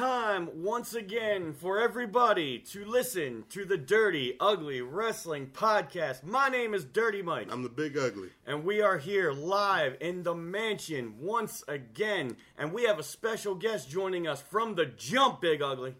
time once again for everybody to listen to the Dirty Ugly Wrestling Podcast. My name is Dirty Mike, I'm the big ugly. and we are here live in the mansion once again. And we have a special guest joining us from the jump, Big Ugly.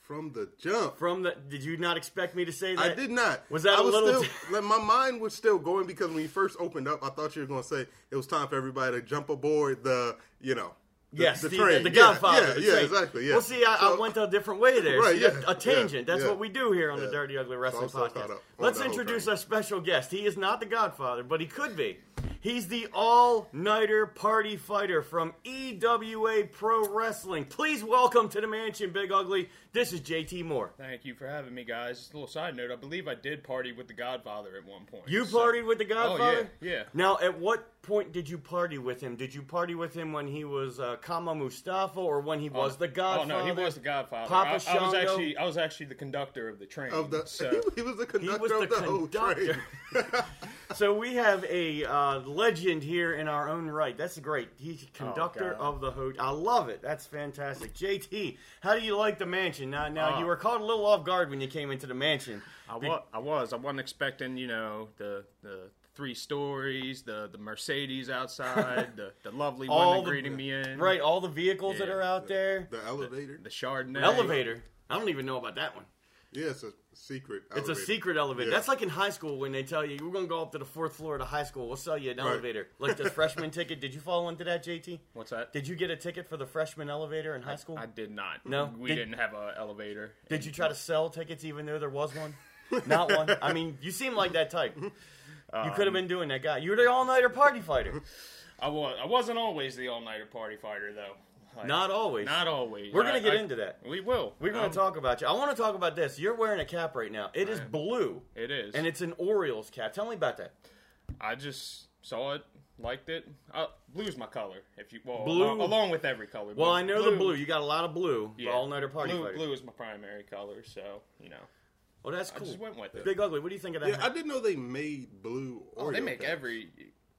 From the jump. From the, did you not expect me to say that? I did not. Was that I a was little? Still, my mind was still going because when you first opened up, I thought you were going to say it was time for everybody to jump aboard the, you know, the, Yes, the, the, train. the Godfather. Yeah, the yeah, exactly. Yeah. Well, see, I, I went a different way there. Right, yeah, a, a tangent. yeah, That's yeah. what we do here on the Dirty Ugly Wrestling so Podcast. Let's introduce our special guest. He is not the Godfather, but he could be. He's the all-nighter party fighter from EWA Pro Wrestling. Please welcome to the mansion, Big Ugly. This is JT Moore. Thank you for having me, guys. Just a little side note: I believe I did party with the Godfather at one point. You so- partied with the Godfather? Oh yeah, yeah. Now, at what point did you party with him? Did you party with him when he was uh, Kama Mustafa or when he was the Godfather? Oh no, he was the Godfather. Papa I, I was Shango? actually, I was actually the conductor of the train. Of the, so he was the conductor was of the the whole train. So we have a uh, legend here in our own right. That's great. He's conductor God. of the hotel. I love it. That's fantastic. JT, how do you like the mansion? Now, now Uh, you were caught a little off guard when you came into the mansion. I was, I was, I wasn't expecting, you know, the the three stories, the the Mercedes outside, the the lovely All the- greeting me in, Right, all the vehicles that are out there. The elevator. The Chardonnay Elevator. I don't even know about that one. Yeah, it's a secret Elevator. It's a secret elevator. Yeah. That's like in high school when they tell you we're going to go up to the fourth floor of the high school. We'll sell you an Right. elevator, like the freshman ticket. Did you fall into that, JT? What's that? Did you get a ticket for the freshman elevator in high school? I did not. No? we Did- did, not have an elevator. Did you try to sell tickets even though there was one? Not one. I mean, you seem like that type. You um, could have been doing that guy. You're the all-nighter party fighter. I was. I wasn't always the all nighter party fighter though. Like, Not always. Not always. We're gonna get I- into that. We will. We're going Um, to talk about you. I want to talk about this. You're wearing a cap right now. It is I am. blue, It is. and it's an Orioles cap. Tell me about that. I just saw it, liked it. Uh, blue's my color. If you well, Blue- along, along with every color. Well, I know the blue. You got a lot of blue. the yeah, all-nighter party blue, fighter. Blue is my primary color, so you know. Well, that's cool. I cool. just went with it. Big ugly. What do you think of that? Yeah, I didn't know they made blue Oreo Oh, they make caps. every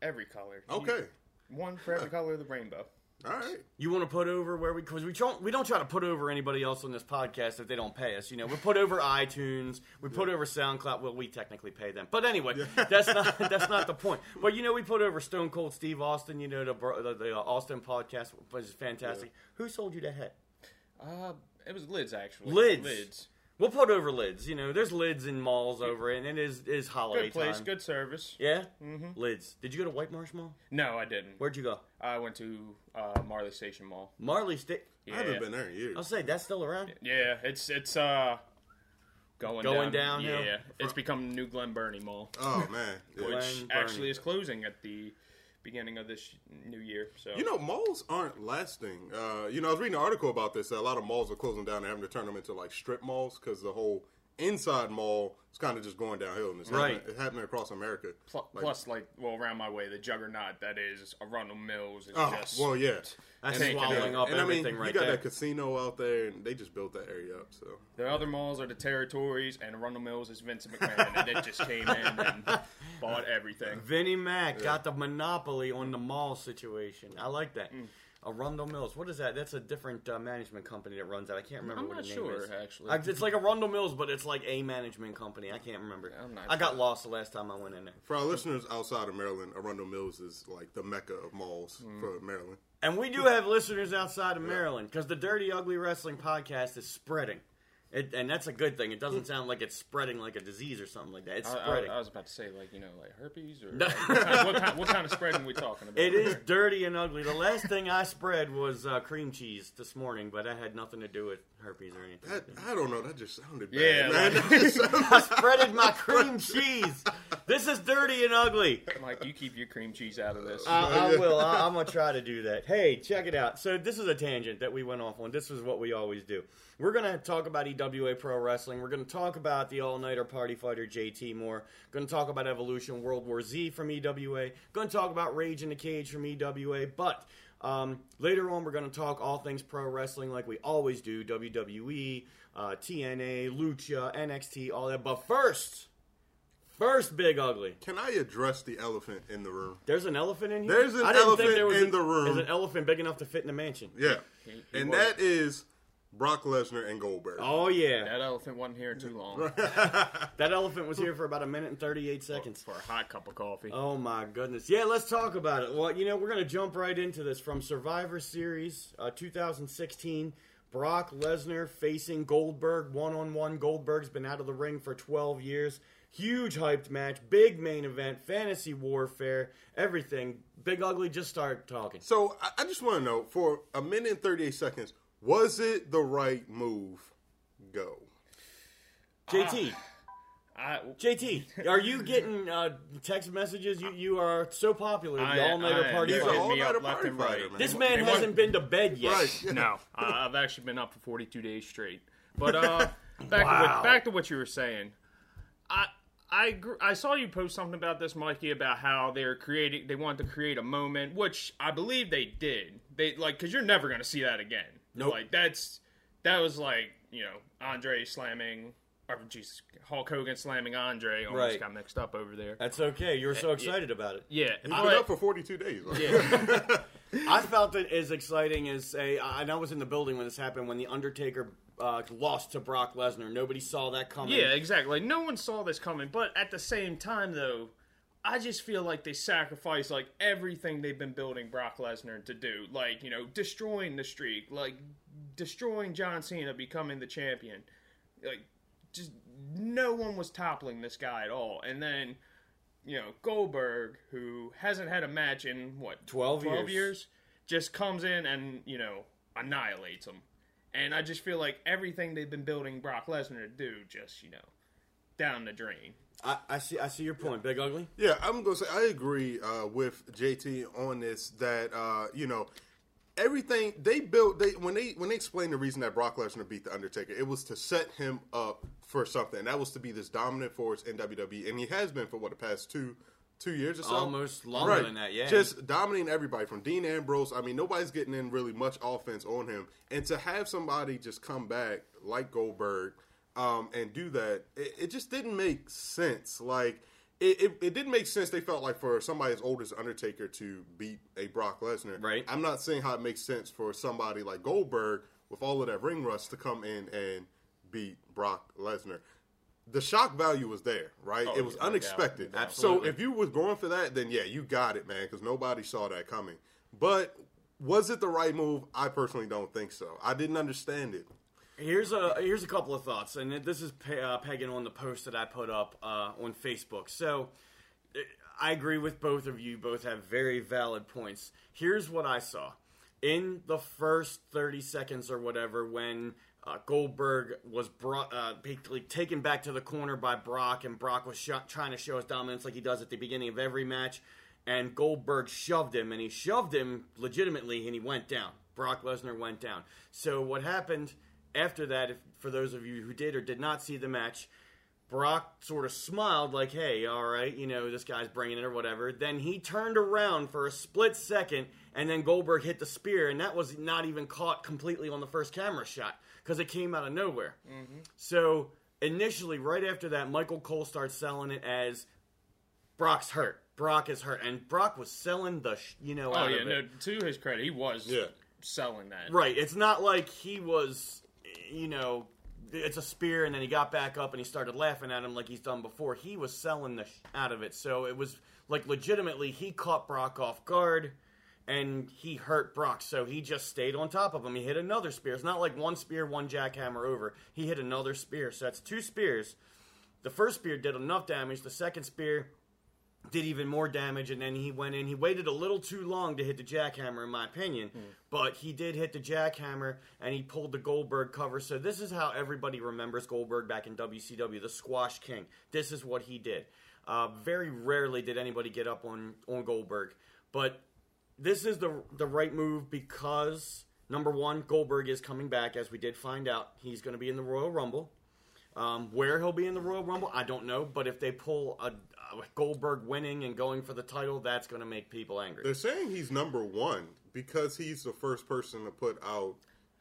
every color. You- Okay. one for every color of the rainbow. All right. You want to put over where we because we don't we don't try to put over anybody else on this podcast if they don't pay us. You know, we put over iTunes, we put over SoundCloud. Well, we technically pay them, but anyway, that's not that's not the point. But you know, we put over Stone Cold Steve Austin. You know, the bro- the, the uh, Austin podcast was fantastic. Who sold you that hat? Uh, it was lids actually. Lids. Lids. We'll put over lids. You know, there's lids in malls over it, and it is is holiday Good place, time. good service. Yeah, mm-hmm. lids. Did you go to White Marsh Mall? No, I didn't. Where'd you go? I went to uh, Marley Station Mall. Marley Stick. Yeah. I haven't been there in years. I'll say that's still around. Yeah, it's it's uh going Going down, downhill? Yeah, it's become new Glen Burnie Mall, Oh man. Yeah. Glen- which Burnie. actually is closing at the beginning of this new year. So You know, malls aren't lasting. Uh, you know, I was reading an article about this. A lot of malls are closing down and having to turn them into like strip malls because the whole inside mall is kind of just going downhill. And it's Right. happening, it's happening across America. Pl- Like- plus, like, well, around my way, the juggernaut that is Arundel Mills is Oh, just well, yeah. That's Taking swallowing it. up and I mean, everything right you got there. that casino out there, and they just built that area up. So The other malls are the territories, and Arundel Mills is Vincent McMahon, and it just came in and bought everything. Vinnie Mac got the monopoly on the mall situation. I like that. Mm. Arundel Mills. What is that? That's a different uh, management company that runs that. I can't remember I'm what not the name sure, is. actually. I, it's like Arundel Mills, but it's like a management company. I can't remember. I'm not I got sure. lost the last time I went in there. for our listeners outside of Maryland, Arundel Mills is like the mecca of malls for Maryland. And we do have listeners outside of Maryland because the Dirty Ugly Wrestling podcast is spreading. It, and that's a good thing. It doesn't sound like it's spreading like a disease or something like that. It's I, I- spreading. I, was about to say, like, you know, like herpes, or like, what, kind, what, kind, what kind of spreading we talking about? It is dirty and ugly. The last thing I spread was uh, cream cheese this morning, but that had nothing to do with herpes or anything. That, I don't know. That just sounded bad. Yeah, man. like- That just sounded- I spreaded my cream cheese. This is dirty and ugly. Mike, you keep your cream cheese out of this. I, I will. I, I'm gonna try to do that. Hey, check it out. So this is a tangent that we went off on. This is what we always do. We're gonna talk about EWA Pro Wrestling. We're gonna talk about the All Nighter Party Fighter JT Moore. Gonna talk about Evolution World War Z from EWA. Gonna talk about Rage in the Cage from EWA. But um, later on, we're gonna talk all things pro wrestling like we always do: WWE, uh, TNA, Lucha, NXT, all that. But first, first, Big Ugly. Can I address the elephant in the room? There's an elephant in here. There's an I didn't think elephant there was in an- the room. There's an elephant big enough to fit in the mansion. Yeah, he and was. that is Brock Lesnar and Goldberg. Oh yeah, That elephant wasn't here too long that elephant was here for about a minute and thirty-eight seconds. for a hot cup of coffee. Oh my goodness. Yeah, let's talk about it. Well, you know, we're going to jump right into this from Survivor Series uh, 2016. Brock Lesnar facing Goldberg one on one. Goldberg's been out of the ring for 12 years. Huge hyped match, big main event, fantasy warfare, everything. Big Ugly, just start talking. So I, I just want to know for a minute and 38 seconds, was it the right move? Go. JT, I, JT, are you getting uh, text messages? You you are so popular. The I- all nighter I- party you're He's an fighter. me all-nighter up left party and right. fighter, man. This man Hey, hasn't what- been to bed yet. Right. no, I, I've actually been up for 42 days straight. But uh, back to Wow. what, back to what you were saying. I I gr- I saw you post something about this, Mikey, about how they're creating. They wanted to create a moment, which I believe they did. They like because you're never going to see that again. Nope. Like that's that was like you know Andre slamming. Or Jesus, Hulk Hogan slamming Andre almost Right. got mixed up over there. That's okay. You were so excited about it. Yeah, He's but- been up for 42 days. yeah. I felt it as exciting as say, and I was in the building when this happened when the Undertaker uh, lost to Brock Lesnar. Nobody saw that coming. Yeah, exactly. No one saw this coming, but at the same time, though, I just feel like they sacrificed like everything they've been building Brock Lesnar to do, like you know, destroying the streak, like destroying John Cena becoming the champion, like just no one was toppling this guy at all, and then. You know Goldberg, who hasn't had a match in what 12 years. years, just comes in and you know annihilates him. And I just feel like everything they've been building Brock Lesnar to do, just you know, down the drain. I, I see. I see your point, Big Ugly. Yeah, I'm gonna say I agree uh, with JT on this. That uh, you know everything they built. They when they when they explained the reason that Brock Lesnar beat the Undertaker, it was to set him up for something. That was to be this dominant force in WWE, and he has been for what the past two two years or so. Almost longer than that, yeah. Just dominating everybody from Dean Ambrose. I mean, nobody's getting in really much offense on him, and to have somebody just come back like Goldberg um, and do that, it, it just didn't make sense. Like. It, it, it didn't make sense. They felt like for somebody as old as Undertaker to beat a Brock Lesnar. Right. I'm not saying how it makes sense for somebody like Goldberg with all of that ring rust to come in and beat Brock Lesnar. The shock value was there, right? Oh, it was yeah, unexpected. Absolutely. So if you was going for that, then yeah, you got it, man, because nobody saw that coming. But was it the right move? I personally don't think so. I didn't understand it. Here's a here's a couple of thoughts, and this is pe- uh, pegging on the post that I put up uh, on Facebook. So I agree with both of you. Both have very valid points. Here's what I saw in the first 30 seconds or whatever when. Uh, Goldberg was brought, uh, basically taken back to the corner by Brock, and Brock was sho- trying to show his dominance like he does at the beginning of every match. And Goldberg shoved him, and he shoved him legitimately, and he went down. Brock Lesnar went down. So what happened after that, if, for those of you who did or did not see the match, Brock sort of smiled like, "Hey, all right, you know this guy's bringing it or whatever." Then he turned around for a split second, and then Goldberg hit the spear, and that was not even caught completely on the first camera shot because it came out of nowhere. Mm-hmm. So initially, right after that, Michael Cole starts selling it as Brock's hurt. Brock is hurt, and Brock was selling the sh- you know Oh out yeah, of no. To his credit, he was Yeah. selling that. Right. It's not like he was, you know, it's a spear and then he got back up and he started laughing at him like he's done before. He was selling the sh- out of it. So it was like legitimately he caught Brock off guard and he hurt Brock. So he just stayed on top of him. He hit another spear. It's not like one spear, one jackhammer over. He hit another spear. So that's two spears. The first spear did enough damage. The second spear did even more damage, and then he went in. He waited a little too long to hit the jackhammer, in my opinion, but he did hit the jackhammer, and he pulled the Goldberg cover. So this is how everybody remembers Goldberg back in WCW, the Squash King. This is what he did. Uh, very rarely did anybody get up on on Goldberg, but this is the the right move because number one, Goldberg is coming back, as we did find out. He's going to be in the Royal Rumble. Um, where he'll be in the Royal Rumble, I don't know. But if they pull a, a Goldberg winning and going for the title, that's going to make people angry. They're saying he's number one because he's the first person to put out,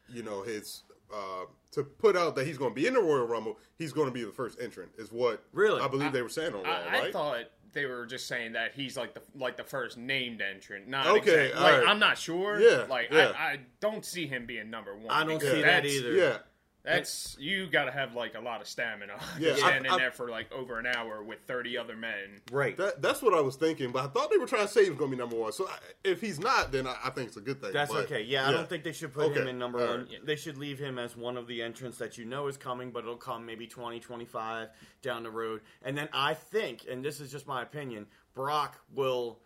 you know, his uh, to put out that he's going to be in the Royal Rumble. He's going to be the first entrant. Is what Really? I believe they were saying on Raw, I, I thought they were just saying that he's like the like the first named entrant. Not Okay, exact- all like right. I'm not sure. Yeah, like yeah. I, I don't see him being number one. I don't see that either. Yeah. That's you got to have like a lot of stamina. Yeah, to stand I- in I- there for like over an hour with 30 other men. Right. That, that's what I was thinking, but I thought they were trying to say he was going to be number one. So I, if he's not, then I, I think it's a good thing. That's but, okay. Yeah, I don't think they should put him in number All one. They should leave him as one of the entrants that you know is coming, but it'll come maybe 20, 25 down the road. And then I think, and this is just my opinion, Brock will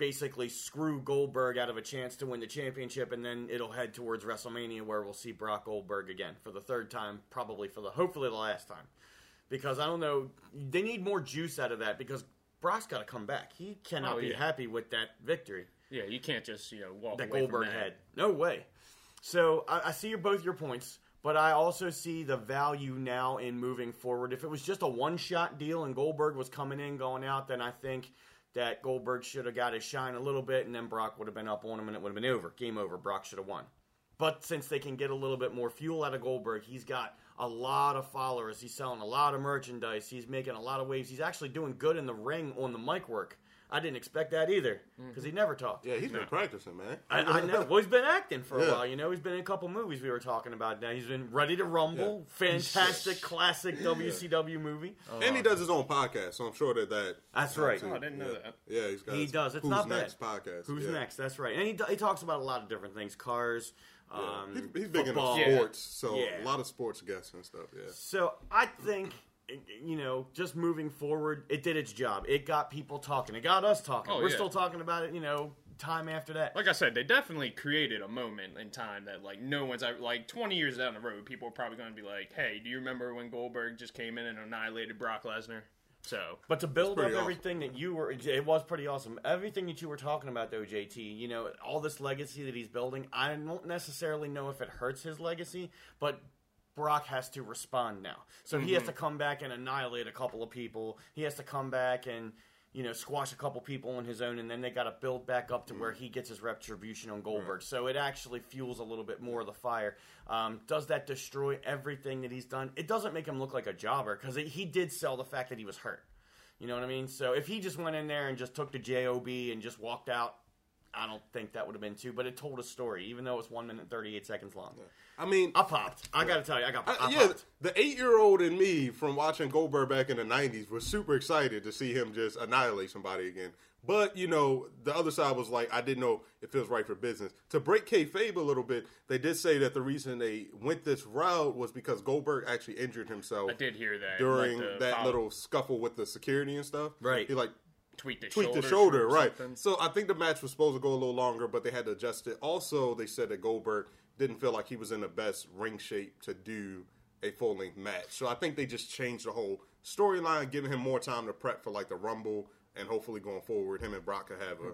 basically screw Goldberg out of a chance to win the championship, and then it'll head towards WrestleMania where we'll see Brock Goldberg again for the third time, probably for the hopefully the last time. Because I don't know, they need more juice out of that because Brock's got to come back. He cannot Oh, be happy with that victory Yeah, you can't just you know walk that away Goldberg from that. had. No way. So I, I see your, both your points, but I also see the value now in moving forward. If it was just a one shot deal and Goldberg was coming in, going out, then I think that Goldberg should have got his shine a little bit, and then Brock would have been up on him, and it would have been over. Game over. Brock should have won. But since they can get a little bit more fuel out of Goldberg, he's got a lot of followers. He's selling a lot of merchandise. He's making a lot of waves. He's actually doing good in the ring on the mic work. I didn't expect that either because he never talked. Yeah, he's been practicing, man. I, I know. Well, he's been acting for a Yeah. while. You know, he's been in a couple movies we were talking about. Now he's been Ready to Rumble, fantastic classic WCW movie. and he does his own podcast, so I'm sure that that. That's right. Oh, I didn't know yeah. that. Yeah, he's got. He his does. It's Who's not bad. next podcast. Who's yeah. next? That's right. And he, he talks about a lot of different things, cars. Yeah. Um, He's, he's big football. into sports, so Yeah. a lot of sports guests and stuff. Yeah. So I think, you know, just moving forward, it did its job. It got people talking. It got us talking. Oh, We're yeah. still talking about it. You know, time after that. Like I said, they definitely created a moment in time that like no one's like 20 years down the road, people are probably going to be like, "Hey, do you remember when Goldberg just came in and annihilated Brock Lesnar?" So But to build up awesome. everything that you were, it was pretty awesome. Everything that you were talking about, though, JT, you know, all this legacy that he's building, I don't necessarily know if it hurts his legacy, but Brock has to respond now. So he has to come back and annihilate a couple of people. He has to come back and, you know, squash a couple people on his own, and then they got to build back up to where he gets his retribution on Goldberg. So it actually fuels a little bit more of the fire. Um, does that destroy everything that he's done? It doesn't make him look like a jobber because he did sell the fact that he was hurt. You know what I mean? So if he just went in there and just took the job and just walked out, I don't think that would have been too. But it told a story, even though it was one minute and thirty eight seconds long. I mean, I popped. I got to tell you, I got. I, I- yeah, popped. the eight-year-old in me from watching Goldberg back in the '90s was super excited to see him just annihilate somebody again. But you know, the other side was like, I didn't know if it was right for business. To break kayfabe a little bit, they did say that the reason they went this route was because Goldberg actually injured himself I did hear that during like, that follow- little scuffle with the security and stuff. Right. He like tweet the tweak shoulder, the shoulder, right? something. So I think the match was supposed to go a little longer, but they had to adjust it. Also, they said that Goldberg didn't feel like he was in the best ring shape to do a full length match. So I think they just changed the whole storyline, giving him more time to prep for like the Rumble, and hopefully going forward, him and Brock could have a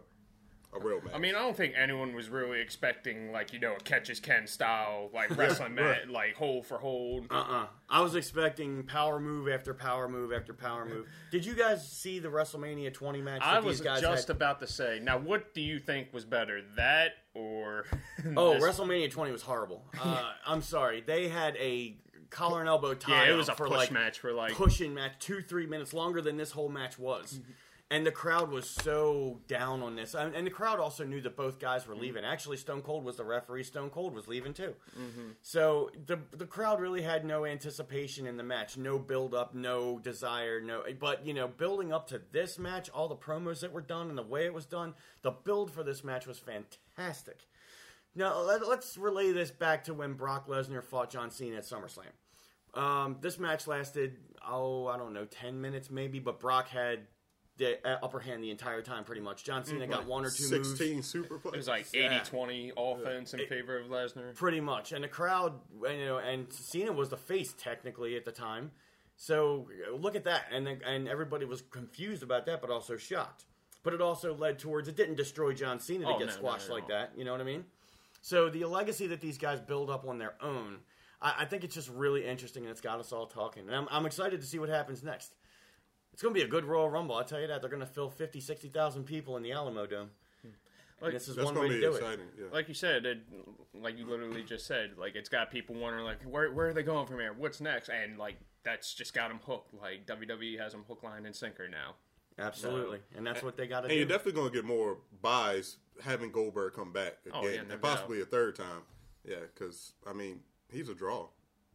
a real match. I mean, I don't think anyone was really expecting like you know a catch as Ken style like wrestling match, like hold for hold. Uh-uh. I was expecting power move after power move after power move. Did you guys see the WrestleMania 20 match that I these was guys just had? about to say. Now, what do you think was better, that or? Oh, this? WrestleMania 20 was horrible. Uh, I'm sorry. They had a collar and elbow tie Yeah, it was a for push like match for like. pushing match two three minutes longer than this whole match was Mm-hmm. And the crowd was so down on this and, and the crowd also knew that both guys were Mm-hmm. leaving actually stone cold was the referee stone cold was leaving too Mm-hmm. so the the crowd really had no anticipation in the match no build up no desire no but you know building up to this match all the promos that were done and the way it was done the build for this match was fantastic now let, us relay this back to when Brock Lesnar fought John Cena at SummerSlam. Um, this match lasted, oh, I don't know, 10 minutes maybe, but Brock had the uh, upper hand the entire time pretty much. John Cena got one or two moves. super plays. It was like Yeah. 80-20 offense in favor of Lesnar. Pretty much. And the crowd, you know, and Cena was the face technically at the time. So look at that. And, and everybody was confused about that, but also shocked. But it also led towards, it didn't destroy John Cena to Oh, get no, no, squashed no, like no. that. You know what I mean? So the legacy that these guys build up on their own, I, I think it's just really interesting and it's got us all talking. And I'm, I'm excited to see what happens next. It's going to be a good Royal Rumble. I'll tell you that. They're going to fill 50, 60,000 people in the Alamodome. Like, this is That's one way to be do it. Yeah. like you said, it, like you literally just said, like it's got people wondering, like where where are they going from here? What's next? And like that's just got them hooked. Like WWE has them hook, line, and sinker now. Absolutely, and that's what they got to do. And you're definitely going to get more buys having Goldberg come back again, Oh, yeah, no and possibly doubt. a third time. Yeah, because I mean, he's a draw.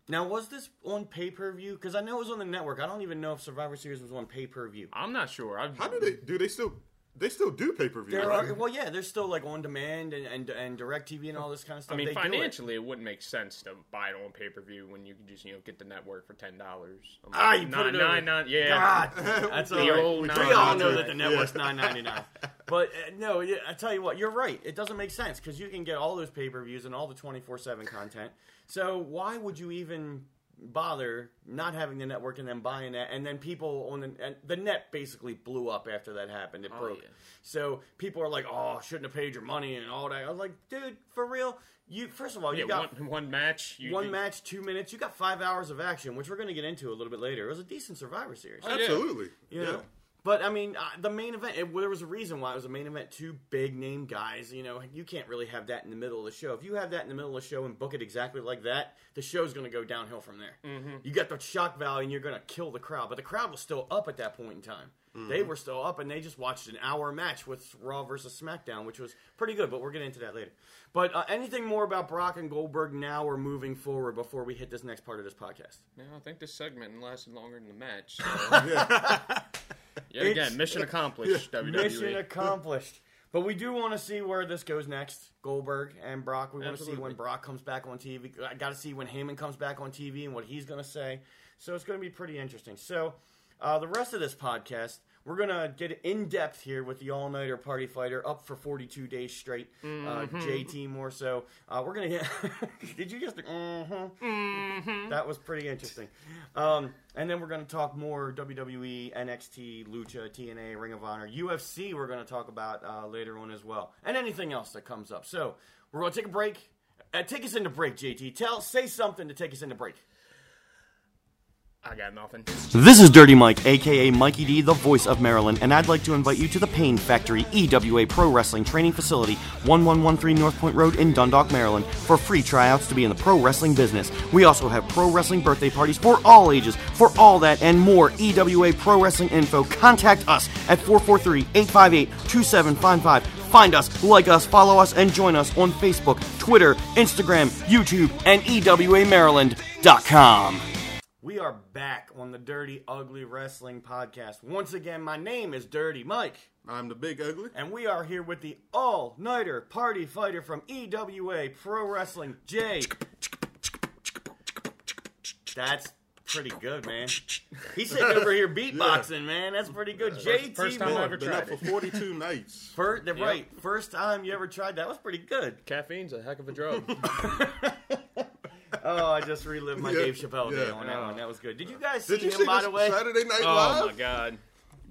Now, was this on pay per view? Because I know it was on the network. I don't even know if Survivor Series was on pay per view. I'm not sure. I've, How do they do? They still they still do pay per view. Right? well, yeah. There's still like on demand and and, and DirecTV and all this kind of stuff. I mean, They do it. financially, it. wouldn't make sense to buy it on pay per view when you can just you know get the network for ten dollars. Ah, you put it over. nine nine. Yeah, God, that's The all right. old we nine all know hundred. that the network's nine ninety nine. But uh, no, I tell you what, you're right. It doesn't make sense because you can get all those pay per views and all the twenty four seven content. So why would you even bother not having the network and then buying that? And then people on the and the net basically blew up after that happened. It oh, broke. yeah. So people are like, "Oh, shouldn't have paid your money and all that." I was like, "Dude, for real." You first of all, you yeah. got One, one match. You, one you- match, two minutes. You got five hours of action, which we're going to get into a little bit later. It was a decent Survivor Series. Oh, yeah. Absolutely. You yeah. Know? But I mean, uh, the main event. It, there was a reason why it was a main event. Two big name guys. You know, you can't really have that in the middle of the show. If you have that in the middle of the show and book it exactly like that, the show's going to go downhill from there. Mm-hmm. You got the shock value, and you're going to kill the crowd. But the crowd was still up at that point in time. They were still up, and they just watched an hour match with Raw versus SmackDown, which was pretty good. But we're getting into that later. But uh, anything more about Brock and Goldberg now or moving forward before we hit this next part of this podcast? No, I think this segment lasted longer than the match. So. Yet It's- again, mission accomplished. WWE. Mission accomplished. But we do want to see where this goes next. Goldberg and Brock. We want to see when Brock comes back on TV. I got to see when Heyman comes back on TV and what he's going to say. So it's going to be pretty interesting. So uh, the rest of this podcast, we're going to get in depth here with the all nighter party fighter up for 42 days straight. Uh, JT Moore so. Uh, we're going to get. Did you just. Mm-hmm. That was pretty interesting. Um, and then we're going to talk more WWE, NXT, Lucha, TNA, Ring of Honor, UFC. We're going to talk about uh, later on as well, and anything else that comes up. So we're going to take a break. Uh, take us into break, JT. Tell, say something to take us into break. I got nothing. This is Dirty Mike, aka Mikey D, the voice of Maryland, and I'd like to invite you to the Pain Factory EWA Pro Wrestling Training Facility, 1113 North Point Road in Dundalk, Maryland, for free tryouts to be in the pro wrestling business. We also have pro wrestling birthday parties for all ages. For all that and more EWA Pro Wrestling info, contact us at 443 858 2755. Find us, like us, follow us, and join us on Facebook, Twitter, Instagram, YouTube, and EWAMaryland.com. We are back on the Dirty Ugly Wrestling Podcast. Once again, my name is Dirty Mike, I'm the big ugly. and we are here with the all nighter party fighter from EWA Pro Wrestling, Jay. That's pretty good, man. He's sitting over here beatboxing, man. That's pretty good. JT first time I Moore. ever Been tried up for 42 nights. First, the right, first time you ever tried that was pretty good. Caffeine's a heck of a drug. Oh, I just relived my Yeah, Dave Chappelle day on that one. That was good. Did you guys see Did you him, see by the way? Saturday Night oh Live? my god.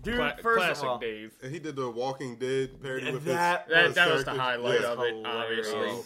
Dude, Cla- first classic of all, Dave. And he did the Walking Dead parody with that, his, That, his that was the highlight Yeah. of it, obviously. Oh, man.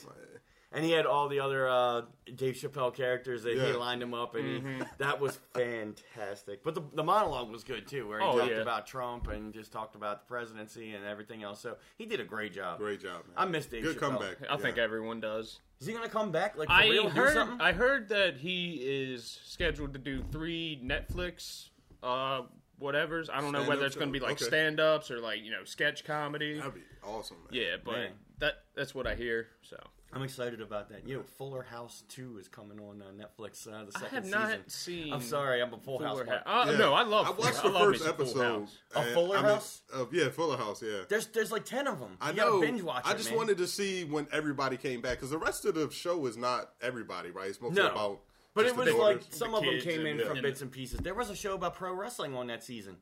And he had all the other uh, Dave Chappelle characters. That he lined them up, and Mm-hmm. he, that was fantastic. But the, the monologue was good too, where he Oh, talked yeah. about Trump and just talked about the presidency and everything else. So he did a great job. Great job, man. I missed Dave Good Chappelle. comeback. I think everyone does. Is he gonna come back? Like for I real? Do heard. something? I heard that he is scheduled to do three Netflix, uh, whatever's. I don't know Stand-up whether it's going to be like Okay. stand-ups or like you know sketch comedy. That'd be awesome, man. Yeah, but Man. that that's what I hear. So I'm excited about that. You know, Fuller House Two is coming on uh, Netflix. Uh, the I second have not seen. I'm sorry, I'm a Full House. Fuller guy. House. Uh, Yeah. No, I love. I watched Fuller- the I love first me Full episode. House. Of Fuller I mean, House? Of, yeah, Fuller House. Yeah. There's there's like ten of them. I you know. binge watch I it, just man. wanted to see when everybody came back because the rest of the show is not everybody, right? It's mostly No. about. But just it was the like some The of them kids came in and- from bits and pieces. There was a show about pro wrestling on that season.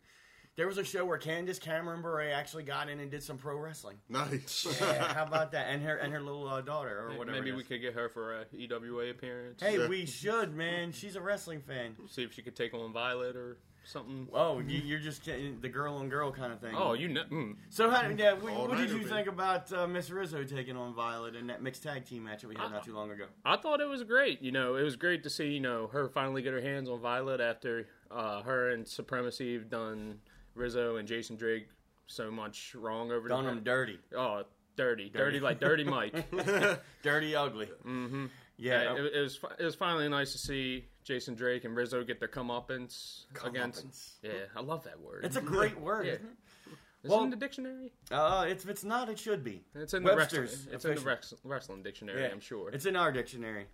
There was a show where Candace Cameron Bure actually got in and did some pro wrestling. nice. Yeah, how about that? And her and her little uh, daughter or whatever. Maybe it we could get her for a EWA appearance. Hey, Yeah. we should, man. She's a wrestling fan. see if she could take on Violet or something. Oh, you, you're just getting the girl on girl kind of thing. Oh, you know. Mm. So how, yeah, what, what did you baby. think about uh, Miss Rizzo taking on Violet in that mixed tag team match that we had not too long ago? I thought it was great. You know, it was great to see you know her finally get her hands on Violet after uh, her and Supremacy have done Rizzo and Jason Drake so much wrong over Done the them dirty, Oh, dirty, dirty, like dirty Mike. dirty, ugly. Mm-hmm. Yeah, Yeah, it, it was it was finally nice to see Jason Drake and Rizzo get their comeuppance against. Comeuppance. Yeah, I love that word. it's a great word, Yeah. Is Well- it in the dictionary? Uh, it's, if it's not, it should be. It's in the Webster's wrestling. It's in the rex- wrestling dictionary. I'm sure. It's in our dictionary.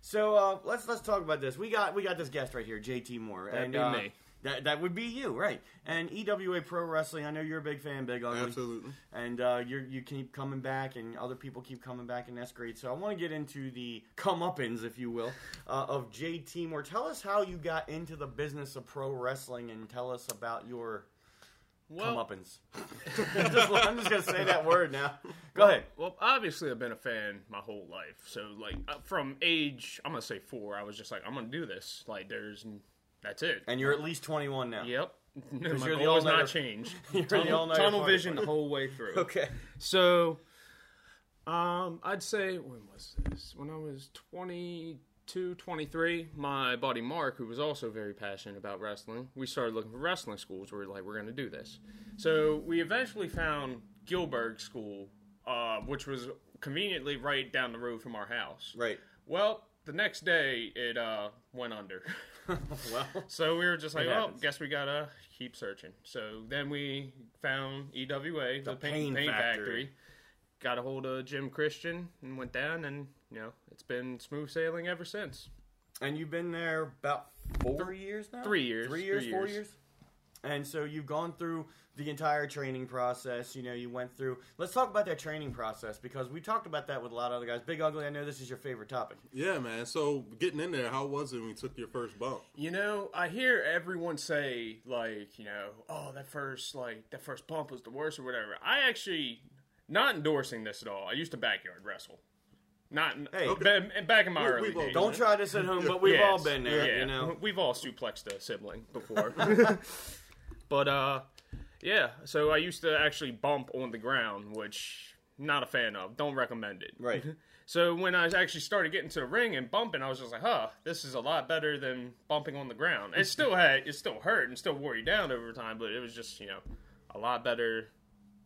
So uh, let's let's talk about this. We got we got this guest right here, JT Moore. That'd and, uh, me. That that would be you, right? And EWA Pro Wrestling. I know you're a big fan, Big Ugly. Absolutely. And uh, you you keep coming back, and other people keep coming back, and that's great. So I want to get into the comeuppance, if you will, uh, of JT Moore. Tell us how you got into the business of pro wrestling, and tell us about your well, comeuppance. Just- I'm just gonna say that word now. Go ahead. well, obviously I've been a fan my whole life. So like uh, from age, I'm gonna say four, I was just like, I'm gonna do this. Like there's, that's it. And you're at least 21 now. Yep. No, my you're the goal has all-nighter- not changed. You're the tunnel all-nighter tunnel fighter. vision the whole way through. Okay. So, um, I'd say when was this? When I was 22, 23, my buddy Mark, who was also very passionate about wrestling, we started looking for wrestling schools. We were like, we're going to do this. So we eventually found Gilbert School, uh, which was conveniently right down the road from our house. Right. Well, the next day it uh, went under. Well. So we were just like, well, oh, happens. guess we gotta keep searching. So then we found EWA, the, The paint, Pain paint Factory. factory. Got a hold of Jim Christian and went down, and you know it's been smooth sailing ever since. And you've been there about four years now? Three years, Three years, three four years. Years? And so you've gone through the entire training process. You know, you went through. Let's talk about that training process because we talked about that with a lot of other guys. Big Ugly, I know this is your favorite topic. Yeah, man. So getting in there, how was it when you took your first bump? You know, I hear everyone say like, you know, oh that first like that first bump was the worst or whatever. I actually not endorsing this at all. I used to backyard wrestle. Not Hey, ba- back in my We- early we've all days. Don't try this at home, but we've Yes, all been there, yeah. you know. We've all suplexed a sibling before. but uh yeah, so I used to actually bump on the ground, which not a fan of. Don't recommend it. Right. So when I actually started getting to the ring and bumping, I was just like, "Huh, this is a lot better than bumping on the ground." It still had, it still hurt and still wore you down over time, but it was just, you know, a lot better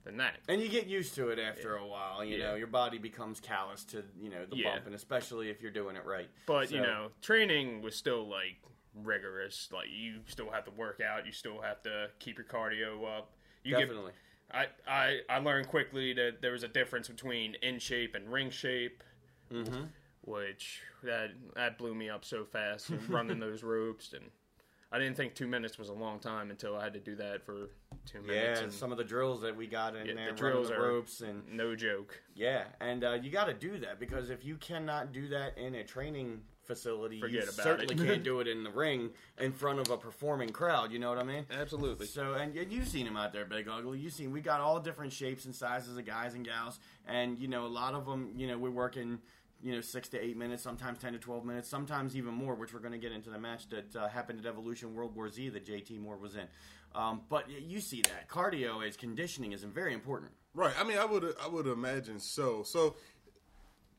than that. And you get used to it after a while. You know, your body becomes callous to you know the Yeah. bump, and especially if you're doing it right. But you know, training was still like rigorous. Like you still have to work out. You still have to keep your cardio up. You get- definitely. I, I I learned quickly that there was a difference between in shape and ring shape, Mm-hmm. which that that blew me up so fast running those ropes and. I didn't think two minutes was a long time until I had to do that for two minutes. and and some of the drills that we got in Yeah, the there, running drills the are- ropes and no joke. Yeah, and uh, you got to do that because if you cannot do that in a training facility, Forget you about certainly it. can't do it in the ring in front of a performing crowd. You know what I mean? Absolutely. So, and, and you've seen him out there, Big Ugly. You've seen we got all different shapes and sizes of guys and gals, and you know a lot of them. You know we're working. You know, six to eight minutes, sometimes ten to twelve minutes, sometimes even more. Which we're going to get into the match that uh, happened at Evolution World War Z that JT Moore was in. Um, but you see that cardio is conditioning is very important. Right. I mean, I would I would imagine so. So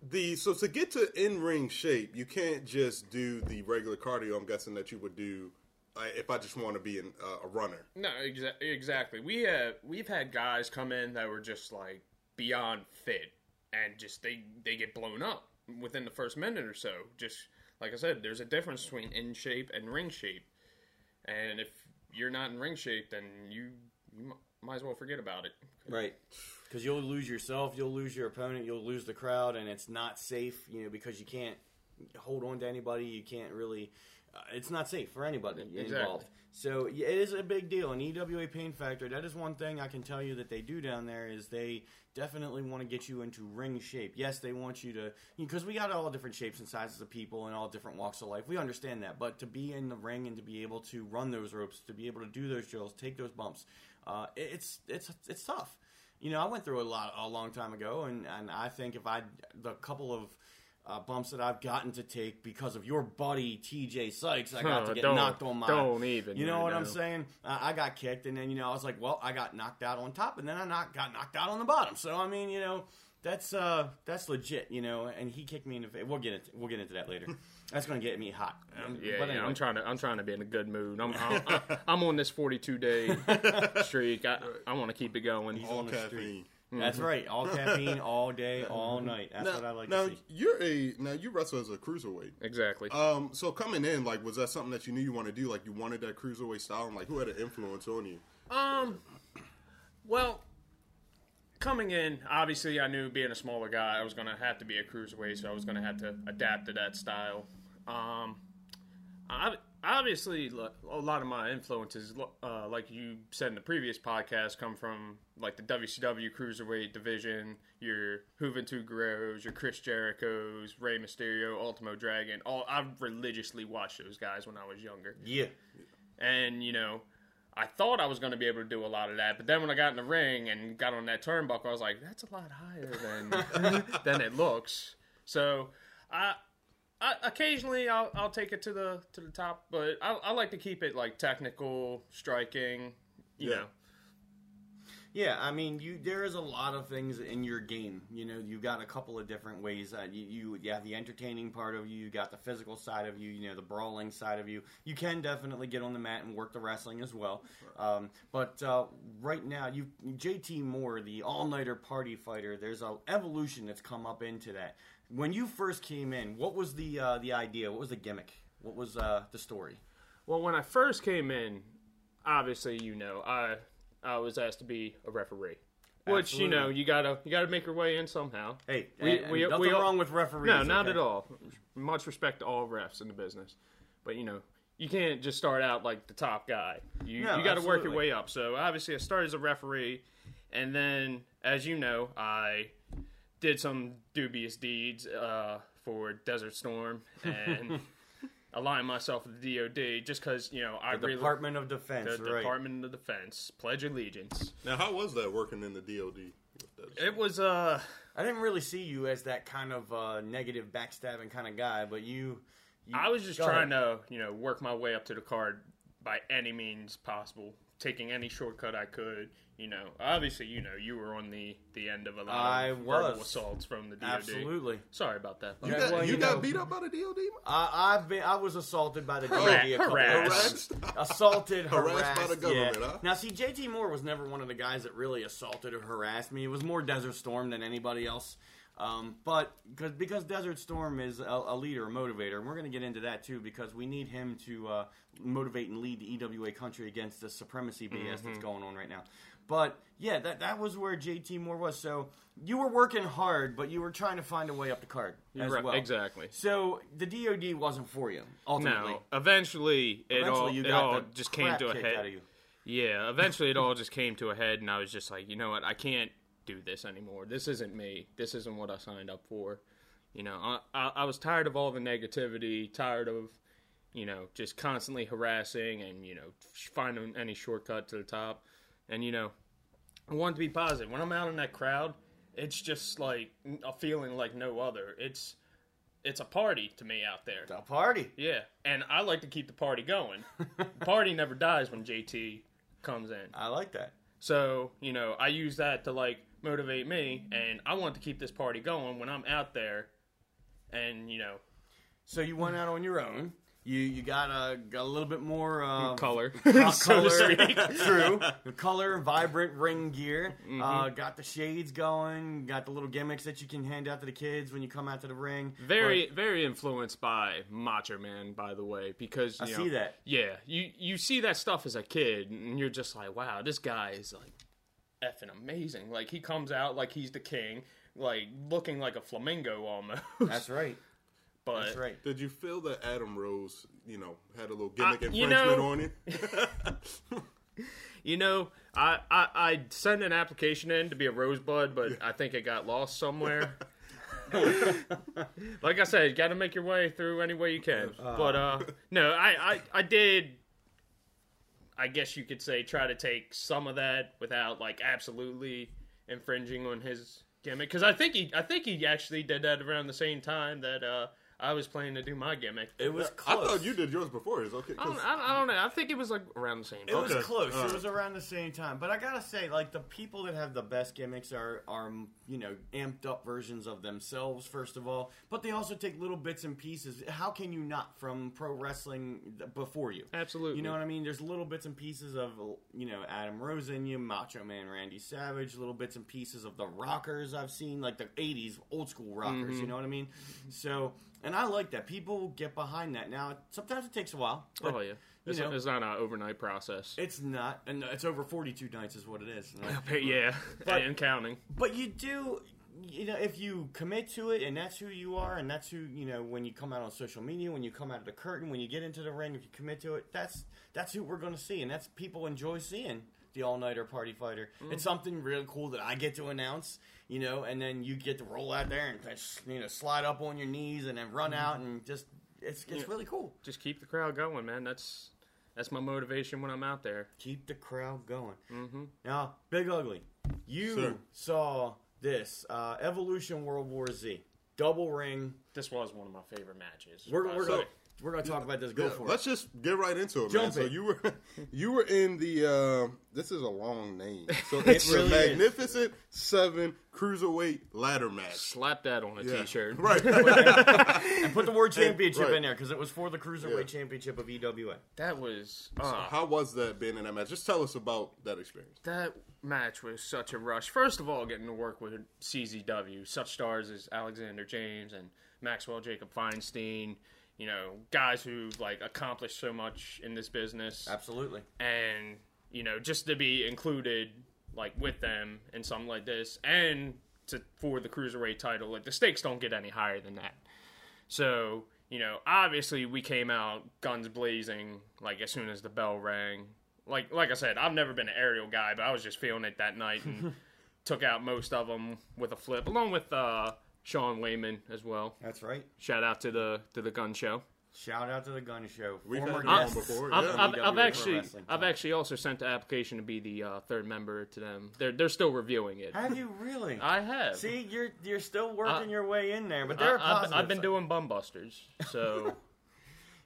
the so to get to in ring shape, you can't just do the regular cardio. I'm guessing that you would do uh, if I just want to be an, uh, a runner. No, exa- exactly. We have we've had guys come in that were just like beyond fit, and just they they get blown up within the first minute or so. Just like I said, there's a difference between in shape and ring shape, and if you're not in ring shape, then you you mi- might as well forget about it. Right. Because you'll lose yourself, you'll lose your opponent, you'll lose the crowd, and it's not safe, you know, because you can't hold on to anybody. You can't really. Uh, it's not safe for anybody Exactly. involved. So yeah, it is a big deal. And EWA Pain Factor, that is one thing I can tell you that they do down there is they definitely want to get you into ring shape. Yes, they want you to because we got all different shapes and sizes of people and all different walks of life. We understand that, but to be in the ring and to be able to run those ropes, to be able to do those drills, take those bumps, uh, it's it's it's tough. You know, I went through a lot a long time ago, and, and I think if I the couple of uh, bumps that I've gotten to take because of your buddy T.J. Sykes, I got Oh, to get knocked on my. don't even, You know what I'm saying? Uh, I got kicked, and then you know I was like, well, I got knocked out on top, and then I knocked, got knocked out on the bottom. So I mean, you know, that's uh that's legit, you know. And he kicked me in the face. We'll get into we'll get into that later. that's gonna get me hot. Um, Yeah, but yeah. I'm trying to I'm trying to be in a good mood. I'm I'm, I'm on this 42 day streak. I, I want to keep it going. All on the caffeine. street. That's right. All caffeine, all day, all night. That's Now, what I like now to see. you're a now you wrestle as a cruiserweight. Exactly. Um, so coming in, like, was that something that you knew you wanted to do? Like, you wanted that cruiserweight style, and like, who had an influence on you? Um, Well, coming in, obviously, I knew being a smaller guy, I was going to have to be a cruiserweight, so I was going to have to adapt to that style. Um, I, obviously, a lot of my influences, uh, like you said in the previous podcast, come from like the WCW cruiserweight division. Your Juventud Guerreros, your Chris Jericho's, Rey Mysterio, Ultimo Dragon. All I've religiously watched those guys when I was younger Yeah. and you know i thought i was going to be able to do a lot of that but then when i got in the ring and got on that turnbuckle i was like that's a lot higher than than it looks so i I, occasionally I'll, I'll take it to the to the top, but I, I like to keep it like technical striking, you Yeah. know. Yeah, I mean, you there is a lot of things in your game. You know, you've got a couple of different ways that you, you you have the entertaining part of you, you got the physical side of you, you know, the brawling side of you. You can definitely get on the mat and work the wrestling as well. Um, but uh, right now, you JT Moore, the all nighter party fighter. There's a evolution that's come up into that. When you first came in, what was the uh, the idea? What was the gimmick? What was uh, the story? Well, when I first came in, obviously, you know, I I was asked to be a referee, which you know you gotta you gotta make your way in somehow. Hey, We- and- we- and nothing we all- wrong with referees. No, not okay? at all. Much respect to all refs in the business, but you know, you can't just start out like the top guy. You No, you got to work your way up. So obviously, I started as a referee, and then, as you know, I did some dubious deeds uh, for Desert Storm and aligned myself with the DoD just because you know I The really Department of Defense, the right? Department of Defense pledge allegiance. Now, how was that working in the DoD? It was uh I didn't really see you as that kind of uh, negative, backstabbing kind of guy, but you. you I was just trying ahead. to, you know, work my way up to the card by any means possible, taking any shortcut I could. You know, obviously, you know, you were on the the end of a lot I of verbal was. assaults from the DoD. Absolutely. Sorry about that. You got, well, you you got know- beat up by the DoD? I, I've been. I was assaulted by the DoD Harass- a couple harassed. Assaulted, Harassed harassed, by the government, yeah. huh? Now, see, JT Moore was never one of the guys that really assaulted or harassed me. It was more Desert Storm than anybody else. Um, but because because Desert Storm is a, a leader, a motivator, and we're going to get into that too because we need him to uh, motivate and lead the EWA country against the supremacy BS Mm-hmm. that's going on right now. But yeah, that that was where JT Moore was. So you were working hard, but you were trying to find a way up the card as Right, well. Exactly. So the DoD wasn't for you ultimately. No, eventually it Eventually, all it all just came to a head. out of you. Yeah, eventually it all just came to a head, and I was just like, you know what, I can't do this anymore. This isn't me. This isn't what I signed up for. You know, I, I, I was tired of all the negativity, tired of, you know, just constantly harassing and, you know, finding any shortcut to the top. And, you know, I want to be positive. When I'm out in that crowd, it's just like a feeling like no other. It's it's a party to me out there. A party. Yeah, and I like to keep the party going. party never dies when JT comes in. I like that. So, you know, I use that to like motivate me and I want to keep this party going when I'm out there and, you know, So you went out on your own. You you got a a little bit more uh, color, co- so color. True, color, vibrant ring gear. Mm-hmm. Uh, got the shades going. Got the little gimmicks that you can hand out to the kids when you come out to the ring. Very, very influenced by Macho Man, by the way, because you I know, see that. Yeah, you you see that stuff as a kid, and you're just like, wow, this guy is like effing amazing. Like he comes out like he's the king, like looking like a flamingo almost. That's right. But That's right. Did you feel that Adam Rose, you know, had a little gimmick Uh, you infringement know- on you? You know, I, I I sent an application in to be a rosebud, but I think it got lost somewhere. like I said, you got to make your way through any way you can. but uh, no, I, I I did. I guess you could say try to take some of that without like absolutely infringing on his gimmick because I think he I think he actually did that around the same time that uh, I was planning to do my gimmick. It was I close. thought you did yours before his. Okay, I 'cause- don't, I, I don't know. I think it was like around the same It time. was Okay. close. All It was around the same time. But I gotta say, like the people that have the best gimmicks are are you know amped up versions of themselves. First of all, but they also take little bits and pieces. How can you not from pro wrestling before you? Absolutely. You know what I mean? There's little bits and pieces of you know Adam Rose in you, Macho Man Randy Savage, little bits and pieces of the rockers I've seen, like the '80s old school rockers. Mm-hmm. You know what I mean? So And I like that. People get behind that. Now, sometimes it takes a while. Oh, but, oh yeah, you it's, know, it's not an overnight process. it's not, and it's over 42 nights is what it is. yeah, But- and counting. But you do, you know, if you commit to it and that's who you are and that's who, you know, when you come out on social media, when you come out of the curtain, when you get into the ring, if you commit to it, that's that's who we're going to see. And that's people enjoy seeing the all nighter party fighter. It's something really cool that I get to announce, you know, and then you get to roll out there and just, you know, slide up on your knees and then run out and just, it's, it's really cool. Just keep the crowd going, man. That's that's my motivation when I'm out there. Keep the crowd going. Mm-hmm. Now, Big Ugly, you Sir. saw this uh, Evolution World War Z double ring. This was one of my favorite matches. We're, we're going we're going to talk about this. Go Yeah, for let's it. just get right into it, Jump man. So you were you were in the uh, this is a long name. So it's really the is. Magnificent Seven Cruiserweight Ladder Match. slap that on a Yeah. shirt Right. And put the World Championship right. in there because it was for the Cruiserweight Yeah. Championship of EWA. That was uh, How was that being in that match? Just tell us about that experience. that match was such a rush. First of all, getting to work with CZW, such stars as Alexander James and Maxwell Jacob Feinstein. You know, guys who like accomplished so much in this business. Absolutely. and you know just to be included like with them in something like this and to for the cruiserweight title like the stakes don't get any higher than that so you know obviously we came out guns blazing like as soon as the bell rang like like i said i've never been an aerial guy but i was just feeling it that night and took out most of them with a flip along with uh sean wayman as well That's right. shout out to the to the gun show Shout out to the Gun Show. We've Former had them on guests. before, I've, yeah. I've, I've actually, I've actually also sent the application to be the uh, third member to them. They're they're still reviewing it. Have you really? I have. See, you're you're still working Uh, your way in there, but I, there are have. I've been doing bum busters, so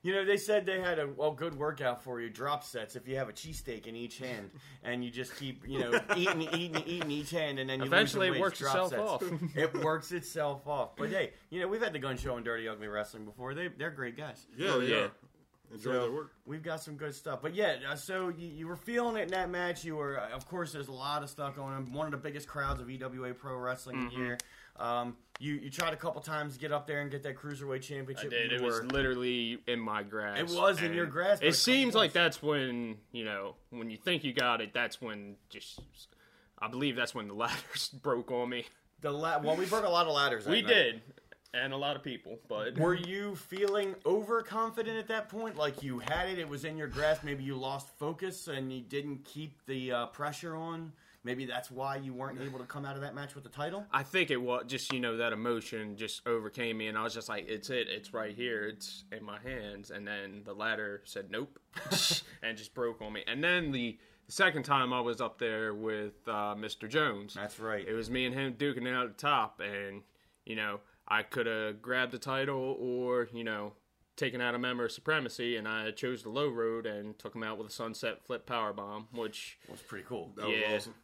You know, they said they had a well good workout for you, drop sets if you have a cheesesteak in each hand, and you just keep you know eating, eating, eating each hand, and then you Eventually lose it works drop itself sets. off. it works itself off. But hey, you know we've had the Gun Show and Dirty Ugly Wrestling before. They they're great guys. Yeah, Oh, yeah. Enjoy So, their work. We've got some good stuff. But yeah, uh, so you, you were feeling it in that match. You were, uh, of course, there's a lot of stuff going on. One of the biggest crowds of EWA Pro Wrestling Mm-hmm. year. Um, you you tried a couple times to get up there and get that cruiserweight I championship. did. You It was literally in my grasp. It was in your grasp, It seems like that's when you know when you think you got it. That's when just. I believe that's when the ladders broke on me. the la- well, we broke a lot of ladders. We night. did, and a lot of people, but Were you feeling overconfident at that point? Like you had it, it was in your grasp. Maybe you lost focus and you didn't keep the uh, pressure on. Maybe that's why you weren't able to come out of that match with the title. I think it was just you know that emotion just overcame me, and I was just like, "It's it, it's right here, it's in my hands." And then the ladder said, "Nope," and just broke on me. And then the second time I was up there with uh, Mr. Jones, That's right. it was me and him duking it out at the top, and you know I could have grabbed the title or you know taken out a member of supremacy, and I chose the low road and took him out with a sunset flip power bomb, which was pretty cool. That was Yeah. awesome.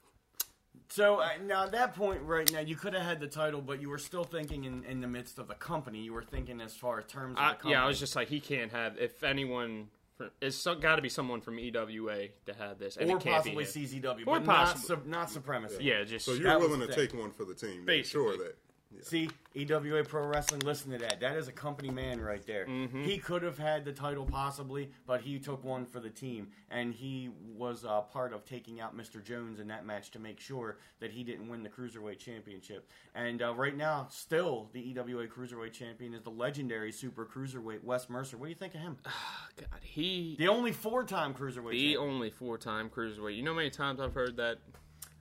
So uh, now at that point, right now, you could have had the title, but you were still thinking in, in the midst of the company. You were thinking as far as terms of I, the company. yeah, I was just like, he can't have. If anyone, it's got to be someone from EWA to have this, and or it can't possibly be him. CZW, Or but possibly- not, su- not supremacy. Yeah, just So you're willing to thing. take one for the team. Make Sure that. See, EWA Pro Wrestling, listen to that. That is a company man right there. Mm-hmm. He could have had the title possibly, but he took one for the team, and he was uh, part of taking out Mr. Jones in that match to make sure that he didn't win the Cruiserweight Championship. And uh, right now, still, the EWA Cruiserweight Champion is the legendary Super Cruiserweight Wes Mercer. What do you think of him? God, he The only four-time Cruiserweight the champion. only four time cruiserweight. You know how many times I've heard that?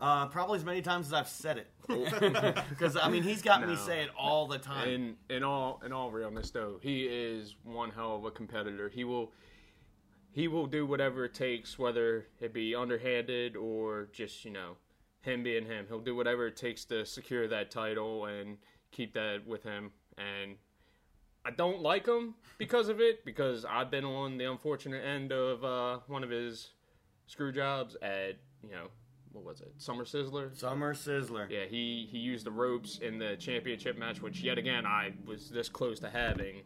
Uh, probably as many times as I've said it. Because, I mean, he's got me say it all the time. In in all in all realness, though, he is one hell of a competitor. He will he will do whatever it takes, whether it be underhanded or just you know him being him. He'll do whatever it takes to secure that title and keep that with him. And I don't like him because of it because I've been on the unfortunate end of uh, one of his screw jobs at you know what was it Summer Sizzler. Summer Sizzler. Yeah, he he used the ropes in the championship match, which yet again I was this close to having,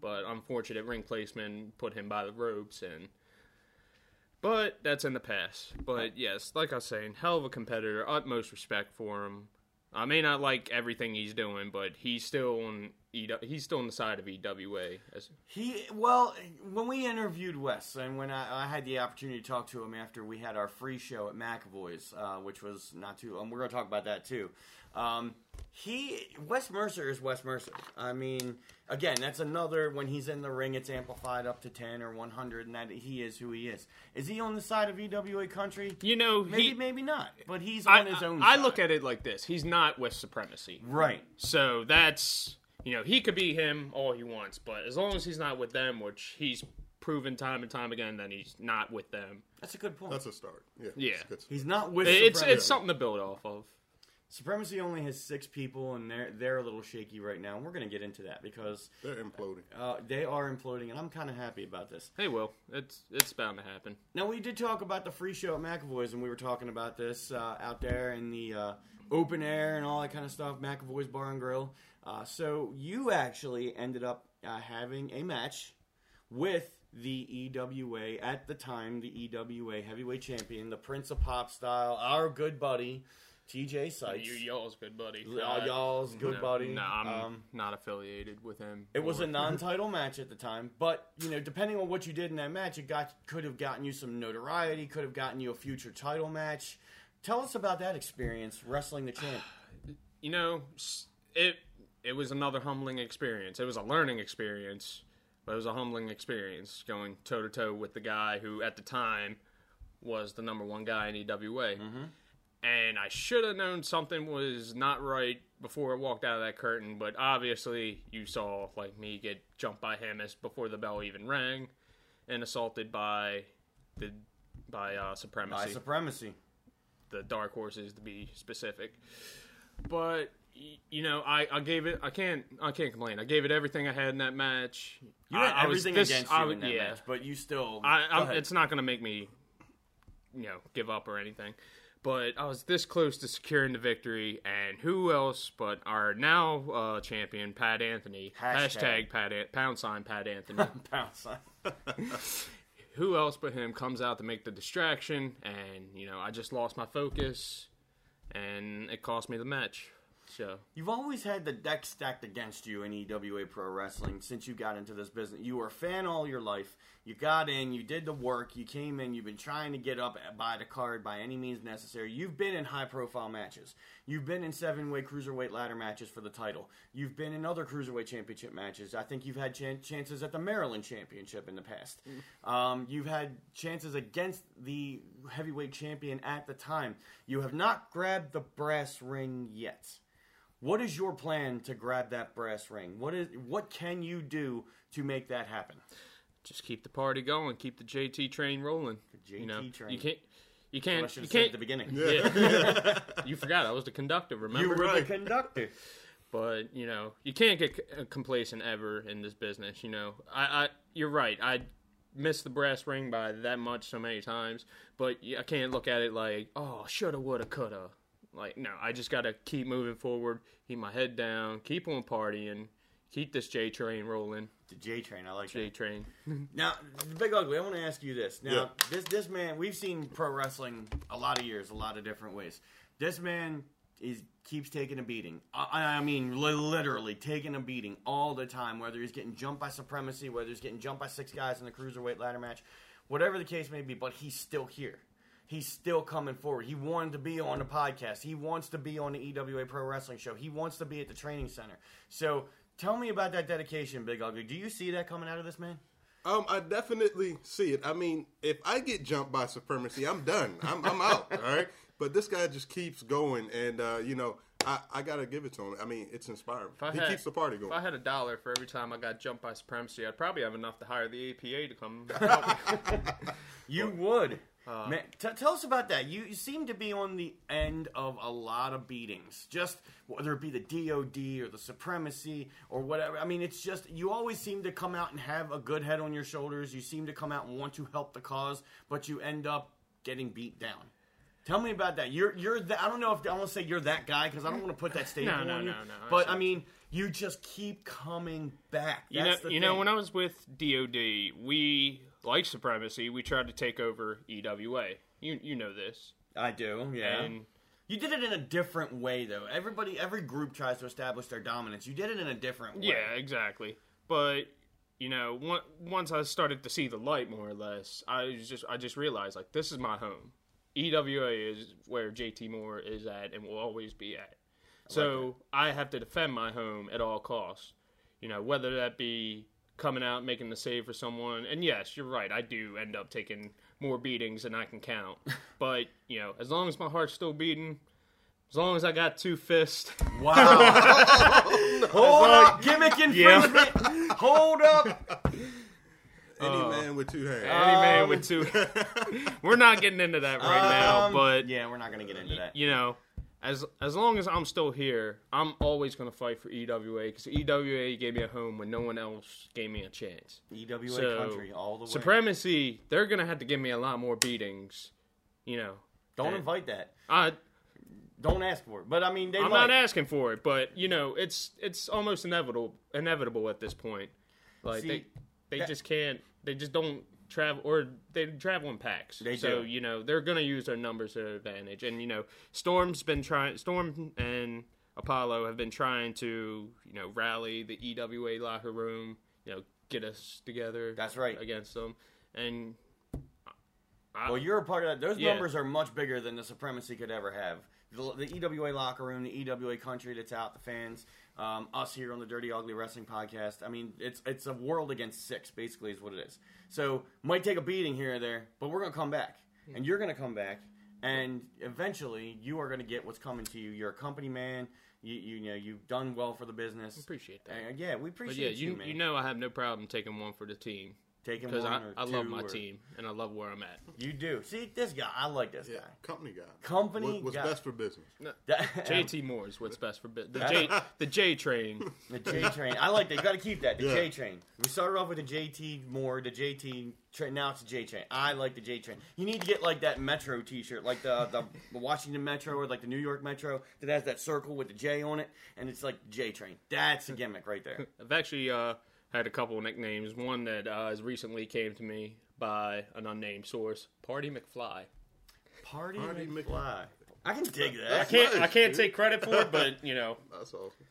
but unfortunate ring placement put him by the ropes and. But that's in the past. But yes, like I was saying, hell of a competitor. Utmost respect for him. I may not like everything he's doing, but he's still on he's still on the side of EWA. As, He well, when we interviewed Wes, and when I, I had the opportunity to talk to him after we had our free show at McAvoy's, uh, which was not too. Um, we're going to talk about that too. Um, he Wes Mercer is Wes Mercer. I mean, again, that's another when he's in the ring, it's amplified up to ten or one hundred, and that he is who he is. Is he on the side of EWA country? you know, Maybe, he, maybe not. But he's I, on his own. I side. look at it like this: he's not with supremacy, right. so that's you know he could be him all he wants, but as long as he's not with them, which he's proven time and time again that he's not with them, That's a good point. That's a start. Yeah. Yeah. it's good. he's not with. it's Supremacy. it's something to build off of. Supremacy only has six people, and they're they're a little shaky right now. And we're going to get into that because They're imploding. uh, they are imploding, and I'm kind of happy about this. Hey, Will, it's it's bound to happen. Now we did talk about the free show at McAvoy's, and we were talking about this uh, out there in the uh, open air and all that kind of stuff. McAvoy's Bar and Grill. Uh, so you actually ended up uh, having a match with the EWA at the time, the EWA heavyweight champion, the Prince of Pop Style, our good buddy TJ Sykes. You y'all's good buddy. Uh, y'all's good no, buddy. No, I'm Um, not affiliated with him. It was a non-title match at the time, but you know, depending on what you did in that match, it got could have gotten you some notoriety, could have gotten you a future title match. Tell us about that experience wrestling the champ. you know, it it was another humbling experience. It was a learning experience, but it was a humbling experience going toe to toe with the guy who at the time was the number one guy in EWA. And I should have known something was not right before I walked out of that curtain, but obviously you saw like me get jumped by him as before the bell even rang, and assaulted by the by uh, By supremacy supremacy. the dark horses to be specific. But you know, I, I gave it. I can't. I can't complain. I gave it everything I had in that match. You had I, I was everything this- against I you was- in that yeah. match, but you still. I, it's not going to make me, you know, give up or anything. But I was this close to securing the victory, and who else but our now uh, champion Pat Anthony Hashtag. hashtag Pat An- pound sign Pat Anthony. Pound sign. who else but him comes out to make the distraction, and you know I just lost my focus, and it cost me the match. So You've always had the deck stacked against you in EWA Pro Wrestling since you got into this business. You were a fan all your life. You got in, you did the work, you came in, you've been trying to get up by the card by any means necessary. You've been in high profile matches. You've been in seven way cruiserweight ladder matches for the title. You've been in other cruiserweight championship matches. I think you've had chan- chances at the Maryland Championship in the past. Um, you've had chances against the heavyweight champion at the time. You have not grabbed the brass ring yet. What is your plan to grab that brass ring? What is what can you do to make that happen? just keep the party going, keep the JT train rolling. JT you know, train. you can't. You can't. should You have said at can't. the beginning. Yeah. you forgot I was the conductor. Remember? You were Right. the conductor. but you know you can't get c- uh, complacent ever in this business you know i, I you're right i missed the brass ring by that much so many times but I can't look at it like oh shoulda woulda coulda like no i just gotta keep moving forward keep my head down keep on partying keep this j train rolling The J train. I like j that. train Now, the Big Ugly. I want to ask you this. Now, Yeah. this this man, we've seen pro wrestling a lot of years, a lot of different ways. This man is keeps taking a beating. I, I mean, li- literally taking a beating all the time. Whether he's getting jumped by supremacy, whether he's getting jumped by six guys in the cruiserweight ladder match, whatever the case may be. But he's still here. He's still coming forward. He wanted to be on the podcast. He wants to be on the EWA Pro Wrestling Show. He wants to be at the training center. So, tell me about that dedication, Big Ugly. Do you see that coming out of this man? Um, I definitely see it. I mean, if I get jumped by supremacy, I'm done. I'm, I'm out. all right. But this guy just keeps going, and uh, you know, I, I gotta give it to him. I mean, it's inspiring. I He had- keeps the party going. if i had a dollar for every time i got jumped by supremacy i'd probably have enough to hire the apa to come help. You would. Uh, Man, t- tell us about that. You, you seem to be on the end of a lot of beatings. Just whether it be the DOD or the supremacy or whatever. I mean, it's just you always seem to come out and have a good head on your shoulders. You seem to come out and want to help the cause, but you end up getting beat down. Tell me about that. You're you're the, I don't know if I want to say you're that guy because I don't want to put that statement No, no, on you. no, no, no. But I mean, you just keep coming back. You know, That's the you know, when I was with DOD, we like supremacy. We tried to take over EWA. You you know this, I do, yeah. and You did it in a different way, though. Everybody, every group tries to establish their dominance. You did it in a different way. Yeah, exactly. But you know, once I started to see the light, more or less, I just I just realized like this is my home. EWA is where JT Moore is at and will always be at. So I have to defend my home at all costs. You know, whether that be coming out making the save for someone, and yes, you're right, I do end up taking more beatings than I can count. but you know, as long as my heart's still beating, as long as I got two fists, Wow. Hold up, gimmick Yeah. infringement. Hold up. Any Uh, man with two hands. any man Um, with two. We're not getting into that right now, Um, but yeah, we're not gonna get into that. you know, as as long as I'm still here, I'm always going to fight for EWA because EWA gave me a home when no one else gave me a chance. EWA So, country all the way. Supremacy, they're going to have to give me a lot more beatings. You know, Don't invite that. I Don't ask for it. But I mean, they I'm might. not asking for it, but you know, it's it's almost inevitable inevitable at this point. Like See, they they that- just can't they just don't travel or they travel in packs. They so do. you know they're gonna use their numbers to their advantage. And you know, Storm's been trying. Storm and Apollo have been trying to you know rally the EWA locker room. You know, get us together. That's right. against them. And I, Well, you're a part of that. Those Yeah. numbers are much bigger than the supremacy could ever have. The, the EWA locker room, the EWA country that's out, the fans, um, us here on the Dirty Ugly Wrestling Podcast. I mean, it's it's a world against six, basically, is what it is. So might take a beating here or there, but we're gonna come back, and you're gonna come back, and eventually you are gonna get what's coming to you. You're a company man. You you, know you've done well for the business. appreciate that. Uh, yeah, we But yeah, appreciate you you, man. you know I have no problem taking one for the team taking because one I, or I love my or- team and I love where I'm at. You do. See this guy. I like this Yeah, guy. company guy. Company What- what's guy. best for business? That- JT Moore is what's best for bit. The J the J train. The J train. I like that. You got to keep that. The Yeah. J train. We started off with the JT Moore, the JT train. Now it's the J train. I like the J train. You need to get like that Metro T-shirt, like the the Washington Metro or like the New York Metro that has that circle with the J on it, and it's like J train. That's a gimmick right there. I've actually uh, had a couple of nicknames. One that uh, has recently came to me by an unnamed source, Party McFly. Party, Party McFly. I can dig that. I that. can't I can't dude. take credit for it, but you know That's awesome.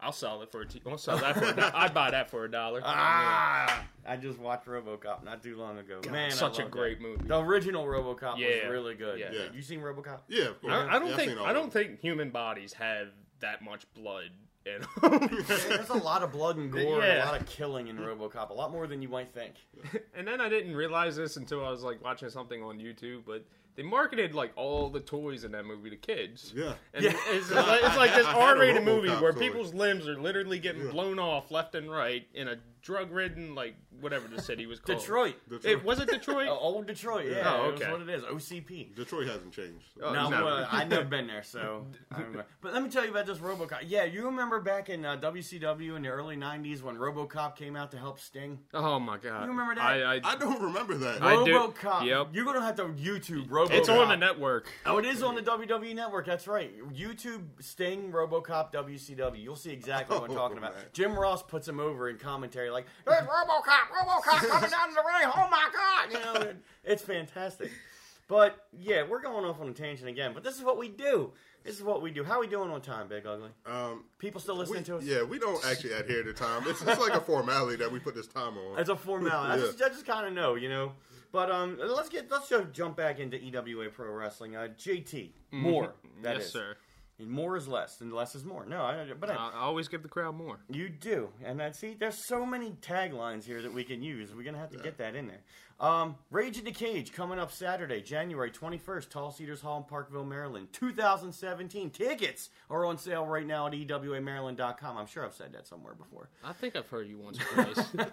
I'll sell it for a t- I'll sell that for a do- I'd buy that for a dollar. Ah, I just watched RoboCop not too long ago. Man, such a great that. movie. The original RoboCop Yeah. was really good. Yeah. Yeah. You seen RoboCop? Yeah, of course. I, I don't Yeah, think I don't think human bodies have that much blood in them. There's a lot of blood and gore and a Yeah. lot of killing in RoboCop, a lot more than you might think. and then I didn't realize this until I was like watching something on YouTube, but they marketed like all the toys in that movie to kids. Yeah. And Yeah. it's, it's like, it's like this I had a R-rated movie RoboCop where toy. people's limbs are literally getting blown off left and right in a drug-ridden like whatever the city was called. Detroit. It was it Detroit? Uh, old Detroit, yeah. Oh, That's okay. what it is. OCP. Detroit hasn't changed. Oh, no, no. well, I've never been there, so. I don't know. But let me tell you about this RoboCop. Yeah, you remember back in uh, WCW in the early '90s when RoboCop came out to help Sting? Oh my god! You remember that? I, I, I don't remember that. I do- RoboCop. yep. You're gonna have to YouTube RoboCop. it's on the network. Oh, it is on the WWE network. That's right. YouTube Sting RoboCop WCW. You'll see exactly what I'm Oh, talking about. man. Jim Ross puts him over in commentary like, "There's RoboCop, RoboCop coming down to the ring. Oh my god!" You know, it's fantastic. But yeah, we're going off on a tangent again. But this is what we do. This is what we do. How are we doing on time, Big Ugly? Um, People still we, listening to us? yeah, we don't actually adhere to time. It's, it's like a formality that we put this time on. It's a formality. I Yeah. just, I just kind of know, you know. But um, let's get let's just jump back into EWA Pro Wrestling. Uh, JT Moore. That yes, is. sir. And more is less, and less is more. No, I, but I, I always give the crowd more. you do, and I see there's so many taglines here that we can use. We're gonna have to get that in there. Um, Rage in the Cage coming up Saturday, January 21st, Tall Cedars Hall in Parkville, Maryland, 2017. Tickets are on sale right now at ewamaryland.com. I'm sure I've said that somewhere before. I think I've heard you once or twice.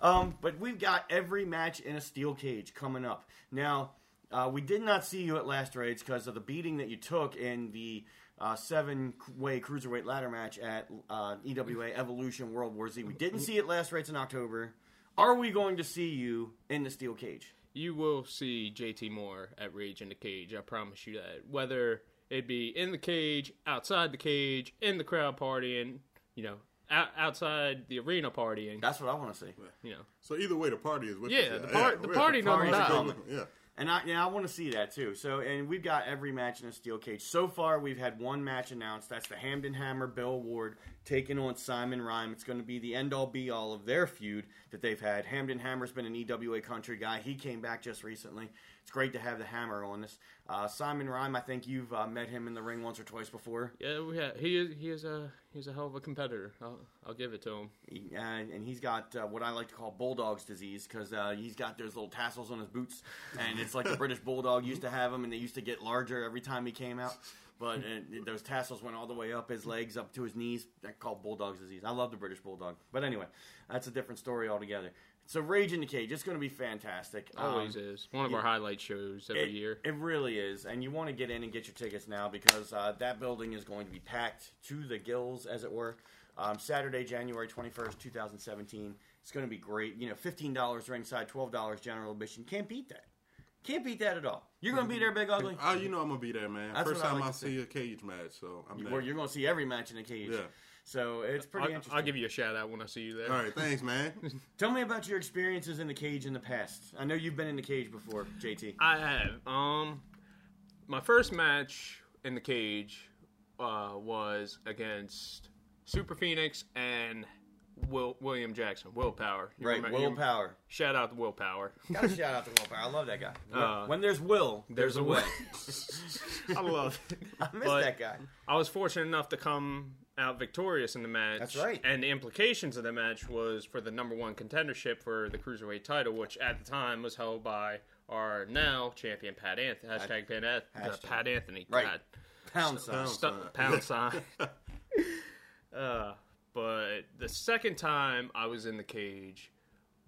Um, but we've got every match in a steel cage coming up. Now, uh, we did not see you at Last Raids because of the beating that you took and the uh, seven-way cruiserweight ladder match at uh, EWA Evolution World War Z. We didn't see it Last Raids in October. Are we going to see you in the steel cage? you will see JT Moore at Rage in the Cage. I promise you that. Whether it be in the cage, outside the cage, in the crowd partying, you know, out, outside the arena partying, That's what I want to see. you know. So either way, the party is with you. Yeah, us. the par- the party party's don't die. coming. Yeah. And I, yeah, I want to see that too. So, and we've got every match in a steel cage. So far, we've had one match announced. That's the Hamden Hammer Bill Ward taking on Simon Rhyme. It's going to be the end all be all of their feud that they've had. Hamden Hammer's been an EWA country guy. He came back just recently. It's great to have the Hammer on this. Uh, Simon Rhyme, I think you've uh, met him in the ring once or twice before. Yeah, we ha- he is he is a he's a hell of a competitor. I'll, I'll give it to him. He- uh, and he's got uh, what I like to call bulldog's disease because uh, he's got those little tassels on his boots, and it's like the British bulldog used to have them, and they used to get larger every time he came out. But uh, those tassels went all the way up his legs, up to his knees. That called bulldog's disease. I love the British bulldog, but anyway, that's a different story altogether. So Rage in the Cage, it's going to be fantastic. Always Um, is one of yeah. our highlight shows every it, year. It really is, and you want to get in and get your tickets now because uh, that building is going to be packed to the gills, as it were. Um, Saturday, January twenty first, two thousand seventeen. It's going to be great. You know, fifteen dollars ringside, twelve dollars general admission. Can't beat that. Can't beat that at all. You're going to be there, Big Ugly. Oh, you know I'm gonna be there, man. That's First what I time like I to see a cage match, so I'm there. Where you're going to see every match in a cage. Yeah. So it's pretty I'll, interesting. I'll give you a shout out when I see you there. All right, thanks, man. Tell me about your experiences in the cage in the past. I know you've been in the cage before, JT. I have. Um, my first match in the cage uh, was against Super Phoenix and Will William Jackson. Willpower. You Right, remember- you- willpower. Shout out to Willpower. Got to shout out to Willpower. I love that guy. Uh, when there's will, there's, there's a way. I love it. I miss But- that guy. I was fortunate enough to come out victorious in the match. That's right. And the implications of the match was for the number one contendership for the cruiserweight title, which at the time was held by our now champion Pat Anthony. Hashtag Pat, Anth- uh, Hashtag. Pat Anthony. Right. God. Pound sign. Pound sign. pound sign. uh, but the second time I was in the cage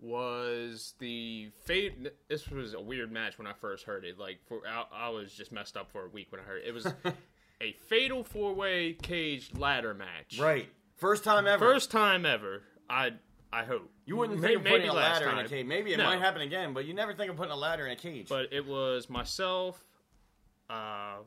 was the fate. This was a weird match when I first heard it. Like for I, I was just messed up for a week when I heard it. It was a fatal four way cage ladder match. Right. First time ever. First time ever. I I hope You wouldn't think of putting maybe a ladder in a cage. Maybe it No. might happen again, but you never think of putting a ladder in a cage. But it was myself, uh,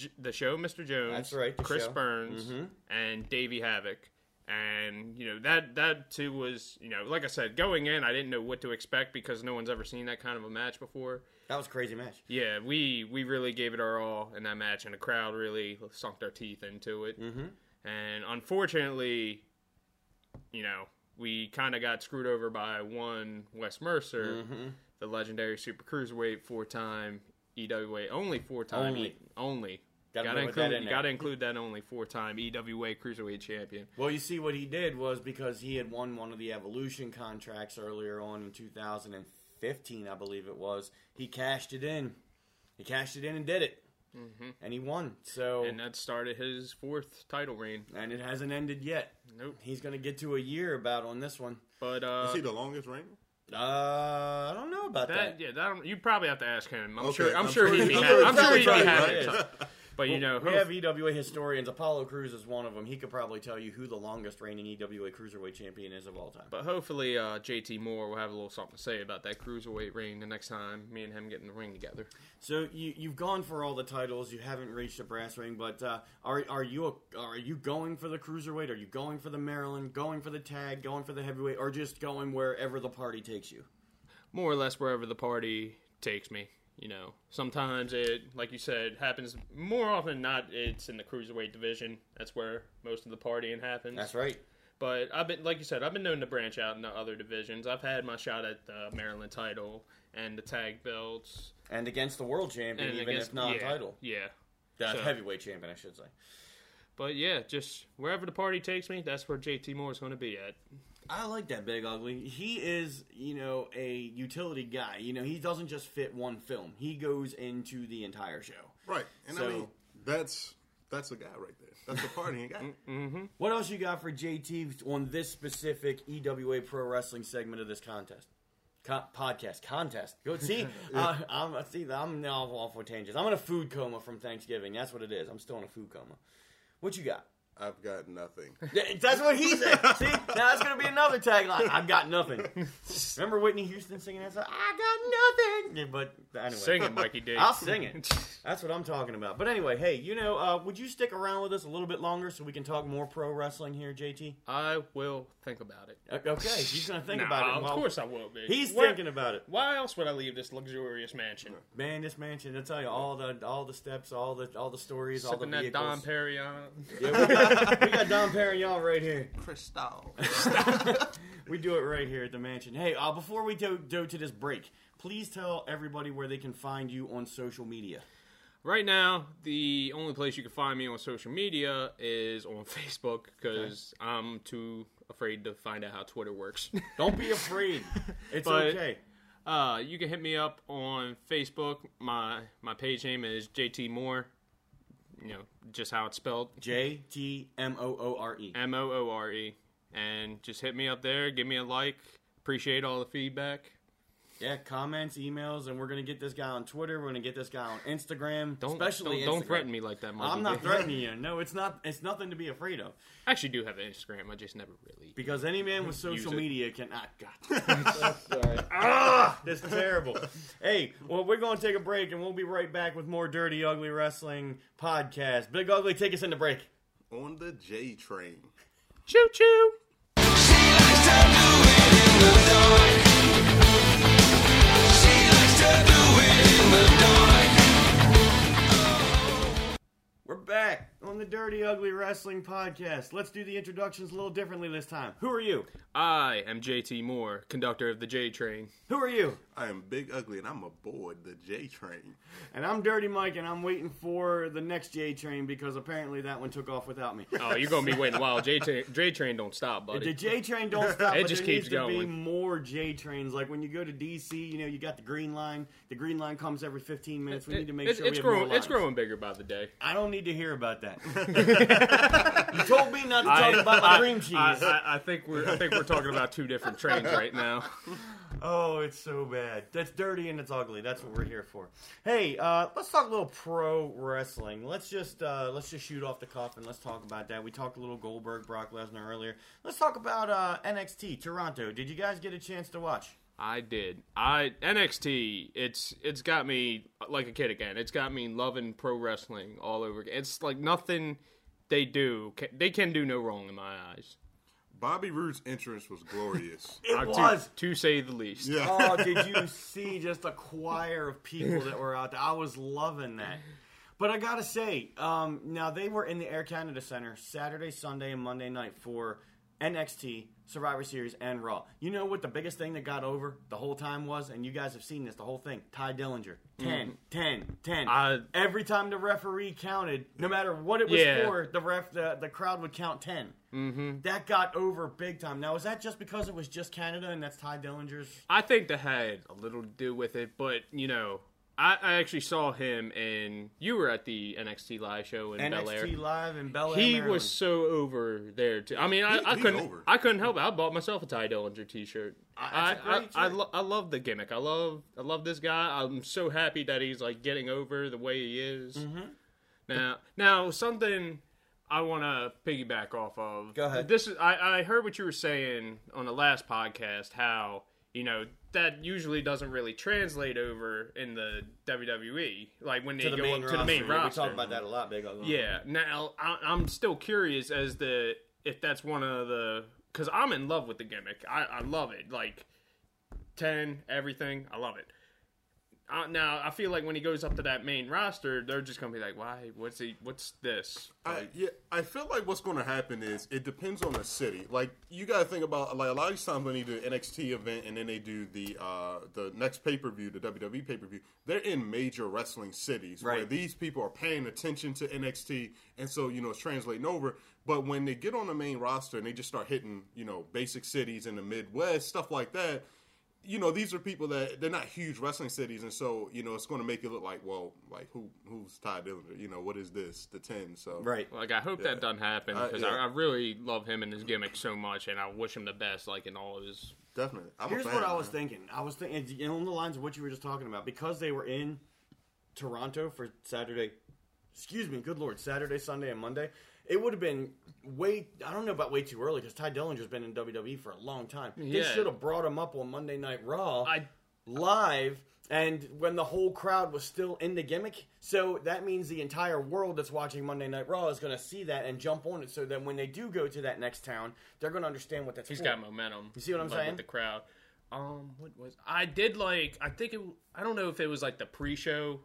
J- the show, Mr. Jones. That's right, Chris show. Burns Mhm. and Davey Havoc, and you know that that too was you know like I said, going in, I didn't know what to expect because no one's ever seen that kind of a match before. that was a crazy match. Yeah, we we really gave it our all in that match, and the crowd really sunk their teeth into it. Mm-hmm. And unfortunately, you know, we kind of got screwed over by one Wes Mercer, Mm-hmm. the legendary super cruiserweight, four time EWA, only four time Only. E- only. Gotta Gotta, include that in you gotta include that only four time EWA cruiserweight champion. Well, you see, what he did was because he had won one of the Evolution contracts earlier on in 2015, I believe it was. He cashed it in. He cashed it in and did it, Mhm. and he won. So, And that started his fourth title reign. and it hasn't ended yet. Nope. He's going to get to a year about on this one. But uh, Is he the longest reign? Uh, I don't know about that. that yeah, that you probably have to ask him. I'm Okay, sure. I'm, I'm sure sure he'd be. Happy. I'm he's sure he'd be happy. But you know, we have EWA historians. Apollo Cruz is one of them. He could probably tell you who the longest reigning EWA cruiserweight champion is of all time. But hopefully, uh, JT Moore will have a little something to say about that cruiserweight reign the next time me and him get in the ring together. So you you've gone for all the titles. You haven't reached the brass ring, but uh, are are you a, are you going for the cruiserweight? Are you going for the Maryland? Going for the tag? Going for the heavyweight? Or just going wherever the party takes you? More or less wherever the party takes me. You know, sometimes it, like you said, happens more often than not. It's in the cruiserweight division. That's where most of the partying happens. That's right. But I've been, like you said, I've been known to branch out into other divisions. I've had my shot at the Maryland title and the tag belts, And against the world champion, and even against- if non-title, Yeah, the So- heavyweight champion, I should say. But yeah, just wherever the party takes me, that's where JT Moore is going to be at. I like that big ugly. He is, you know, a utility guy. You know, he doesn't just fit one film. He goes into the entire show. Right. And So- I mean, that's that's the guy right there. That's the partying guy. Mm-hmm. What else you got for JT on this specific EWA Pro Wrestling segment of this contest? Co- podcast contest. Go see. uh, I'm see. I'm now off for tangents. I'm in a food coma from Thanksgiving. That's what it is. I'm still in a food coma. What you got? I've got nothing. That's what he said. See, now that's gonna be another tagline. I've got nothing. Remember Whitney Houston singing that song? I got nothing. Yeah, but anyway, Sing it, Mikey D. I'll sing it. That's what I'm talking about. But anyway, hey, you know, uh, would you stick around with us a little bit longer so we can talk more pro wrestling here, JT? I will think about it. Okay, he's gonna think Nah, about it. of course I will be. he's Where- thinking about it. Why else would I leave this luxurious mansion? Man, this mansion, I tell you, all the all the steps, all the all the stories, all the Sipping that vehicles. Dom Perignon. Yeah, we, got, we got Dom Perignon right here. Cristal. We do it right here at the mansion. Hey, uh, before we go, go to this break, please tell everybody where they can find you on social media. Right now, the only place you can find me on social media is on Facebook because I'm too afraid to find out how Twitter works. Don't be afraid. It's But- okay. uh, you can hit me up on Facebook. My my page name is JT Moore. You know, just how it's spelled. J T M O O R E. M O O R E. And just hit me up there. Give me a like. Appreciate all the feedback. Yeah, comments, emails, and we're gonna get this guy on Twitter. We're gonna get this guy on Instagram. Don't especially don't, don't Instagram. threaten me like that, Mikey. I'm not threatening you. No, it's not. It's nothing to be afraid of. I actually do have an Instagram. I just never really. Because any man with social media can. Ah, God. Sorry. ah, this is terrible. Hey, well, we're going to take a break, and we'll be right back with more Dirty Ugly Wrestling podcast. Big Ugly, take us in the break. On the J train. Choo choo. We're back on the Dirty Ugly Wrestling podcast. Let's do the introductions a little differently this time. Who are you? I am JT Moore, conductor of the J Train. Who are you? I am Big Ugly and I'm aboard the J train. And I'm Dirty Mike, and I'm waiting for the next J train because apparently that one took off without me. Oh, you're gonna be waiting a while. J Train, J Train don't stop, buddy. The. J train don't stop. It but just there keeps needs to be more J trains. Like when you go to DC, you know, you got the green line. The green line comes every 15 minutes. We need to make It- sure it's we have growing. more It's growing bigger by the day. I don't need to hear about that. you told me not to talk about my cream cheese. I, I, I think we're. I think we're talking about two different trains right now. Oh, it's so bad. That's dirty and it's ugly. That's what we're here for. Hey, uh, let's talk a little pro wrestling. Let's just uh, let's just shoot off the cuff and let's talk about that. We talked a little Goldberg, Brock Lesnar earlier. Let's talk about uh, NXT Toronto. Did you guys get a chance to watch? I did. I NXT. It's it's got me like a kid again. It's got me loving pro wrestling all over again. It's like nothing they do. ca- They can do no wrong in my eyes. Bobby Roode's entrance was glorious. It Uh, to- was. to say the least. yeah. oh, did you see just a choir of people that were out there? I was loving that. But I gotta say, um, now they were in the Air Canada Center Saturday, Sunday, and Monday night for NXT, Survivor Series, and Raw. You know what the biggest thing that got over the whole time was, and you guys have seen this, the whole thing. Tye Dillinger, 10, 10, 10. I- Every time the referee counted, no matter what it was Yeah. for, the ref, the, the crowd would count 10. Mm-hmm. That got over big time. Now, is that just because it was just Canada and that's Tye Dillinger's I think that had a little to do with it, but you know, I, I actually saw him in. You were at the NXT live show in Bel Air. NXT Live in Bel Air. He Maryland. was so over there too. I mean, I, He- I couldn't. over. I couldn't help it. I bought myself a Tye Dillinger T-shirt. I that's a I, I, lo- I love the gimmick. I love I love this guy. I'm so happy that he's like getting over the way he is. Mm-hmm. Now, now something I want to piggyback off of. Go ahead. This is I, I heard what you were saying on the last podcast. How you know that usually doesn't really translate over in the WWE. Like when they the go up roster. to the main roster. We talk about that a lot, Big. Yeah. Now I, I'm still curious as to if that's one of the because I'm in love with the gimmick. I, I love it. Like ten, everything. I love it. Uh, now I feel like when he goes up to that main roster, they're just gonna be like, "Why? What's he? What's this?" I, yeah, I feel like what's going to happen is it depends on the city. Like you got to think about like a lot of these times when they do an NXT event and then they do the uh, the next pay per view, the WWE pay per view. They're in major wrestling cities where these people are paying attention to NXT, and so you know it's translating over. But when they get on the main roster and they just start hitting you know basic cities in the Midwest, stuff like that. You know, these are people that they're not huge wrestling cities, and so you know it's going to make it look like, well, like who who's Tye Dillinger? You know, what is this? The ten? So Right. Like I hope that doesn't happen Uh, because yeah. I, I really love him and his gimmick so much, and I wish him the best, like in all of his. Definitely. I'm Here's fan, what I was man. thinking. I was thinking along the lines of what you were just talking about because they were in Toronto for Saturday. Excuse me, good lord, Saturday, Sunday, and Monday. It would have been way. I don't know about way too early because Tye Dillinger's been in WWE for a long time. They should have brought him up on Monday Night Raw I live. And when the whole crowd was still in the gimmick, so that means the entire world that's watching Monday Night Raw is going to see that and jump on it. So that when they do go to that next town, they're going to understand what that's. he's for. got momentum. You see what I'm like, saying? With the crowd. Um, what was I did like? I think it. I don't know if it was like the pre-show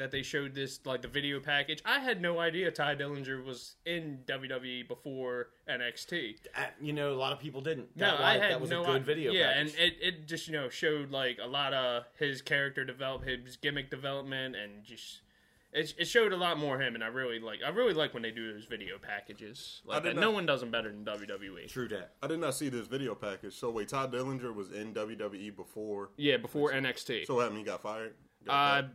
that they showed this like the video package. I had no idea Tye Dillinger was in WWE before NXT. Uh, You know, a lot of people didn't. No, That, I had that was no a good i- video. Yeah, package. and it, it just you know showed like a lot of his character develop, his gimmick development, and just it, it showed a lot more him. And I really like I really like when they do those video packages. Like that. not- no one does them better than. WWE. True that. I did not see this video package. So wait, Tye Dillinger was in WWE before. Yeah, before NXT. So what happened? He got fired. Got uh,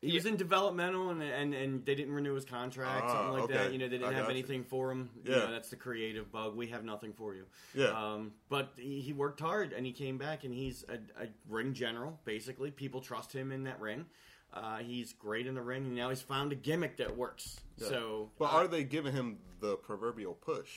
He was in developmental, and, and and they didn't renew his contract, Ah, something like okay. that. You know, they didn't I have got you. anything for him. You Yeah. know, that's the creative bug. We have nothing for you. Yeah. Um, but he, he worked hard, and he came back, and he's a, a ring general. Basically, people trust him in that ring. Uh, he's great in the ring, and now he's found a gimmick that works. So, but uh, are they giving him the proverbial push?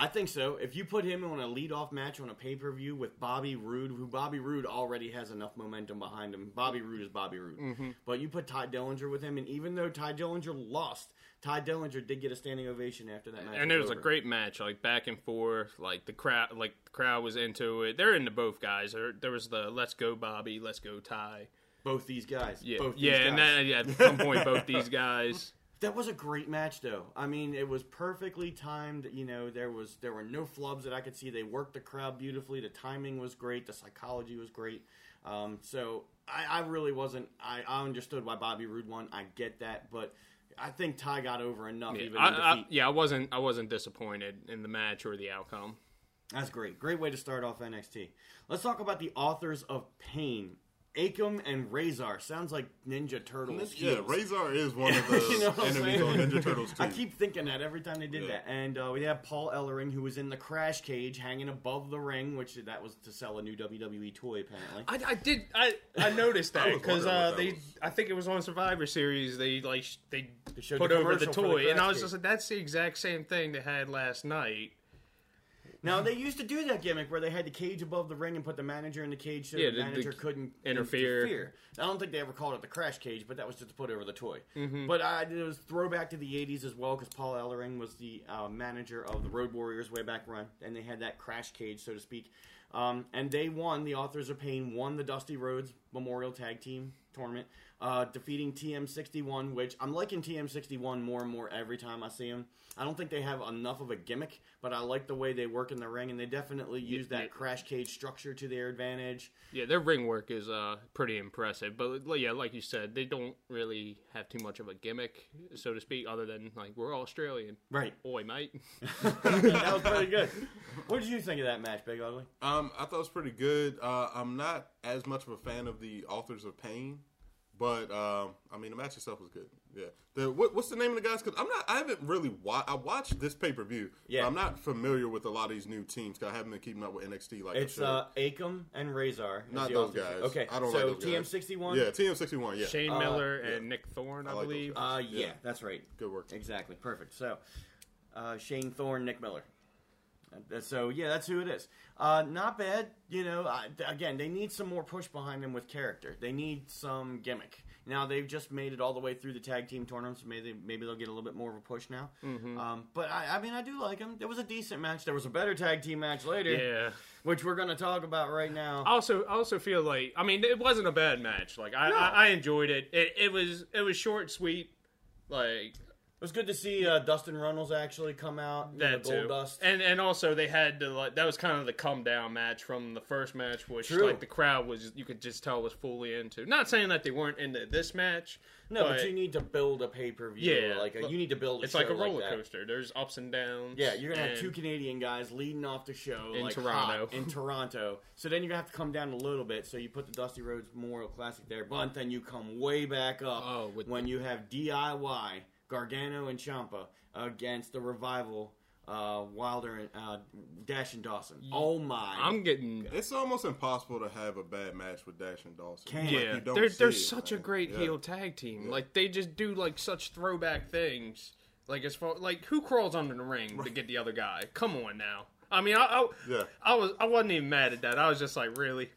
I think so. If you put him on a lead-off match on a pay-per-view with Bobby Roode, who Bobby Roode already has enough momentum behind him. Bobby Roode is Bobby Roode. Mm-hmm. But you put Tye Dillinger with him, and even though Tye Dillinger lost, Tye Dillinger did get a standing ovation after that match. and it was a great match, like back and forth. Like the crowd, like the crowd was into it. They're into both guys. There, there was the "Let's go Bobby," "Let's go Tye." both these guys. Yeah, both these yeah, and then yeah, at some point, both these guys. That was a great match, though. I mean, it was perfectly timed. You know, there was there were no flubs that I could see. They worked the crowd beautifully. The timing was great. The psychology was great. Um, so I, I really wasn't. I, I understood why Bobby Roode won. I get that, but I think Tye got over enough Yeah, even in I, I, yeah, I wasn't, I wasn't disappointed in the match or the outcome. That's great. Great way to start off NXT. Let's talk about the authors of Pain. Akam and Rezar sounds like Ninja Turtles. Yeah, heels. Razor is one of the You know I'm enemies on? Ninja Turtles too. I keep thinking that every time they did Yeah. that. And uh, we have Paul Ellering, who was in the crash cage, hanging above the ring, which that was to sell a new WWE toy, apparently. I, I did, I, I noticed that because uh, they, was. I think it was on Survivor Series. They like they, They showed put the over the commercial for the toy, and I was cage. just like, that's the exact same thing they had last night. Now they used to do that gimmick where they had the cage above the ring and put the manager in the cage so Yeah, the, the- manager couldn't interfere. I don't think they ever called it the crash cage, but that was just to put over the toy. Mm-hmm. But uh, it was throwback to the '80s as well because Paul Ellering was the uh, manager of the Road Warriors way back when, and they had that crash cage, so to speak. Um, and they won. The Authors of Pain won the Dusty Rhodes Memorial Tag Team Tournament, uh, defeating TM61. Which I'm liking TM61 more and more every time I see them. I don't think they have enough of a gimmick, but I like the way they work in the ring, and they definitely use that yeah. crash cage structure to their advantage. Yeah, their ring work is uh, pretty impressive, but like, yeah, like you said, they don't really have too much of a gimmick, so to speak, other than like we're Australian. Right. Oi, mate. that was pretty good. What did you think of that match, Big Ugly? Um, I thought it was pretty good. Uh, I'm not as much of a fan of the Authors of Pain, but um, I mean the match itself was good. Yeah. The what, what's the name of the guys? Because I'm not. I haven't really watched. I watched this pay per view. Yeah. I'm not familiar with a lot of these new teams because I haven't been keeping up with NXT like It's should. uh, Akam and Rezar. not those authors. guys. Okay, I don't so like those. TM61. Yeah, TM61. Yeah. Shane Uh, Miller yeah. and Nick Thorne, I, I like believe. guys. Uh, yeah, Yeah. that's right. Good work. Exactly. Perfect. So, uh, Shane Thorne, Nick Miller. So yeah, that's who it is. Uh, not bad. You know, I, again, they need some more push behind them with character. They need some gimmick. Now they've just made it all the way through the tag team tournaments. Maybe maybe they'll get a little bit more of a push now. Mm-hmm. Um, but I, I mean, I do like them. There was a decent match. There was a better tag team match later, yeah. which we're going to talk about right now. Also, I also feel like I mean it wasn't a bad match. Like I, No. I, I enjoyed it. It it was it was short, sweet. Like It was good to see uh, Dustin Runnels actually come out. know, that Gold too. Dust. And and also they had to like that was kind of the come down match from the first match, which True. like the crowd was you could just tell was fully into. Not saying that they weren't into this match. No, but, you need to build a pay per view. Yeah, like a, you need to build. A it's like a roller that. coaster. There's ups and downs. Yeah, you're gonna have two Canadian guys leading off the show In like, Toronto. in Toronto. So then you're gonna have to come down a little bit. So you put the Dusty Rhodes Memorial Classic there, but then you come way back up Oh, with when you have DIY Gargano and Ciampa against the Revival. Uh, Wilder and uh, Dash and Dawson. Oh my! I'm getting It's almost impossible to have a bad match with Dash and Dawson. Can't. Like, yeah. you don't they're they're it, such a great Yeah. heel tag team. Yeah. Like they just do like such throwback things. Like as far like who crawls under the ring to get the other guy? Come on now. I mean, I, I, Yeah. I was I wasn't even mad at that. I was just like, really.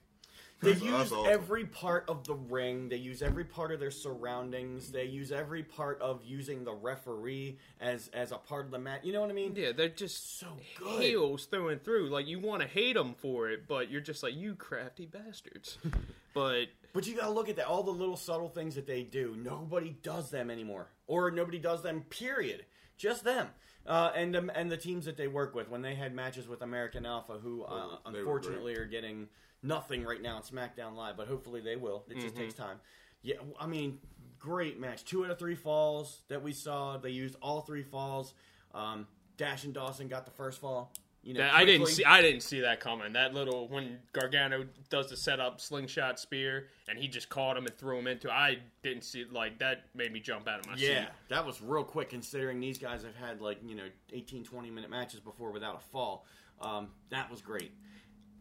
They That's use awesome. every part of the ring. They use every part of their surroundings. They use every part of using the referee as as a part of the match. You know what I mean? Yeah, they're just So good. heels through and through. Like you want to hate them for it, but you're just like you crafty bastards. but But you gotta look at that. All the little subtle things that they do. Nobody does them anymore, or nobody does them. Period. Just them. Uh, and the, and the teams that they work with when they had matches with American Alpha, who uh, They were unfortunately are getting nothing right now on SmackDown Live, but hopefully they will. It just takes time. Yeah, I mean, great match. Two out of three falls that we saw. They used all three falls. Um, Dash and Dawson got the first fall. You know, that, I didn't see I didn't see that coming. That little when Gargano does the setup slingshot spear and he just caught him and threw him into. I didn't see like that made me jump out of my Yeah, seat. Yeah, that was real quick considering these guys have had like, you know, 18, 20 minute matches before without a fall. Um, that was great.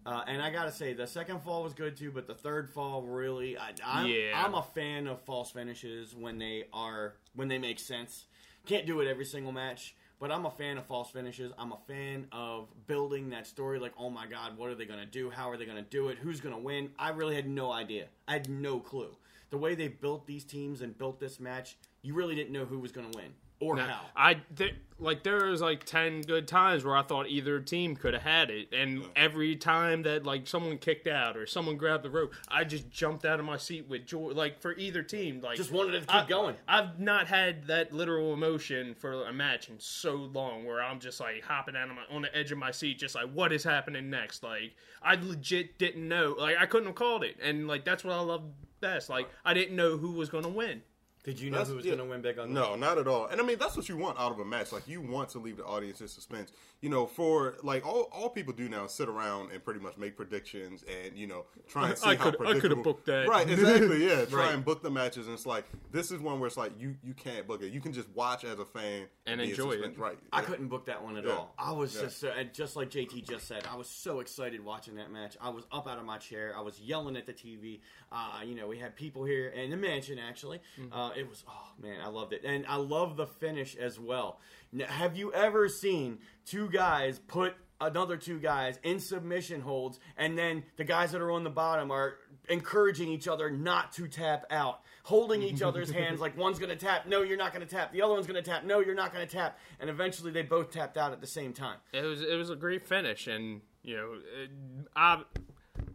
Uh, and I gotta say, the second fall was good too, but the third fall really, I, I'm, Yeah. I'm a fan of false finishes when they are when they make sense. Can't do it every single match, but I'm a fan of false finishes. I'm a fan of building that story. Like, oh my god, what are they gonna do? How are they gonna do it? Who's gonna win? I really had no idea. I had no clue. The way they built these teams and built this match, you really didn't know who was gonna win or Now, how. I th- like there was like ten good times where I thought either team could have had it, and every time that like someone kicked out or someone grabbed the rope, I just jumped out of my seat with joy. Like for either team, like Just wanted it to keep I- going. I've not had that literal emotion for a match in so long, where I'm just like hopping out of my on the edge of my seat, just like what is happening next. Like I legit didn't know, like I couldn't have called it, and like that's what I love best. Like I didn't know who was going to win. Did you know That's- who was yeah. gonna win Big Ugly? No, not at all. And I mean, that's what you want out of a match. Like, you want to leave the audience in suspense. You know, for like all, all people do now is sit around and pretty much make predictions and you know try and see I how could- I coulda booked that. Right, exactly. Yeah, try Right. and book the matches. And it's like this is one where it's like you you can't book it. You can just watch as a fan And be enjoy it. suspense. Right. I Yeah. couldn't book that one at Yeah. all. I was Yeah. just, so, and just like JT just said, I was so excited watching that match. I was up out of my chair. I was yelling at the TV. Uh, you know, we had people here in the mansion. Actually, Mm-hmm. uh, it was oh man, I loved it, and I love the finish as well. Now, have you ever seen two guys put another two guys in submission holds, and then the guys that are on the bottom are encouraging each other not to tap out, holding each other's hands like one's going to tap, no, you're not going to tap, the other one's going to tap, no, you're not going to tap, and eventually they both tapped out at the same time. It was it was a great finish, and you know, it, I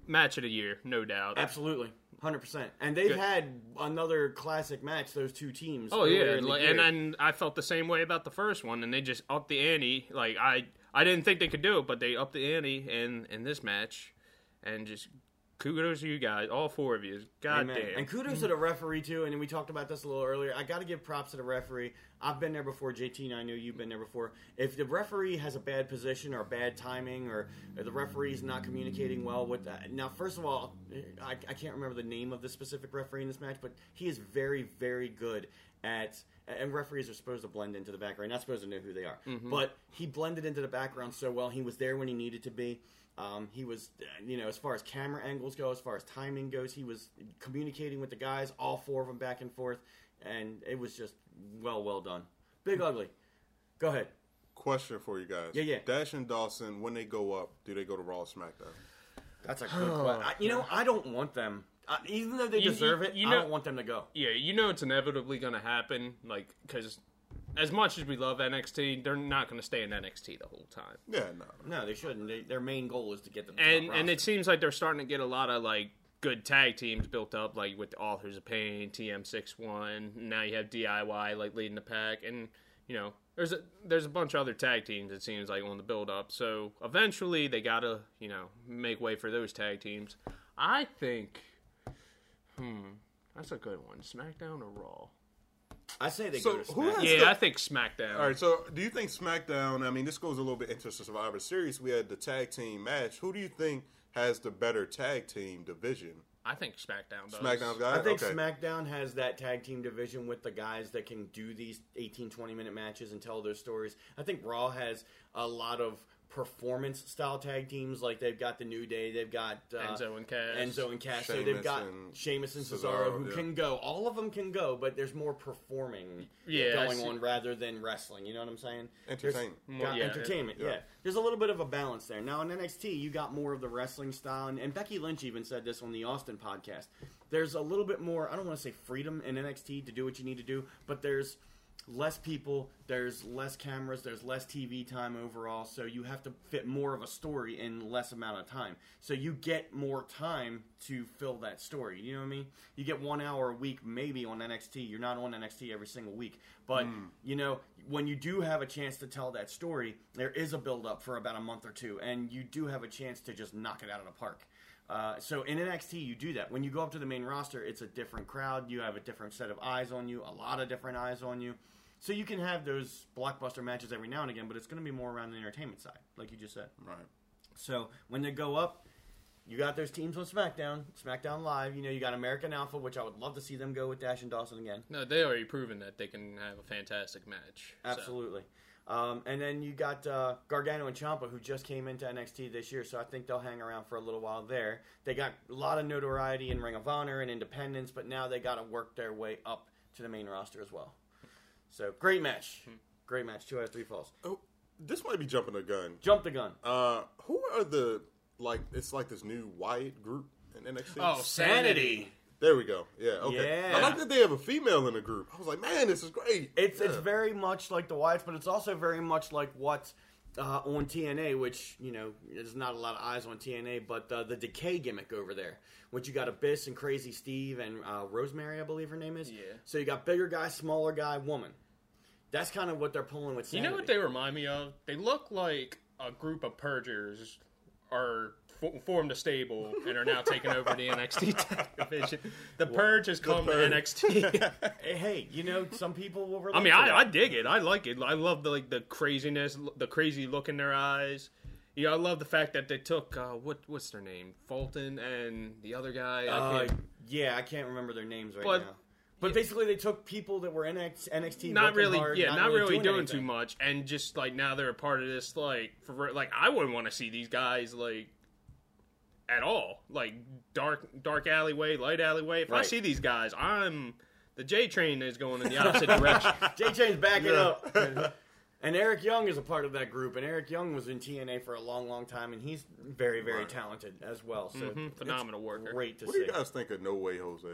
match of the year, no doubt. Absolutely. Hundred percent, and they've Good. had another classic match. Those two teams. Oh yeah, and and I felt the same way about the first one, and they just upped the ante. Like I I didn't think they could do it, but they upped the ante in in this match, and just kudos to you guys, all four of you. God Amen. damn. And kudos to the referee too. And we talked about this a little earlier. I got to give props to the referee. I've been there before. JT and I know you've been there before. If the referee has a bad position or bad timing, or the referee's not communicating well with that. Now, first of all, I, I can't remember the name of the specific referee in this match, but he is very, very good at. And referees are supposed to blend into the background. Not supposed to know who they are, mm-hmm. but he blended into the background so well. He was there when he needed to be. Um, he was, you know, as far as camera angles go, as far as timing goes, he was communicating with the guys, all four of them back and forth, and it was just well, well done. Big Ugly. Go ahead. Question for you guys. Yeah, yeah. Dash and Dawson, when they go up, do they go to Raw or SmackDown? That's a good question. You know, I don't want them, uh, even though they You- deserve you- it. you I know- don't want them to go. yeah, you know it's inevitably going to happen, like because as much as we love NXT, they're not going to stay in NXT the whole time. Yeah, no. No, they shouldn't. They, their main goal is to get them. and and it seems like they're starting to get a lot of like good tag teams built up, like with the Authors of Pain, TM61. Now you have DIY like leading the pack, and you know there's a there's a bunch of other tag teams. It seems like on the build up. So eventually they gotta you know make way for those tag teams. I think, hmm, that's a good one. SmackDown or Raw? I say they So go to who SmackDown. has- Yeah, the- I think SmackDown. All right, so do you think SmackDown? I mean, this goes a little bit into Survivor Series. We had the tag team match. Who do you think has the better tag team division? I think SmackDown does. SmackDown's got I think okay. SmackDown has that tag team division with the guys that can do these 18, 20 minute matches and tell their stories. I think Raw has a lot of performance style tag teams. Like they've got the New Day, they've got uh, Enzo and Cass. Enzo and Cass. So they've got and Sheamus and Cesaro, Cesaro, who yeah. can go. All of them can go, but there's more performing Yeah, going on rather than wrestling. You know what I'm saying? There's- Entertainment. More- yeah, entertainment, yeah. yeah. There's a little bit of a balance there. Now in NXT, you got more of the wrestling style, and, and Becky Lynch even said this on the Austin podcast. There's a little bit more. I don't want to say freedom in NXT to do what you need to do, but there's less people, there's less cameras, there's less TV time overall, so you have to fit more of a story in less amount of time. So you get more time to fill that story. You know what I mean? You get one hour a week maybe on NXT. You're not on NXT every single week. But, you know, when you do have a chance to tell that story, there is a build up for about a month or two, and you do have a chance to just knock it out of the park. Uh, so in NXT, you do that. When you go up to the main roster, it's a different crowd. You have a different set of eyes on you, a lot of different eyes on you. So you can have those blockbuster matches every now and again, but it's going to be more around the entertainment side, like you just said. Right. So when they go up, you got those teams on SmackDown, SmackDown Live. You know, you got American Alpha, which I would love to see them go with Dash and Dawson again. No, they already proven that they can have a fantastic match. so. Absolutely. Um, and then you got uh, Gargano and Ciampa, who just came into NXT this year, so I think they'll hang around for a little while there. They got a lot of notoriety in Ring of Honor and Independence, but now they got to work their way up to the main roster as well. So great match, great match. Two out of three falls. Oh, this might be jumping the gun. Jump the gun. Uh, who are the like? It's like this new Wyatt group in NXT. Oh, Sanity. there we go. Yeah. Okay. Yeah. I like that they have a female in the group. I was like, man, this is great. It's it's very much like the Wyatts, but it's also very much like what uh, on TNA, which you know there's not a lot of eyes on TNA, but uh, the Decay gimmick over there, which you got Abyss and Crazy Steve and uh, Rosemary, I believe her name is. Yeah. So you got bigger guy, smaller guy, woman. That's kind of what they're pulling with. You know what they remind me of? They look like a group of purgers are fo- formed a stable and are now taking over the NXT division. The purge has come Purge. to NXT. Hey, you know some people will. I mean, I. I dig it. I like it. I love the like the craziness, the crazy look in their eyes. Yeah, I love the fact that they took uh, what what's their name, Fulton and the other guy. I Uh, yeah, I can't remember their names right But- now. But basically, they took people that were in NXT, NXT not really, hard, yeah, not, really doing, anything. too much, and just like now they're a part of this. Like, for like, I wouldn't want to see these guys like at all. Like dark, dark alleyway, light alleyway. If I see these guys, I'm the J train is going in the opposite direction. J train's backing Yeah. up. And Eric Young is a part of that group, and Eric Young was in TNA for a long, long time, and he's very, very Right. talented as well. So Mhm, it's phenomenal worker. Great to What do see. you guys think of No Way Jose?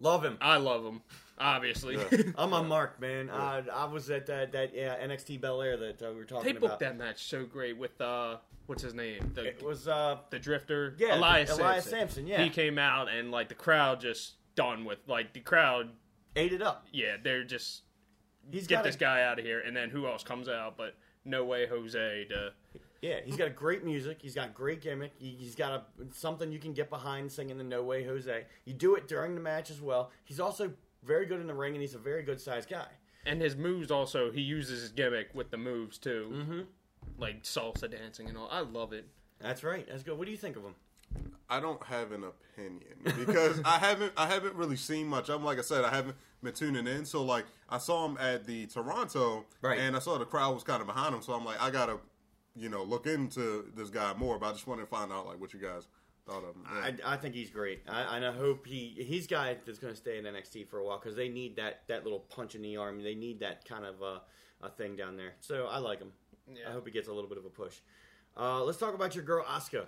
Love him. I love him. obviously. Yeah. I'm on Mark, man. I, I was at that, that yeah, NXT Bel Air that uh, we were talking about. they about. booked that match so great with uh, what's his name, the It was uh, the Drifter, Yeah, Elias, Elias Samson. Samson, yeah. he came out and like the crowd just done with like the crowd. ate it up. Yeah, they're just He's get got this guy out of here, and then who else comes out? But no way, Jose. To Yeah, he's got great music. He's got great gimmick. He, he's got a something you can get behind singing the No Way Jose. You do it during the match as well. He's also very good in the ring, and he's a very good sized guy. and his moves also, he uses his gimmick with the moves too, Mm-hmm. like salsa dancing and all. I love it. That's right. That's good. What do you think of him? I don't have an opinion because I haven't I haven't really seen much. I'm like I said, I haven't been tuning in. So like I saw him at the Toronto, Right. and I saw the crowd was kind of behind him. So I'm like, I gotta, you know, look into this guy more. But I just wanted to find out like what you guys thought of him. Yeah. I, I think he's great. I, and I hope he he's guy that's going to stay in NXT for a while because they need that that little punch in the arm. They need that kind of uh, a thing down there. So I like him. Yeah. I hope he gets a little bit of a push. Uh, let's talk about your girl Asuka.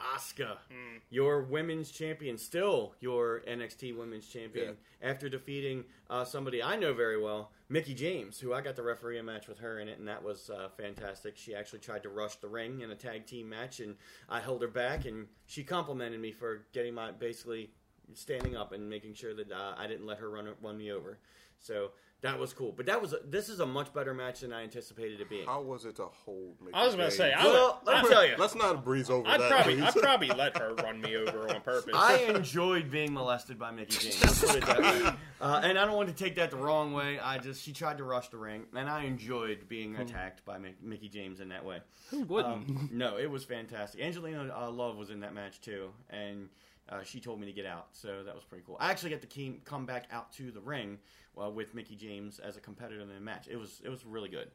Asuka, Mm. your women's champion, still your NXT women's champion, after defeating uh, somebody I know very well, Mickie James, who I got to referee a match with her in it, and that was uh, fantastic. She actually tried to rush the ring in a tag team match, and I held her back, and she complimented me for getting my basically standing up and making sure that uh, I didn't let her run run me over. So that was cool. But that was this is a much better match than I anticipated it being. How was it to hold? Mickie I was about to say, James? I Well, would, let me I- tell you. Let's not breeze over I'd that. probably, please. I'd probably let her run me over on purpose. I enjoyed being molested by Mickie James. Let's put it that way. Uh, and I don't want to take that the wrong way. I just she tried to rush the ring, and I enjoyed being attacked by Mickie James in that way. Who wouldn't? Um, no, it was fantastic. Angelina uh, Love was in that match too, and uh, she told me to get out, so that was pretty cool. I actually got to keep, come back out to the ring uh, with Mickie James as a competitor in the match. It was it was really good.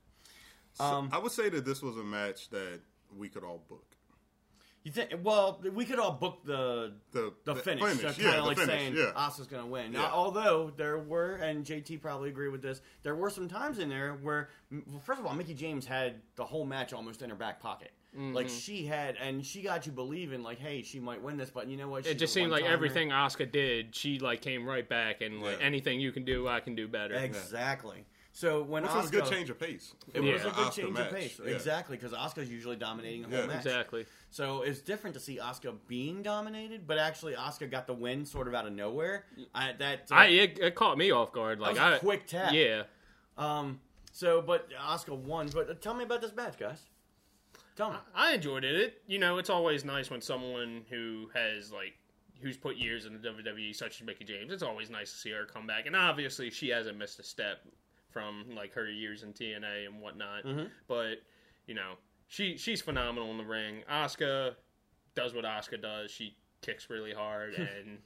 So Um, I would say that this was a match that we could all book. You think? Well, we could all book the The, the, finish. So kind of yeah, like finish, saying yeah. Asuka's going to win. Yeah. Now, although there were, and JT probably agree with this, there were some times in there where, well, first of all, Mickie James had the whole match almost in her back pocket. Mm-hmm. Like she had, and she got you believing, like, hey, she might win this, but you know what? It just seemed like everything Asuka did, she like came right back and like Yeah. anything you can do, I can do better. Exactly. So when Which Asuka, was a good change of pace. It Yeah. was a good Asuka change match. of pace. Yeah. Exactly, because Asuka's usually dominating the whole Yeah. match. Exactly. So it's different to see Asuka being dominated, but actually Asuka got the win sort of out of nowhere. I, that uh, I it, it caught me off guard. Like was a I quick tap. Yeah. um. So, but Asuka won. But uh, tell me about this match, guys. Tell me. I enjoyed it. it. You know, it's always nice when someone who has like who's put years in the WWE, such as Mickie James. It's always nice to see her come back, and obviously she hasn't missed a step from like her years in TNA and whatnot. Mm-hmm. But you know, she she's phenomenal in the ring. Asuka does what Asuka does. She kicks really hard and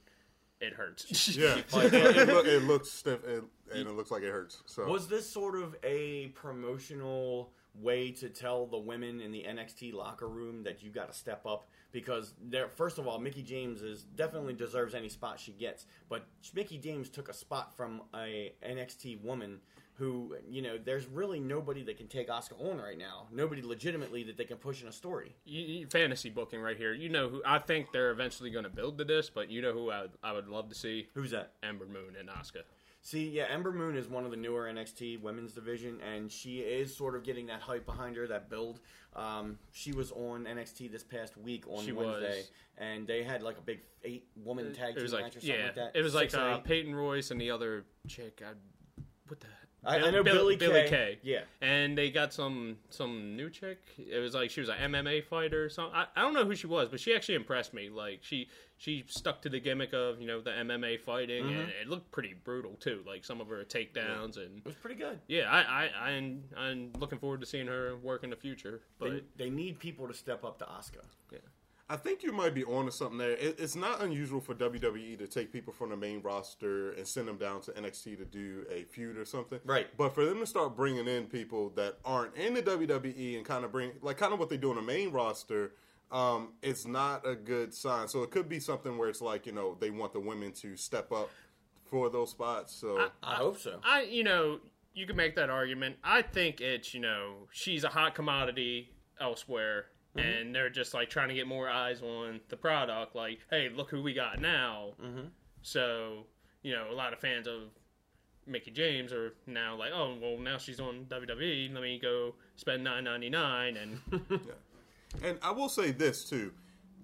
it hurts. Yeah, it, it, look, it looks stiff and, and it looks like it hurts. So Was this sort of a promotional way to tell the women in the NXT locker room that you got to step up? Because there, first of all, Mickie James is definitely deserves any spot she gets, but Mickie James took a spot from a NXT woman who, you know, there's really nobody that can take Asuka on right now. Nobody legitimately that they can push in a story. you, you- fantasy booking right here. You know who I think they're eventually going to build to this, but you know who I would, I would love to see Who's that? Ember Moon and Asuka. See, yeah, Ember Moon is one of the newer NXT women's division, and she is sort of getting that hype behind her, that build. Um, she was on NXT this past week on She Wednesday, was. and they had like a big eight woman tag team was match like or something yeah, like that. it was like Six or uh. Peyton Royce and the other chick. I, what the I, I know Bill- Billie, Billie Kay. Kay. Yeah, and they got some some new chick. It was like she was an MMA fighter or something. I, I don't know who she was, but she actually impressed me. Like she she stuck to the gimmick of you know the MMA fighting, Mm-hmm. and it looked pretty brutal too. Like some of her takedowns and it was pretty good. yeah, I I I'm, I'm looking forward to seeing her work in the future. But They, they need people to step up to Asuka. I think you might be on onto something there. It, it's not unusual for WWE to take people from the main roster and send them down to NXT to do a feud or something. Right. But for them to start bringing in people that aren't in the WWE and kind of bring, like, kind of what they do on the main roster, um, it's not a good sign. So it could be something where it's like, you know, they want the women to step up for those spots. So I hope so. I, you know, you can make that argument. I think it's, you know, she's a hot commodity elsewhere, Mm-hmm. and they're just like trying to get more eyes on the product. Like, hey, look who we got now. Mm-hmm. So, you know, a lot of fans of Mickie James are now like, oh, well, now she's on WWE. Let me go spend nine ninety nine and And I will say this too.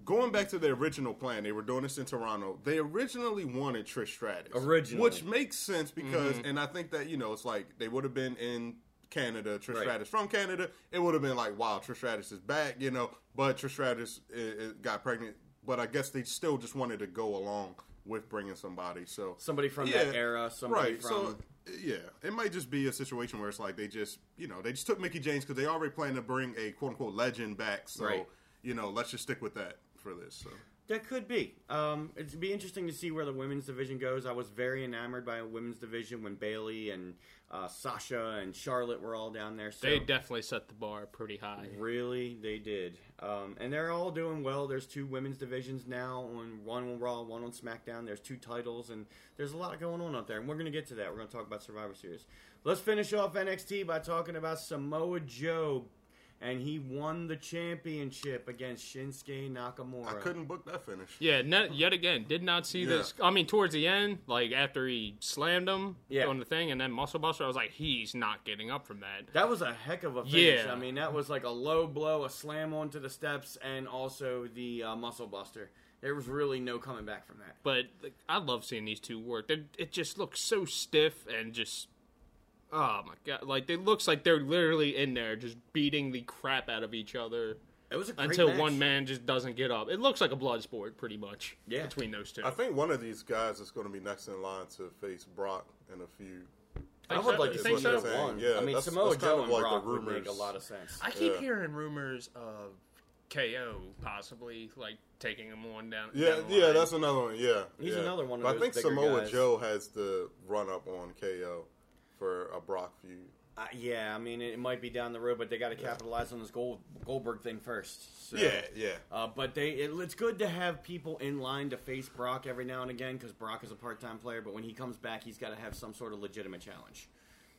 Going back to the original plan, they were doing this in Toronto. They originally wanted Trish Stratus. Originally. Which makes sense because, and I think that, you know, it's like they would have been in Canada, Trish Right. Stratus from Canada. It would have been like, wow, Trish Stratus is back, you know, but Trish Stratus uh, uh, got pregnant. But I guess they still just wanted to go along with bringing somebody. So Somebody from Yeah, that era, somebody right. from. So yeah, it might just be a situation where it's like they just you know they just took Mickie James because they already plan to bring a quote unquote legend back. So Right. you know, let's just stick with that for this. So That could be. Um, it'd be interesting to see where the women's division goes. I was very enamored by a women's division when Bayley and uh, Sasha and Charlotte were all down there. So they definitely set the bar pretty high. really, they did. Um, and they're all doing well. There's two women's divisions now. On one on Raw, one on SmackDown. There's two titles, and there's a lot going on up there. And we're going to get to that. We're going to talk about Survivor Series. Let's finish off NXT by talking about Samoa Joe. And he won the championship against Shinsuke Nakamura. I couldn't book that finish. Yeah, net, yet again, did not see Yeah. this. I mean, towards the end, like after he slammed him Yeah. on the thing, and then muscle buster, I was like, he's not getting up from that. That was a heck of a finish. Yeah. I mean, that was like a low blow, a slam onto the steps, and also the uh, muscle buster. There was really no coming back from that. But like, I love seeing these two work. They, it just looks so stiff and just. Oh my god! Like it looks like they're literally in there just beating the crap out of each other It was a great until match. one man just doesn't get up. It looks like a blood sport, pretty much. Yeah. between those two. I think one of these guys is going to be next in line to face Brock in a few. I would so? like to see think him so? have. Yeah, I mean, that's- Samoa that's kind Joe of and like the Brock would make a lot of sense. I keep Yeah. hearing rumors of KO possibly like taking him on down. Yeah, down the yeah, that's another one. Yeah, He's yeah. another one of But those I think Samoa guys. Joe has the run up on KO for a Brock feud. Uh, yeah, I mean, it might be down the road, but they got to capitalize on this Gold, Goldberg thing first. So. Yeah, yeah. Uh, but they, it, it's good to have people in line to face Brock every now and again because Brock is a part-time player. But when he comes back, he's got to have some sort of legitimate challenge.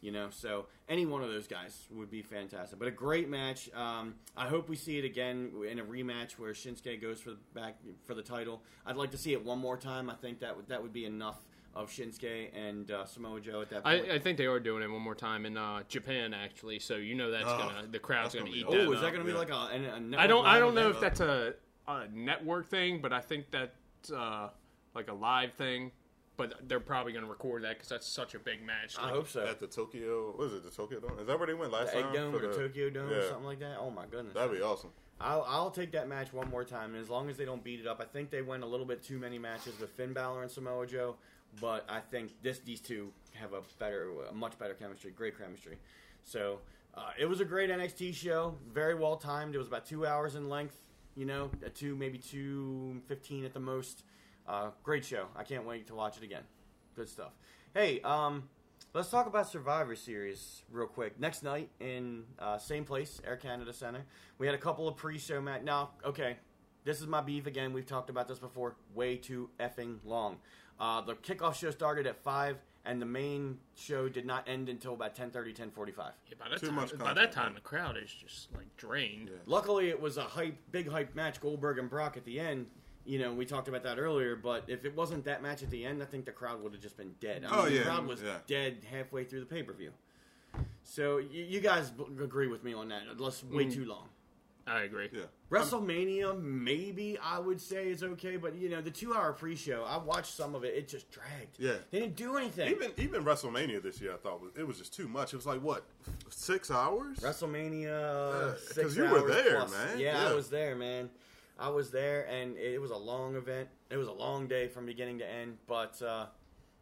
You know, so any one of those guys would be fantastic. But a great match. Um, I hope we see it again in a rematch where Shinsuke goes for the back for the title. I'd like to see it one more time. I think that would that would be enough of Shinsuke and uh, Samoa Joe at that point. I, I think they are doing it one more time in uh, Japan, actually. So you know that's Oh, gonna the crowd's gonna, gonna eat be- that. oh, is that going to be yeah. like a, a, a network I don't. I don't know event? if that's a, a network thing, but I think that's uh, like a live thing. But they're probably going to record that because that's such a big match. I hope so. At the Tokyo, what is it? The Tokyo Dome? Is that where they went last The Egg time? Dome or the Tokyo Dome or something like that. Oh my goodness. That'd be awesome. I'll, I'll take that match one more time, and as long as they don't beat it up, I think they went a little bit too many matches with Finn Balor and Samoa Joe, but I think this these two have a better, a much better chemistry, great chemistry. So uh, it was a great NXT show, very well timed. It was about two hours in length, you know, a two maybe two fifteen at the most. Uh, great show. I can't wait to watch it again. Good stuff. Hey, um, Let's talk about Survivor Series real quick. Next night in uh, same place, Air Canada Center, we had a couple of pre-show match. Now, okay, this is my beef again. We've talked about this before. Way too effing long. Uh, the kickoff show started at five, and the main show did not end until about 10.30, 10.45. yeah, by that Too time, much by content, that time, man. the crowd is just like drained. Yeah. Luckily, it was a hype, big hype match, Goldberg and Brock at the end. You know, we talked about that earlier, but if it wasn't that match at the end, I think the crowd would have just been dead. I Oh, mean, yeah, the crowd was yeah. dead halfway through the pay per view. So y- you guys b- agree with me on that? Unless way Mm. too long. I agree. Yeah. WrestleMania, maybe I would say is okay, but you know the two-hour pre-show, I watched some of it. It just dragged. Yeah. they didn't do anything. Even even WrestleMania this year, I thought was, it was just too much. It was like what six hours? WrestleMania, Because six 'cause you were there, plus. man. Yeah, I was there, man. I was there, and it was a long event. It was a long day from beginning to end. But uh,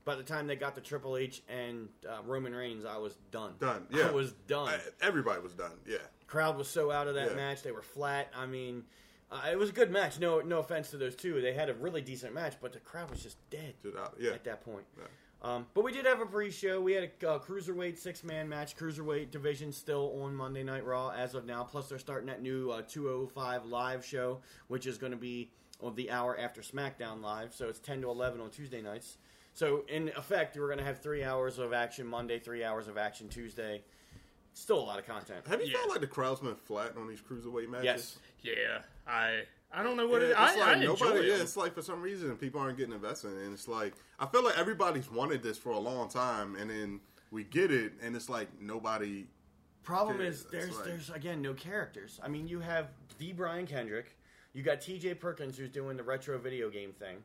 by the time they got to Triple H and uh, Roman Reigns, I was done. Done. Yeah, I was done. I- everybody was done. Yeah. Crowd was so out of that Yeah. match; they were flat. I mean, uh, it was a good match. No, no offense to those two; they had a really decent match, but the crowd was just dead Just out- yeah. at that point. Yeah. Um, but we did have a pre-show. We had a uh, cruiserweight six-man match. Cruiserweight division still on Monday Night Raw as of now. Plus, they're starting that new uh, 205 live show, which is going to be on the hour after SmackDown Live. So it's 10 to 11 on Tuesday nights. So in effect, we're going to have three hours of action Monday, three hours of action Tuesday. Still a lot of content. Have you Yeah. felt like the crowd's been flat on these cruiserweight matches? Yes. Yeah, I I don't know what Yeah, it. it's I, like I nobody. enjoy Yeah, it's like for some reason people aren't getting invested, and it's like I feel like everybody's wanted this for a long time, and then we get it, and it's like nobody. Problem Yeah, is, there's like- there's again no characters. I mean, you have the Brian Kendrick, you got T.J. Perkins who's doing the retro video game thing.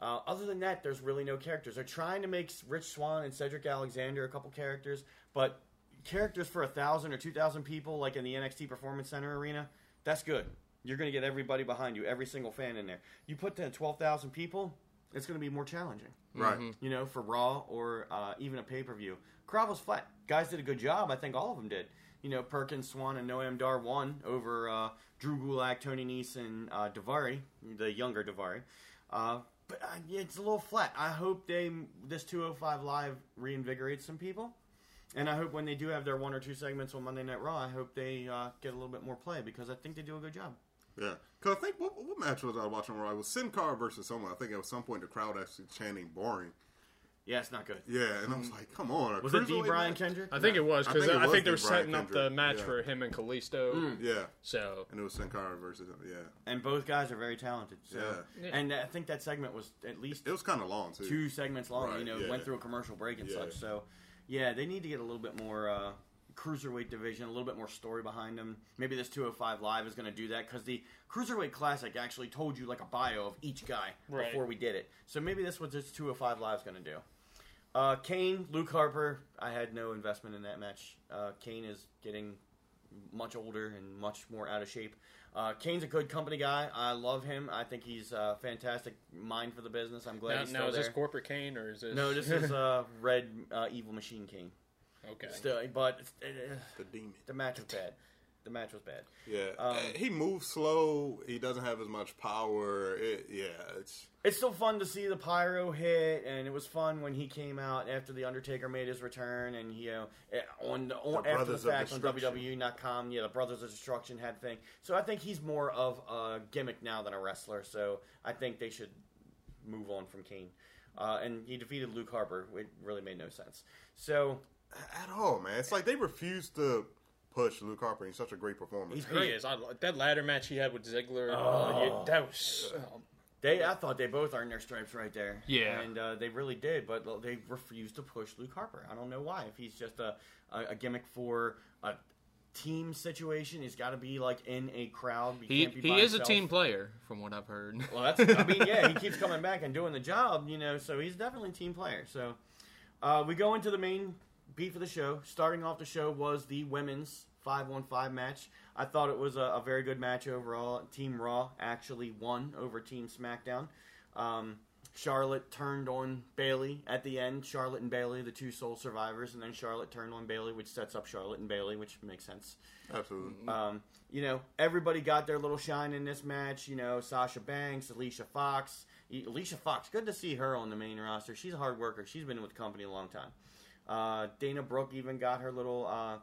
Uh, other than that, there's really no characters. They're trying to make Rich Swann and Cedric Alexander a couple characters, but characters for a thousand or two thousand people, like in the NXT Performance Center arena, that's good. You're going to get everybody behind you, every single fan in there. You put that twelve thousand people, it's going to be more challenging Right. you know, for Raw or uh, even a pay per view. Crowd was flat. Guys did a good job. I think all of them did. You know, Perkins, Swann, and Noam Dar won over uh, Drew Gulak, Tony Nese, and uh, Daivari, the younger Daivari. Uh, but uh, it's a little flat. I hope they this 205 Live reinvigorates some people. And I hope when they do have their one or two segments on Monday Night Raw, I hope they uh, get a little bit more play because I think they do a good job. Yeah, because I think what, what match was I watching? Where I was Sin Cara versus someone. I think at some point the crowd actually chanting "boring." Yeah, it's not good. Yeah, and I was like, "Come on!" a Was it D. cruiserweight Brian match? Kendrick? I think it was I because think it I, think they were the Brian setting up the match yeah. for him and Kalisto. Yeah, So and it was Sin Cara versus him. Yeah, and both guys are very talented. So, Yeah. and I think that segment was at least it was kind of long too. two segments long. Right, you know, yeah. went through a commercial break and Yeah. such. So, yeah, they need to get a little bit more uh, cruiserweight division, a little bit more story behind them. Maybe this 205 Live is going to do that because the cruiserweight classic actually told you like a bio of each guy Right. before we did it. So maybe that's what this 205 Live is going to do. Uh, Kane, Luke Harper. I had no investment in that match. Uh, Kane is getting much older and much more out of shape. Uh, Kane's a good company guy. I love him. I think he's a fantastic mind for the business. I'm glad now, he's now still is there. this corporate Kane or is this? no, this is uh, Red uh, Evil Machine Kane. okay. Still, but uh, the demon. the match was bad. The match was bad. Yeah, Um, Uh, he moves slow. He doesn't have as much power. It, yeah, it's It's still fun to see the pyro hit, and it was fun when he came out after the Undertaker made his return, and you know eh, on, on The after the fact on. WWE.com, yeah, the Brothers of Destruction had thing. So I think he's more of a gimmick now than a wrestler. So I think they should move on from Kane. Uh, and he defeated Luke Harper. It really made no sense. So at all, man. It's like they refuse to push Luke Harper. He's such a great performer. He's He is. I, that ladder match he had with Ziggler. uh, yeah, that was. oh, They, I thought they both earned their stripes right there. Yeah. and uh, they really did, but they refused to push Luke Harper. I don't know why. If he's just a, a, a gimmick for a team situation, he's got to be like in a crowd. he can't be he by is a team player, from what I've heard. Well, that's. I mean, yeah, he keeps coming back and doing the job, you know. So he's definitely a team player. So uh, we go into the main beat for the show. Starting off the show was the women's five one five match. I thought it was a, a very good match overall. Team Raw actually won over Team SmackDown. Um, Charlotte turned on Bayley at the end. Charlotte and Bayley, the two sole survivors, and then Charlotte turned on Bayley, which sets up Charlotte and Bayley, which makes sense. Absolutely. Um, you know, everybody got their little shine in this match. You know, Sasha Banks, Alicia Fox. Alicia Fox, good to see her on the main roster. She's a hard worker. She's been with the company a long time. Uh, Dana Brooke even got her little. Uh,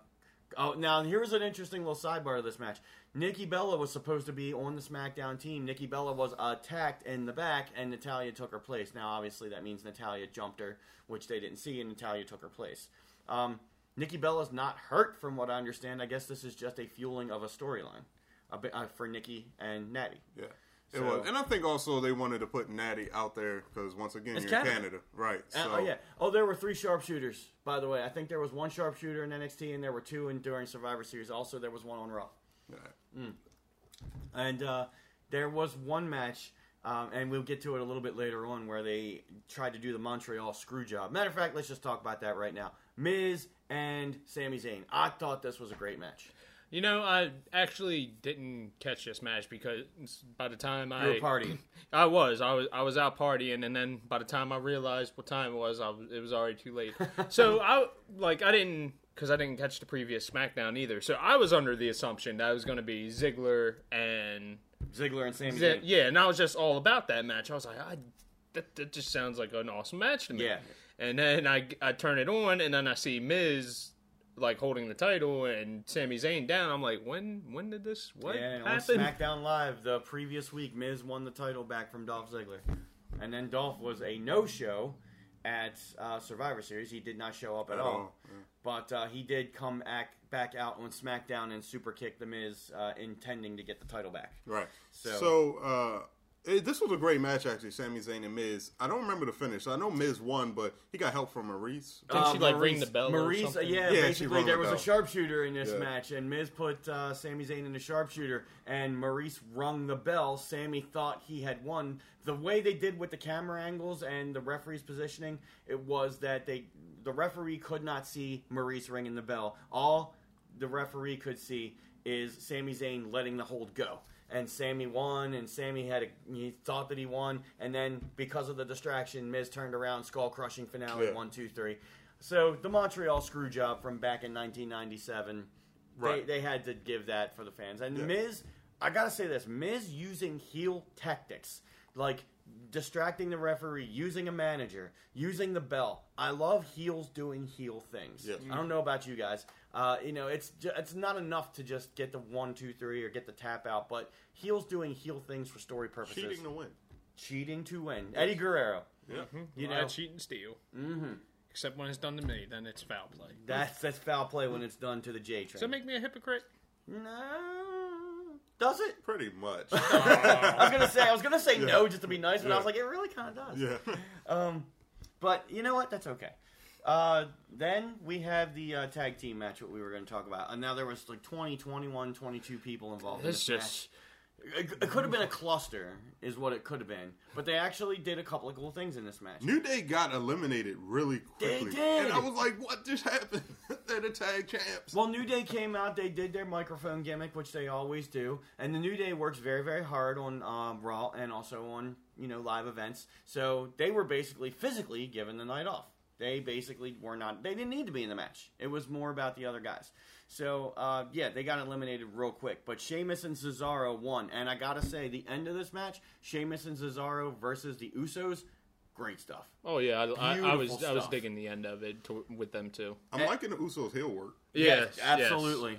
oh, now here's an interesting little sidebar of this match. Nikki Bella was supposed to be on the SmackDown team. Nikki Bella was attacked in the back, and Natalya took her place. Now, obviously, that means Natalya jumped her, which they didn't see, and Natalya took her place. Um, Nikki Bella's not hurt, from what I understand. I guess this is just a fueling of a storyline uh, for Nikki and Natty. yeah. It so- was, and I think also they wanted to put Natty out there because once again you're in Canada. Canada, right? Uh, So oh yeah. Oh, there were three sharpshooters, by the way. I think there was one sharpshooter in NXT, and there were two in during Survivor Series. Also, there was one on Raw. yeah. And uh, there was one match, um, and we'll get to it a little bit later on, where they tried to do the Montreal screw job. Matter of fact, let's just talk about that right now. Miz and Sami Zayn. I thought this was a great match. You know, I actually didn't catch this match because by the time I You were partying. I was, I was, I was out partying, and then by the time I realized what time it was, I was it was already too late. so I like I didn't because I didn't catch the previous SmackDown either. So I was under the assumption that it was going to be Ziggler and Ziggler and Sami Z- yeah, and I was just all about that match. I was like, I, that, that just sounds like an awesome match to me. Yeah. And then I, I turn it on, and then I see Miz like holding the title and Sami Zayn down. I'm like, when when did this what Yeah, on happened? SmackDown Live the previous week, Miz won the title back from Dolph Ziggler, and then Dolph was a no-show at uh, Survivor Series. He did not show up at, At all, all, yeah. but uh, he did come back back out on SmackDown and super kick the Miz, uh, intending to get the title back. Right. So- So, uh, it, this was a great match actually. Sami Zayn and Miz. I don't remember the finish. I know Miz won, but he got help from Maryse. Didn't she, like, ring the bell or Maryse, uh, something? yeah, Yeah, she basically there the was a sharpshooter in this Yeah. match, and Miz put uh, Sami Zayn in the sharpshooter, and Maryse rung the bell. Sami thought he had won. The way they did with the camera angles and the referee's positioning, it was that they the referee could not see Maryse ringing the bell. All the referee could see is Sami Zayn letting the hold go. And Sami won, and Sami had a, he thought that he won, and then because of the distraction, Miz turned around, skull crushing finale, Yeah. one, two, three. So the Montreal screw job from back in 1997, Right. they, they had to give that for the fans. And Yeah. Miz, I gotta say this, Miz using heel tactics, like distracting the referee, using a manager, using the bell. I love heels doing heel things. Yes. I don't know about you guys. Uh, you know, it's ju- it's not enough to just get the one, two, three, or get the tap out, but heels doing heel things for story purposes. Cheating to win. Cheating to win. Eddie Guerrero. Yeah. You Well, I know, cheat and steal. Mm-hmm. Except when it's done to me, then it's foul play. that's that's foul play when it's done to the J train. Does that make me a hypocrite? No. Does it? Pretty much. I was gonna say I was gonna say no just to be nice, but I was like, it really kind of does. yeah. But you know what? That's okay. Uh, then we have the uh, tag team match, what we were going to talk about. And now there was like 20, 21, 22 people involved It's in this just match. It, it could have been a cluster, is what it could have been. But they actually did a couple of cool things in this match. New Day got eliminated really quickly. did. And I was like, what just happened? They're the tag champs. Well, New Day came out. They did their microphone gimmick, which they always do, and the New Day works very, very hard on um, Raw and also on you know live events. So they were basically physically given the night off. They basically were not. They didn't need to be in the match. It was more about the other guys. So uh, yeah, they got eliminated real quick. But Sheamus and Cesaro won, and I gotta say, the end of this match, Sheamus and Cesaro versus the Usos, great stuff. Oh yeah, I, I, I was Beautiful I was digging the end of it to, with them too. I'm liking the Usos heel work. Yes, absolutely.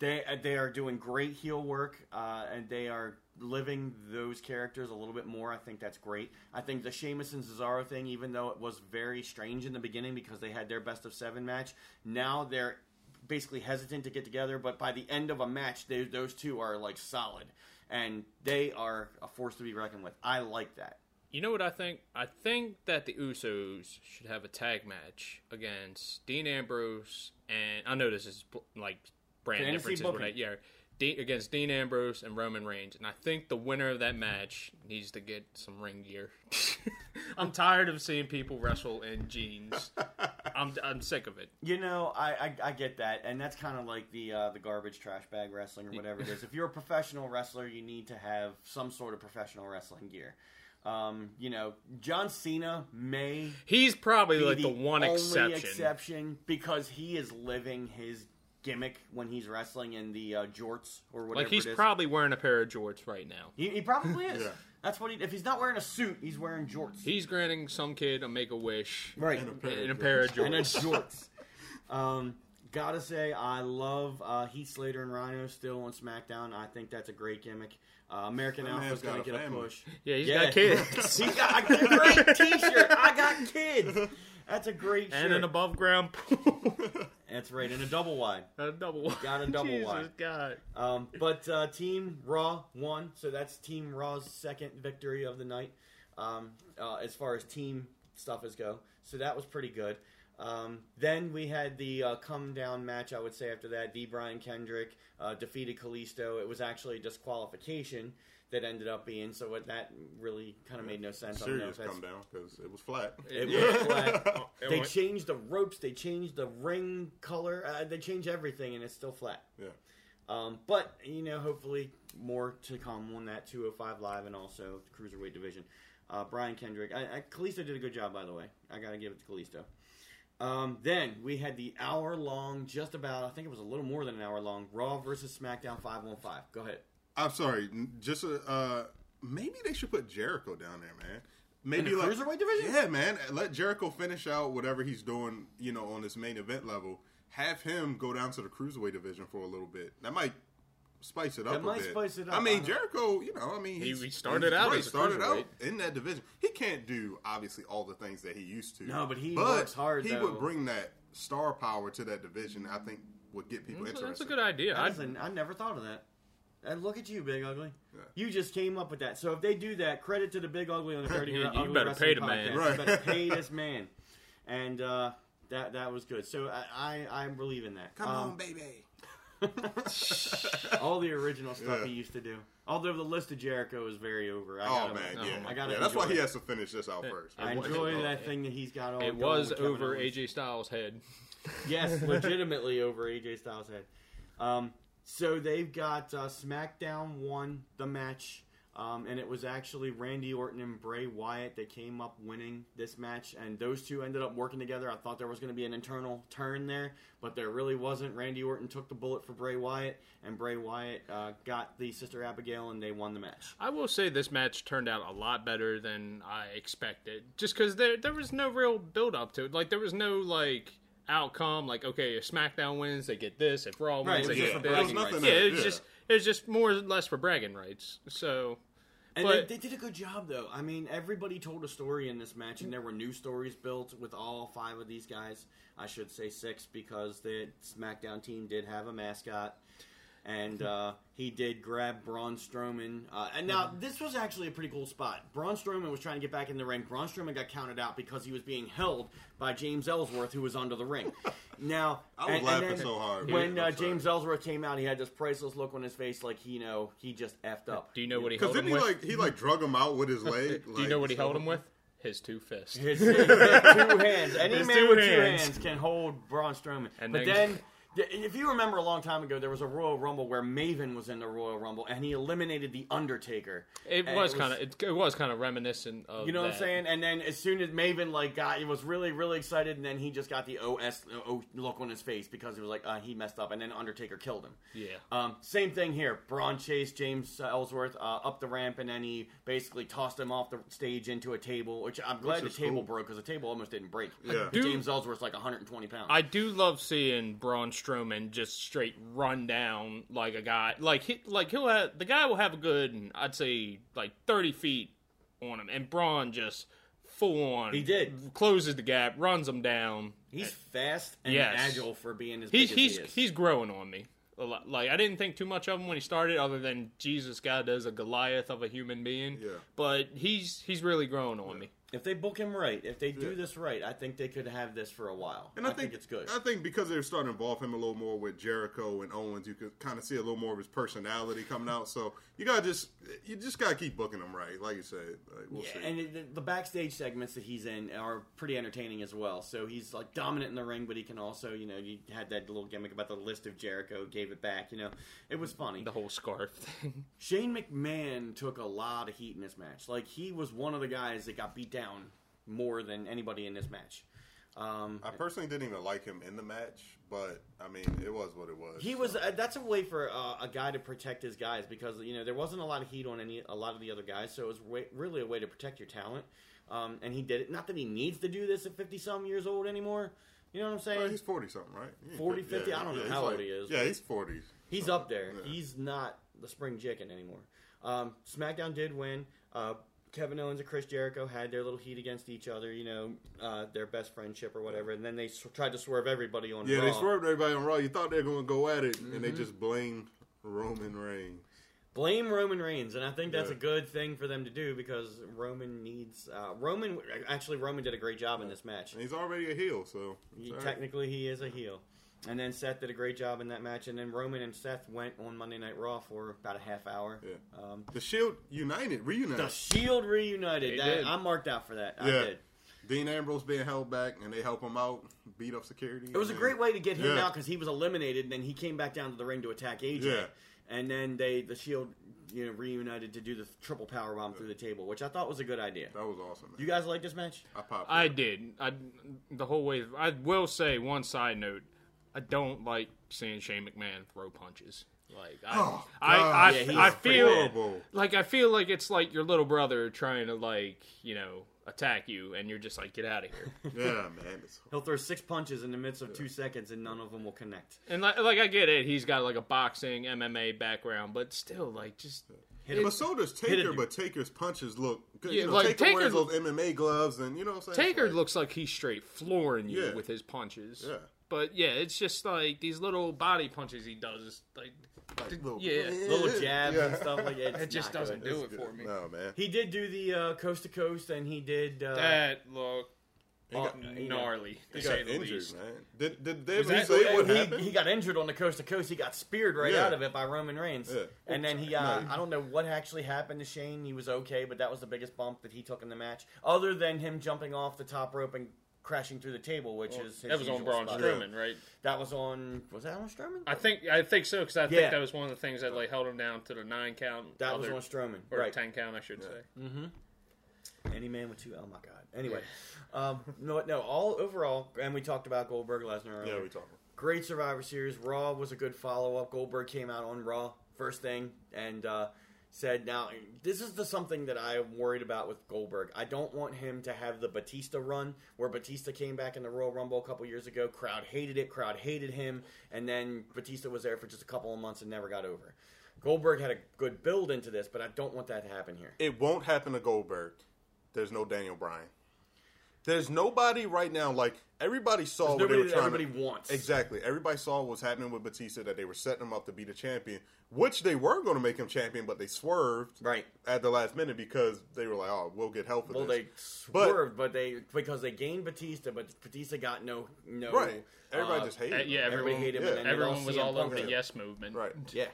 They they are doing great heel work, uh, and they are living those characters a little bit more. I think that's great. I think the Sheamus and Cesaro thing, even though it was very strange in the beginning because they had their best of seven match, now they're basically hesitant to get together. But by the end of a match, they, those two are like solid, and they are a force to be reckoned with. I like that. You know what I think? I think that the Usos should have a tag match against Dean Ambrose and I know this is like brand Fantasy differences. Booking. yeah, Dean, against Dean Ambrose and Roman Reigns, and I think the winner of that match needs to get some ring gear. I'm tired of seeing people wrestle in jeans. I'm I'm sick of it. You know, I, I, I get that, and that's kind of like the uh, the garbage trash bag wrestling or whatever it is. If you're a professional wrestler, you need to have some sort of professional wrestling gear. Um, you know, John Cena may He's probably be like the, one only exception. exception because he is living his gimmick when he's wrestling in the uh, jorts or whatever. Like he's it is. probably wearing a pair of jorts right now. he, he probably is. Yeah. That's what he. If he's not wearing a suit, he's wearing jorts. He's granting some kid a make a wish right. And a pair in a pair of and jorts. it's jorts. Um, gotta say, I love uh, Heath Slater and Rhino still on SmackDown. I think that's a great gimmick. Uh, American That Alpha's gonna got a get a family. push. Yeah, he's Yeah. got kids he got a great T-shirt. I got kids. That's a great and shirt. an above ground pool. That's right, and a double wide. a double. Wide. Got a double Jesus wide. God. Um, but uh, Team Raw won, so that's Team Raw's second victory of the night um, uh, as far as team stuff is go. So that was pretty good. Um, then we had the uh, come down match. I would say after that, D. Brian Kendrick uh, defeated Kalisto. It was actually a disqualification that ended up being so. What that really kind of made no sense. I don't Serious come down because it was flat. it Yeah. was flat. They changed the ropes. They changed the ring color. Uh, they changed everything, and it's still flat. Yeah. Um, but you know, hopefully more to come on that 205 live and also the cruiserweight division. Uh, Brian Kendrick, I, I, Kalisto did a good job, by the way. I gotta give it to Kalisto. Um, then we had the hour long, just about, I think it was a little more than an hour long, Raw versus SmackDown 515. Go ahead. I'm sorry. Just uh, uh, maybe they should put Jericho down there, man. Maybe In the like cruiserweight division? Yeah, man. Let Jericho finish out whatever he's doing. You know, on this main event level. Have him go down to the cruiserweight division for a little bit. That might spice it up. That a might bit. spice it up. I I mean, don't- Jericho. You know, I mean, He- he's, he started he's- out right, as a started out in that division. He can't do obviously all the things that he used to. No, but he works hard, He though. would bring that star power to that division. I think would get people That's, interested. that's a good idea. I, Listen, I never thought of that. And look at you, Big Ugly. Yeah. You just came up with that. So if they do that, credit to the Big Ugly on the Dirty You Ugly better pay the man. Right. You better pay this man. And uh, that that was good. So I, I I'm believing that. Come Um, on, baby. all the original stuff Yeah. he used to do. Although the list of Jericho is very over. I Oh gotta, man, yeah, I gotta yeah. That's why enjoy he has to finish this out first. I It was- enjoy it- that thing that he's got on. it was over Owens. AJ Styles' head. Yes, legitimately over AJ Styles' head. Um, so they've got uh, SmackDown won the match, um, and it was actually Randy Orton and Bray Wyatt that came up winning this match, and those two ended up working together. I thought there was going to be an internal turn there, but there really wasn't. Randy Orton took the bullet for Bray Wyatt, and Bray Wyatt uh, got the Sister Abigail, and they won the match. I will say this match turned out a lot better than I expected. Just because there there was no real build up to it. Like there was no like outcome. Like okay, if SmackDown wins, they get this. If Raw Right, wins, it they just get this. bragging nothing rights. Yeah, it was yeah. just it was just more or less for bragging rights. So And But- they, they did a good job, though. I mean, everybody told a story in this match, and there were new stories built with all five of these guys. I should say six because the SmackDown team did have a mascot, and uh, he did grab Braun Strowman. Uh, and now this was actually a pretty cool spot. Braun Strowman was trying to get back in the ring. Braun Strowman got counted out because he was being held by James Ellsworth, who was under the ring. Now I was and- and laughing then so hard. when uh. James Ellsworth came out. He had this priceless look on his face, like he, you know, he just effed up. do you know what he Because held didn't he with? like he like drug him out with his leg? do you know what he held him with? His two fists. His, his two hands. Any His man two with hands. two hands can hold Braun Strowman. And but then- then Yeah, If you remember a long time ago, there was a Royal Rumble where Maven was in the Royal Rumble and he eliminated the Undertaker. It And was kind of it, it was kind of reminiscent of You know what I'm saying? And then as soon as Maven like got, he was really really excited, and then he just got the OS o look on his face because it was like uh, he messed up, and then Undertaker killed him. Yeah. Um, same thing here. Braun chased James Ellsworth uh, up the ramp, and then he basically tossed him off the stage into a table. Which I'm glad Which the table cool. broke because the table almost didn't break. Yeah. Do- James Ellsworth's like 120 pounds. I do love seeing Braun Strowman just straight run down like a guy. Like he, like he'll have the guy will have a good, I'd say, like thirty feet on him, and Braun just full on. He did. closes the gap, runs him down. he's fast and Yes. agile for being as He's big he's as he is. he's growing on me. A lot. Like I didn't think too much of him when he started, other than Jesus, God does a Goliath of a human being. Yeah. But he's he's really growing on me. If they book him right, if they do Yeah. this right, I think they could have this for a while. And I, think, it's good. I think because they're starting to involve him a little more with Jericho and Owens, you could kind of see a little more of his personality coming out. So you gotta just you just gotta keep booking him right, like you said. Like, we'll Yeah, see. and the, the backstage segments that he's in are pretty entertaining as well. So he's like dominant in the ring, but he can also, you know, you had that little gimmick about the list of Jericho, gave it back. You know, it was funny. The whole scarf thing. Shane McMahon took a lot of heat in this match. Like he was one of the guys that got beat down more than anybody in this match. Um, I personally didn't even like him in the match, but I mean, it was what it was. He so. was. Uh, that's a way for uh, a guy to protect his guys because you know there wasn't a lot of heat on any a lot of the other guys, so it was way, really a way to protect your talent. Um, and he did it. Not that he needs to do this at fifty some years old anymore. You know what I'm saying? Well, he's forty something, right? He 40, fifty- 50? I don't know he's how old he is, Yeah, he's forty. He's So, up there. yeah. He's not the spring chicken anymore. Um, SmackDown did win. Uh, Kevin Owens and Chris Jericho had their little heat against each other, you know, uh, their best friendship or whatever, and then they s- tried to swerve everybody on raw. Yeah, Raw. they swerved everybody on Raw. You thought they were going to go at it, and Mm-hmm. they just blamed Roman Reigns. Blame Roman Reigns, and I think that's Yeah. a good thing for them to do because Roman needs uh, Roman. Actually, Roman did a great job in this match. And he's already a heel, so He, it's all right. technically, he is a heel. And then Seth did a great job in that match, and then Roman and Seth went on Monday Night Raw for about a half hour. Yeah. Um, the Shield united, reunited. the Shield reunited. That- I'm marked out for that. I yeah, did. Dean Ambrose being held back, and they help him out, beat up security. It was a great way to get him Yeah. out because he was eliminated, and then he came back down to the ring to attack AJ. Yeah. And then they, the Shield, you know, reunited to do the triple power bomb through the table, which I thought was a good idea. That was awesome. Man. You guys like this match? I popped. I it. did. I the whole way. I will say one side note. I don't like seeing Shane McMahon throw punches. Like I, Oh, I, I, Yeah, he's I feel horrible. like I feel like it's like your little brother trying to like you know attack you, and you're just like get out of here. Yeah, man. He'll throw six punches in the midst of two seconds, and none of them will connect. and like, like I get it, he's got like a boxing MMA background, but still like just Hit but so does Taker. But Taker's punches look good. Yeah, you know, like, Taker, Taker- wears those MMA gloves, and you know what I'm saying. Taker like- looks like he's straight flooring you Yeah. with his punches. Yeah. But yeah, it's just like these little body punches he does. Like, little- yeah, Little jabs and stuff like that. it just doesn't do it for me. No, man. He did do the uh, coast to coast, and he did. Uh, That looked He got, gnarly to he say got the injured, least. man. Did, did they Was ever that- say what he, happened? he got injured on the coast to coast. He got speared right Yeah. out of it by Roman Reigns. Yeah. And then he, uh, I don't know what actually happened to Shane. He was okay, but that was the biggest bump that he took in the match, other than him jumping off the top rope and crashing through the table, which is his That was on usual Braun spot. Strowman, right? That was on. Was that on Strowman? I think I think so because I Yeah. think that was one of the things that like held him down to the nine count. that was other- on Strowman, or right? ten count, I should say. Any man with two. Oh my god. Anyway, um, no, no. All overall, and we talked about Goldberg Lesnar. yeah, we talking. Great Survivor Series. Raw was a good follow up. Goldberg came out on Raw first thing and uh, said, "Now this is the something that I'm worried about with Goldberg. I don't want him to have the Batista run where Batista came back in the Royal Rumble a couple years ago. Crowd hated it. Crowd hated him, and then Batista was there for just a couple of months and never got over. Goldberg had a good build into this, but I don't want that to happen here. It won't happen to Goldberg. There's no Daniel Bryan. There's nobody right now. Like everybody saw what they were trying everybody to. wants. Exactly. Everybody saw what was happening with Batista. That they were setting him up to be the champion, which they were going to make him champion, but they swerved Right. at the last minute because they were like, "Oh, we'll get help for Well, this." they swerved, but, they because they gained Batista, but Batista got no no. Right. Everybody uh, just hated Uh, him. yeah, Everybody everyone, hated him. yeah. and everyone was all Punk over the yes movement. Right. Yeah.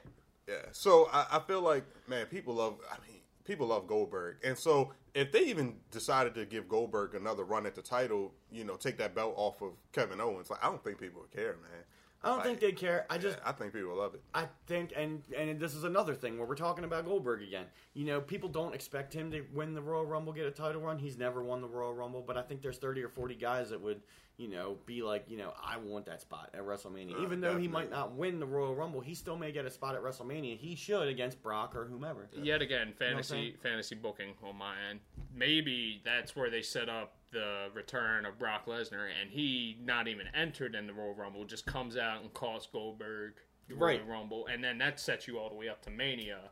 Yeah. So I, I feel like man, people love. I mean, people love Goldberg, and so if they even decided to give Goldberg another run at the title, you know, take that belt off of Kevin Owens, like I don't think people would care, man. I don't think they care. I just Yeah, I think people love it. I think, and and this is another thing where we're talking about Goldberg again. You know, people don't expect him to win the Royal Rumble, get a title run. He's never won the Royal Rumble, but I think there's 30 or 40 guys that would, you know, be like, you know, I want that spot at WrestleMania. Uh, Even though he might not win the Royal Rumble, he still may get a spot at WrestleMania. He should against Brock or whomever. Yet again, what I'm fantasy fantasy booking on my end. Maybe that's where they set up the return of Brock Lesnar, and he not even entered in the Royal Rumble, just comes out and costs Goldberg the Royal Right. Rumble, and then that sets you all the way up to Mania.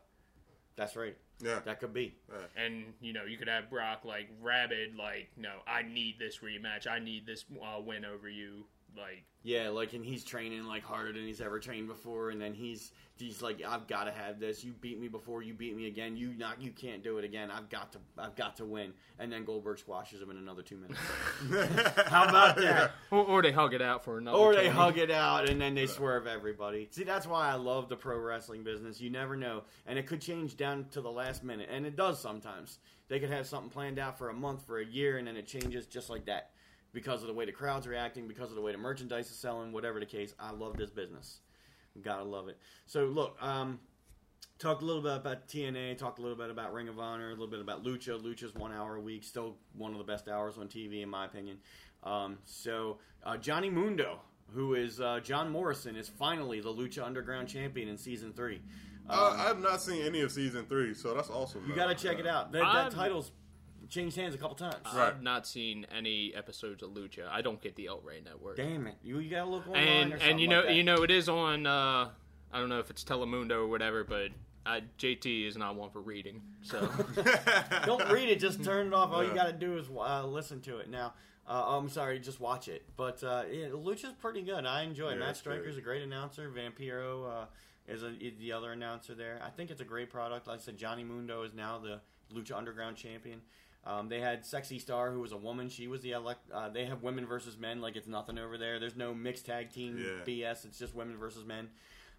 That's right. Yeah. That could be. And you know, you could have Brock like rabid, like, no, I need this rematch. I need this uh, win over you. Like, Yeah, like and he's training like harder than he's ever trained before, and then he's he's like, I've got to have this. You beat me before, you beat me again. You not, you can't do it again. I've got to, I've got to win. And then Goldberg squashes him in another two minutes. How about that? or, or they hug it out for another. Or they 20. hug it out and then they swerve everybody. See, that's why I love the pro wrestling business. You never know, and it could change down to the last minute, and it does sometimes. They could have something planned out for a month, for a year, and then it changes just like that because of the way the crowd's reacting, because of the way the merchandise is selling, whatever the case. I love this business. Gotta love it. So look, um, talked a little bit about TNA, talked a little bit about Ring of Honor, a little bit about Lucha. Lucha's one hour a week, still one of the best hours on TV in my opinion. Um, so uh, Johnny Mundo, who is uh, John Morrison, is finally the Lucha Underground champion in season three. Uh, I have not seen any of season three, so that's awesome. You gotta check it out. That, that title's changed hands a couple times. Right. I've not seen any episodes of Lucha. I don't get the El Rey network. Damn it! You, you gotta look online and or something and you know like that. you know it is on. Uh, I don't know if it's Telemundo or whatever, but uh, JT is not one for reading. So Don't read it. Just turn it off. All you got to do is uh, listen to it. Now, uh, I'm sorry, just watch it. But uh, yeah, Lucha's pretty good. I enjoy it. Yeah, Matt it's Striker's a great announcer. Vampiro uh, is, a, is the other announcer there. I think it's a great product. Like I said, Johnny Mundo is now the Lucha Underground champion. Um, they had Sexy Star, who was a woman. She was the elect. Uh, they have women versus men, like it's nothing over there. There's no mixed tag team Yeah. BS. It's just women versus men.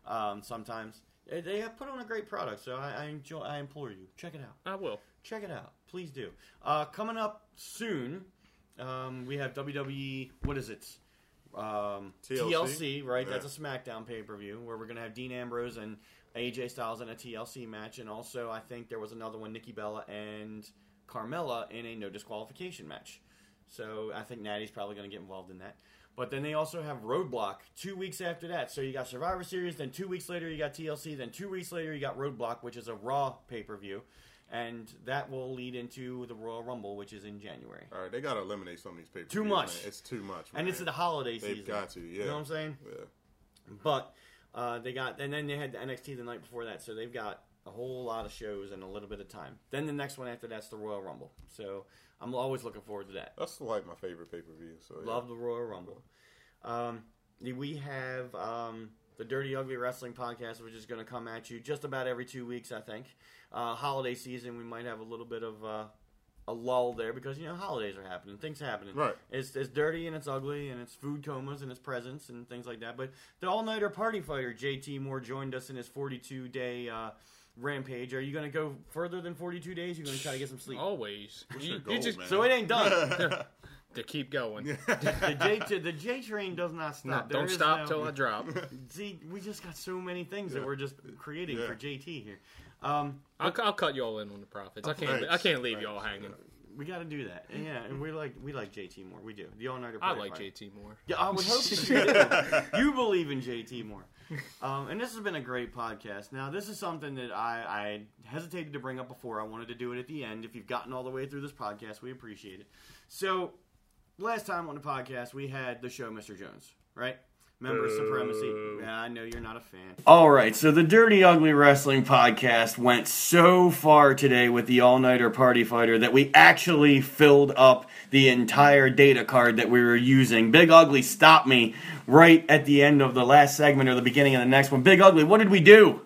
Um, sometimes they they have put on a great product, so I, I enjoy. I implore you, check it out I will. check it out. Please do. Uh, coming up soon, um, we have WWE. What is it? Um, TLC? TLC, right? Yeah. That's a SmackDown pay per view where we're gonna have Dean Ambrose and AJ Styles in a TLC match, and also I think there was another one, Nikki Bella and Carmella in a no disqualification match. So I think Natty's probably gonna get involved in that. But then they also have Roadblock two weeks after that. So you got Survivor Series, then two weeks later you got TLC, then two weeks later you got Roadblock, which is a Raw pay per view, and that will lead into the Royal Rumble, which is in January. All right, they gotta eliminate some of these papers. Too much. It's too much, And it's the holiday season. They've season. got to, yeah. You know what I'm saying? Yeah. But uh, they got, and then they had the NXT the night before that, so they've got a whole lot of shows and a little bit of time. Then the next one after that's the Royal Rumble. So I'm always looking forward to that. That's like my favorite pay per view. So yeah. Love the Royal Rumble. Um, we have um, the Dirty Ugly Wrestling podcast, which is going to come at you just about every two weeks, I think. Uh, holiday season, we might have a little bit of uh, a lull there because you know holidays are happening, things happening. Right. It's it's dirty and it's ugly and it's food comas and it's presents and things like that. But the all nighter party fighter JT Moore joined us in his 42 day. Uh, Rampage. Are you going to go further than 42 days? You're going to try to get some sleep. Always. You- your you just- man? So it ain't done. to keep going. the J the J train does not stop. No, don't stop no- till I drop. See, we just got so many things that we're just creating Yeah. for JT here. Um, I'll, I'll cut you all in on the profits. I can't. I can't leave Thanks. y'all hanging. we got to do that. Yeah, and we like we like JT more. We do. The all nighter. I like JT more. Yeah, I would hope that you do. You believe in JT more. Um, and this has been a great podcast. Now, this is something that I, I hesitated to bring up before. I wanted to do it at the end. If you've gotten all the way through this podcast, we appreciate it. So, last time on the podcast, we had the show Mr. Jones, right? Member of Supremacy. Yeah, I know you're not a fan. All right, so the Dirty Ugly Wrestling podcast went so far today with the All Nighter Party Fighter that we actually filled up the entire data card that we were using. Big Ugly stopped me right at the end of the last segment or the beginning of the next one. Big Ugly, what did we do?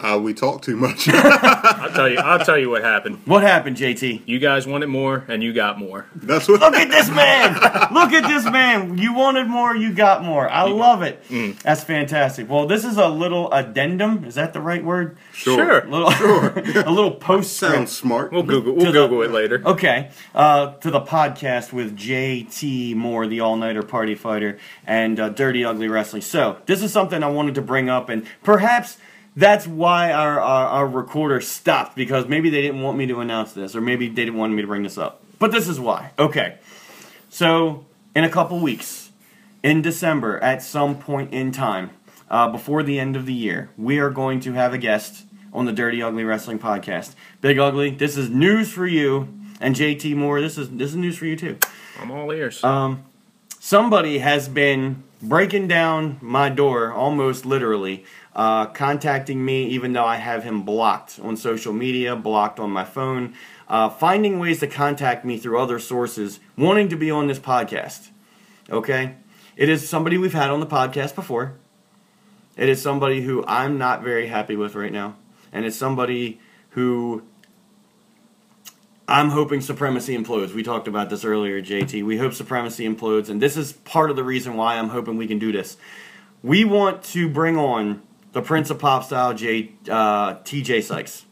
Uh, we talk too much. I'll tell you. I'll tell you what happened. What happened, JT? You guys wanted more, and you got more. That's what. Look at this man! Look at this man! You wanted more, you got more. I love it. That's fantastic. Well, this is a little addendum. Is that the right word? Sure. A little, a little postscript. Sounds smart. We'll Google. We'll To the- it later. Okay, uh, to the podcast with JT Moore, the all nighter party fighter, and uh, Dirty Ugly Wrestling. So, this is something I wanted to bring up, and perhaps that's why our, our, our recorder stopped because maybe they didn't want me to announce this, or maybe they didn't want me to bring this up. But this is why. Okay, so in a couple weeks, in December, at some point in time, uh, before the end of the year, we are going to have a guest on the Dirty Ugly Wrestling podcast. Big Ugly, this is news for you, and JT Moore, this is this is news for you too. I'm all ears. Um, somebody has been breaking down my door, almost literally, uh, contacting me, even though I have him blocked on social media, blocked on my phone, uh, finding ways to contact me through other sources, wanting to be on this podcast. Okay? It is somebody we've had on the podcast before. It is somebody who I'm not very happy with right now. And it's somebody who I'm hoping supremacy implodes. We talked about this earlier, JT. We hope supremacy implodes, and this is part of the reason why I'm hoping we can do this. We want to bring on the Prince of Pop Style, J, uh, TJ Sykes,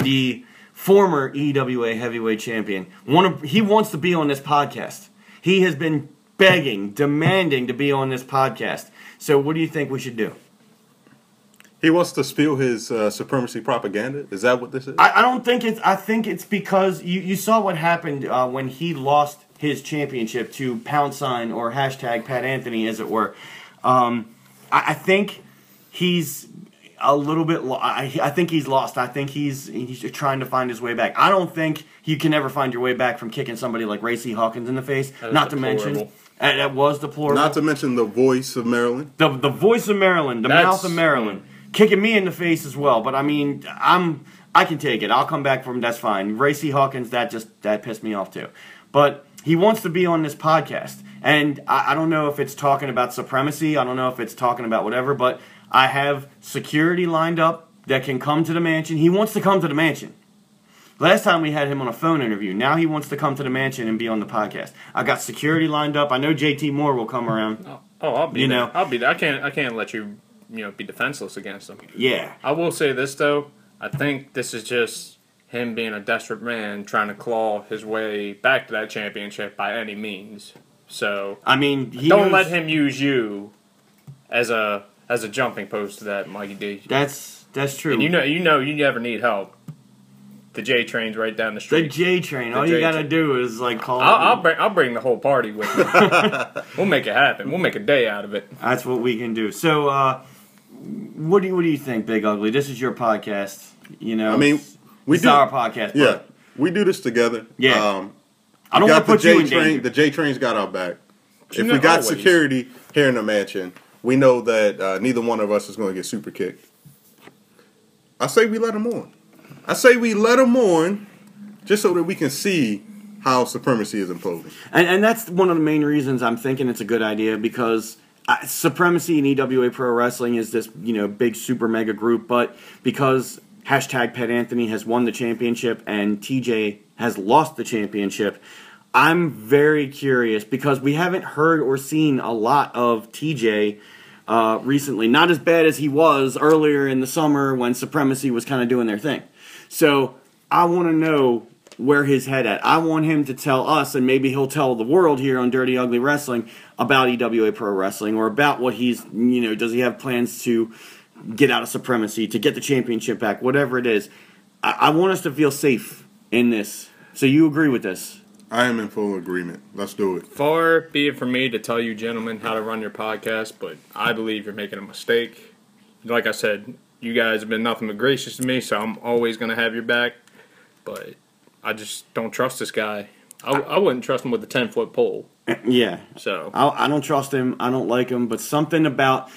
the former EWA heavyweight champion. One of, he wants to be on this podcast. He has been begging, demanding to be on this podcast. So, what do you think we should do? He wants to spill his uh, supremacy propaganda. Is that what this is? I, I don't think it's. I think it's because you, you saw what happened uh, when he lost his championship to pound sign or hashtag Pat Anthony, as it were. Um, I, I think he's a little bit. Lo- I, I think he's lost. I think he's he's trying to find his way back. I don't think you can ever find your way back from kicking somebody like Racy Hawkins in the face. That Not to mention. deplorable. Uh, that was deplorable. Not to mention the voice of Maryland. the the voice of Maryland, the That's- mouth of Maryland, kicking me in the face as well. But I mean, I'm I can take it. I'll come back from that's fine. Racy Hawkins, that just that pissed me off too. But he wants to be on this podcast, and I, I don't know if it's talking about supremacy. I don't know if it's talking about whatever. But I have security lined up that can come to the mansion. He wants to come to the mansion. Last time we had him on a phone interview. Now he wants to come to the mansion and be on the podcast. I got security lined up. I know JT Moore will come around. oh, oh I'll be. you there. know. I'll be. There. I can't. I can't let you. You know, be defenseless against him. Yeah. I will say this though. I think this is just him being a desperate man trying to claw his way back to that championship by any means. So I mean, he don't knows- let him use you as a as a jumping post to that, Mikey D. That's that's true. And you know, you know, you never need help. The J train's right down the street. the. J train. All J you gotta train. do is like call. I'll, I'll bring I'll bring the whole party with me. we'll make it happen. We'll make a day out of it. That's what we can do. So, uh, what do you what do you think, Big Ugly? This is your podcast. You know, I mean, we it's do. our podcast. Yeah, but we do this together. Yeah. Um, I don't we want to the put you J in train. danger. The J train's got our back. If we got always. security here in the mansion, we know that uh, neither one of us is going to get super kicked. I say we let him on. I say we let him on, just so that we can see how supremacy is imploding. And, and that's one of the main reasons I'm thinking it's a good idea because uh, supremacy in EWA Pro Wrestling is this you know big super mega group, but because hashtag Pat Anthony has won the championship and TJ has lost the championship, I'm very curious because we haven't heard or seen a lot of TJ. Uh, recently, not as bad as he was earlier in the summer when Supremacy was kind of doing their thing. So I want to know where his head at. I want him to tell us, and maybe he'll tell the world here on Dirty Ugly Wrestling about EWA Pro Wrestling or about what he's, you know, does he have plans to get out of supremacy, to get the championship back, whatever it is. I, I want us to feel safe in this. So you agree with this? I am in full agreement. Let's do it. Far be it from me to tell you gentlemen how to run your podcast, but I believe you're making a mistake. Like I said, you guys have been nothing but gracious to me, so I'm always going to have your back. But I just don't trust this guy. I, I wouldn't trust him with a 10 foot pole. Yeah. So I, I don't trust him. I don't like him. But something about wh-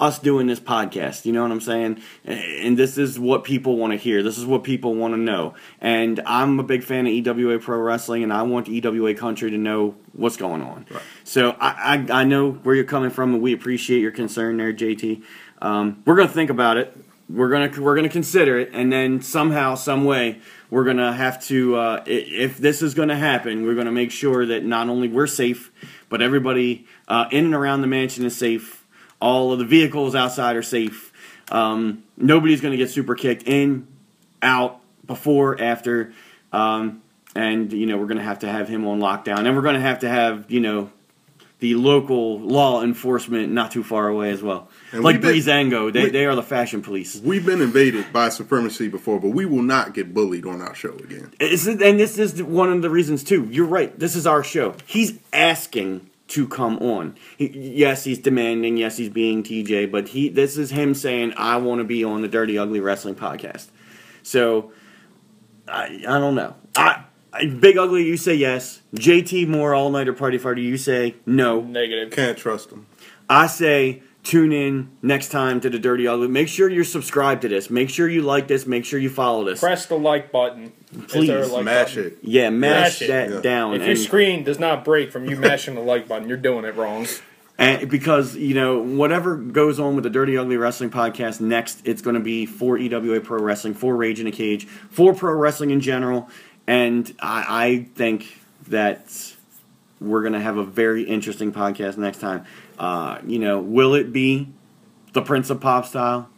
us doing this podcast, you know what I'm saying? And this is what people want to hear. This is what people want to know. And I'm a big fan of EWA Pro Wrestling, and I want EWA Country to know what's going on. So I, I, I know where you're coming from, and we appreciate your concern there, JT. Um, we're going to think about it. we're gonna we're gonna consider it, and then somehow, some way, we're gonna have to. Uh, if this is gonna happen, we're gonna make sure that not only we're safe, but everybody uh, in and around the mansion is safe. All of the vehicles outside are safe. Um, nobody's gonna get super kicked in, out, before, after, um, and you know we're gonna have to have him on lockdown, and we're gonna have to have you know the local law enforcement not too far away as well. And like been- Breezango, they, we- they are the fashion police. We've been invaded by supremacy before, but we will not get bullied on our show again. It's- and this is one of the reasons too. You're right. This is our show. He's asking to come on. He, yes, he's demanding. Yes, he's being TJ. But he, this is him saying, "I want to be on the Dirty Ugly Wrestling podcast." So, I, I don't know. I, I Big Ugly, you say yes. JT Moore, All Nighter Party Fighter, you say no. Negative. Can't trust them. I say tune in next time to the Dirty Ugly. Make sure you're subscribed to this. Make sure you like this. Make sure you follow this. Press the like button. Is there a Please. like Smash button? it. Yeah, mash, Mash that Yeah. down. If your screen does not break from you mashing the like button, you're doing it wrong. And because you know whatever goes on with the Dirty Ugly Wrestling podcast next, it's going to be for EWA Pro Wrestling, for Rage in a Cage, for pro wrestling in general, and I, I think that we're going to have a very interesting podcast next time. Uh, you know, will it be the Prince of Pop style?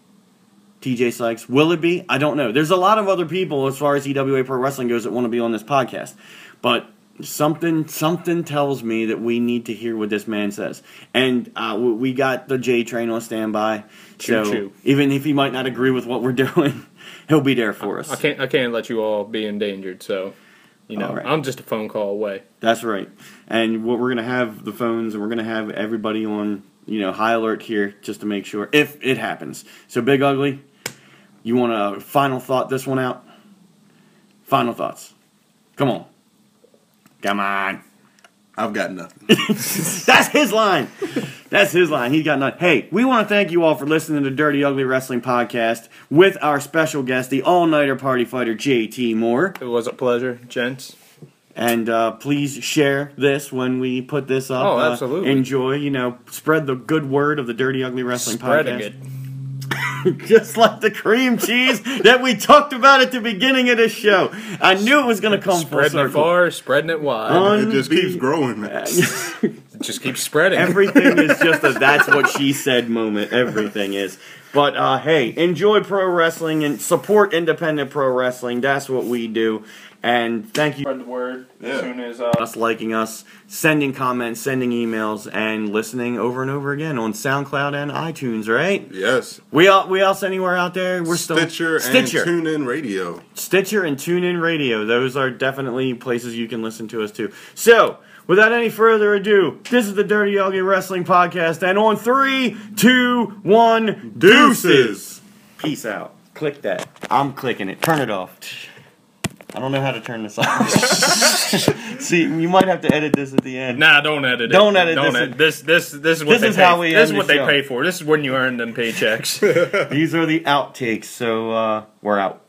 TJ Sykes. Will it be? I don't know. There's a lot of other people as far as EWA Pro Wrestling goes that want to be on this podcast. But something something tells me that we need to hear what this man says. And uh, we- got the J train on standby. So Choo-choo. even if he might not agree with what we're doing, he'll be there for us. I can't. I can't let you all be endangered. So, you know, right. I'm just a phone call away. That's right. And what we're gonna have the phones, and we're gonna have everybody on, you know, high alert here just to make sure if it happens. So, Big Ugly, you want a final thought this one out? Final thoughts. Come on. Come on. I've got nothing. That's his line. That's his line. He's got nothing. Hey, we want to thank you all for listening to Dirty Ugly Wrestling Podcast with our special guest, the All Nighter Party Fighter JT Moore. It was a pleasure, gents. And uh, please share this when we put this up. Oh, Uh, absolutely. enjoy, you know, spread the good word of the Dirty Ugly Wrestling Spreading Podcast. it. Just like the cream cheese that we talked about at the beginning of this show. I knew it was going to come full Spreading it far, spreading it wide. Un- It just keeps growing, man. It just keeps spreading. Everything is just a that's what she said moment. Everything is. But uh, hey, enjoy pro wrestling and support independent pro wrestling. That's what we do. And thank you Spread the word Yeah. as soon as uh, us liking us, sending comments, sending emails, and listening over and over again on SoundCloud and iTunes. Right? Yes. We all we else anywhere out there? We're still Stitcher, Stitcher. and TuneIn Radio. Stitcher and TuneIn Radio. Those are definitely places you can listen to us too. So, without any further ado, this is the Dirty Ugly Wrestling Podcast, and on three, two, one, deuces. Peace out. Click that. I'm clicking it. Turn it off. I don't know how to turn this off. See, you might have to edit this at the end. Nah, don't edit it. Don't edit Don't this. edit. This this this is what This they is pay. how we this is end what the they show. pay for. This is when you earn them paychecks. These are the outtakes, so uh, we're out.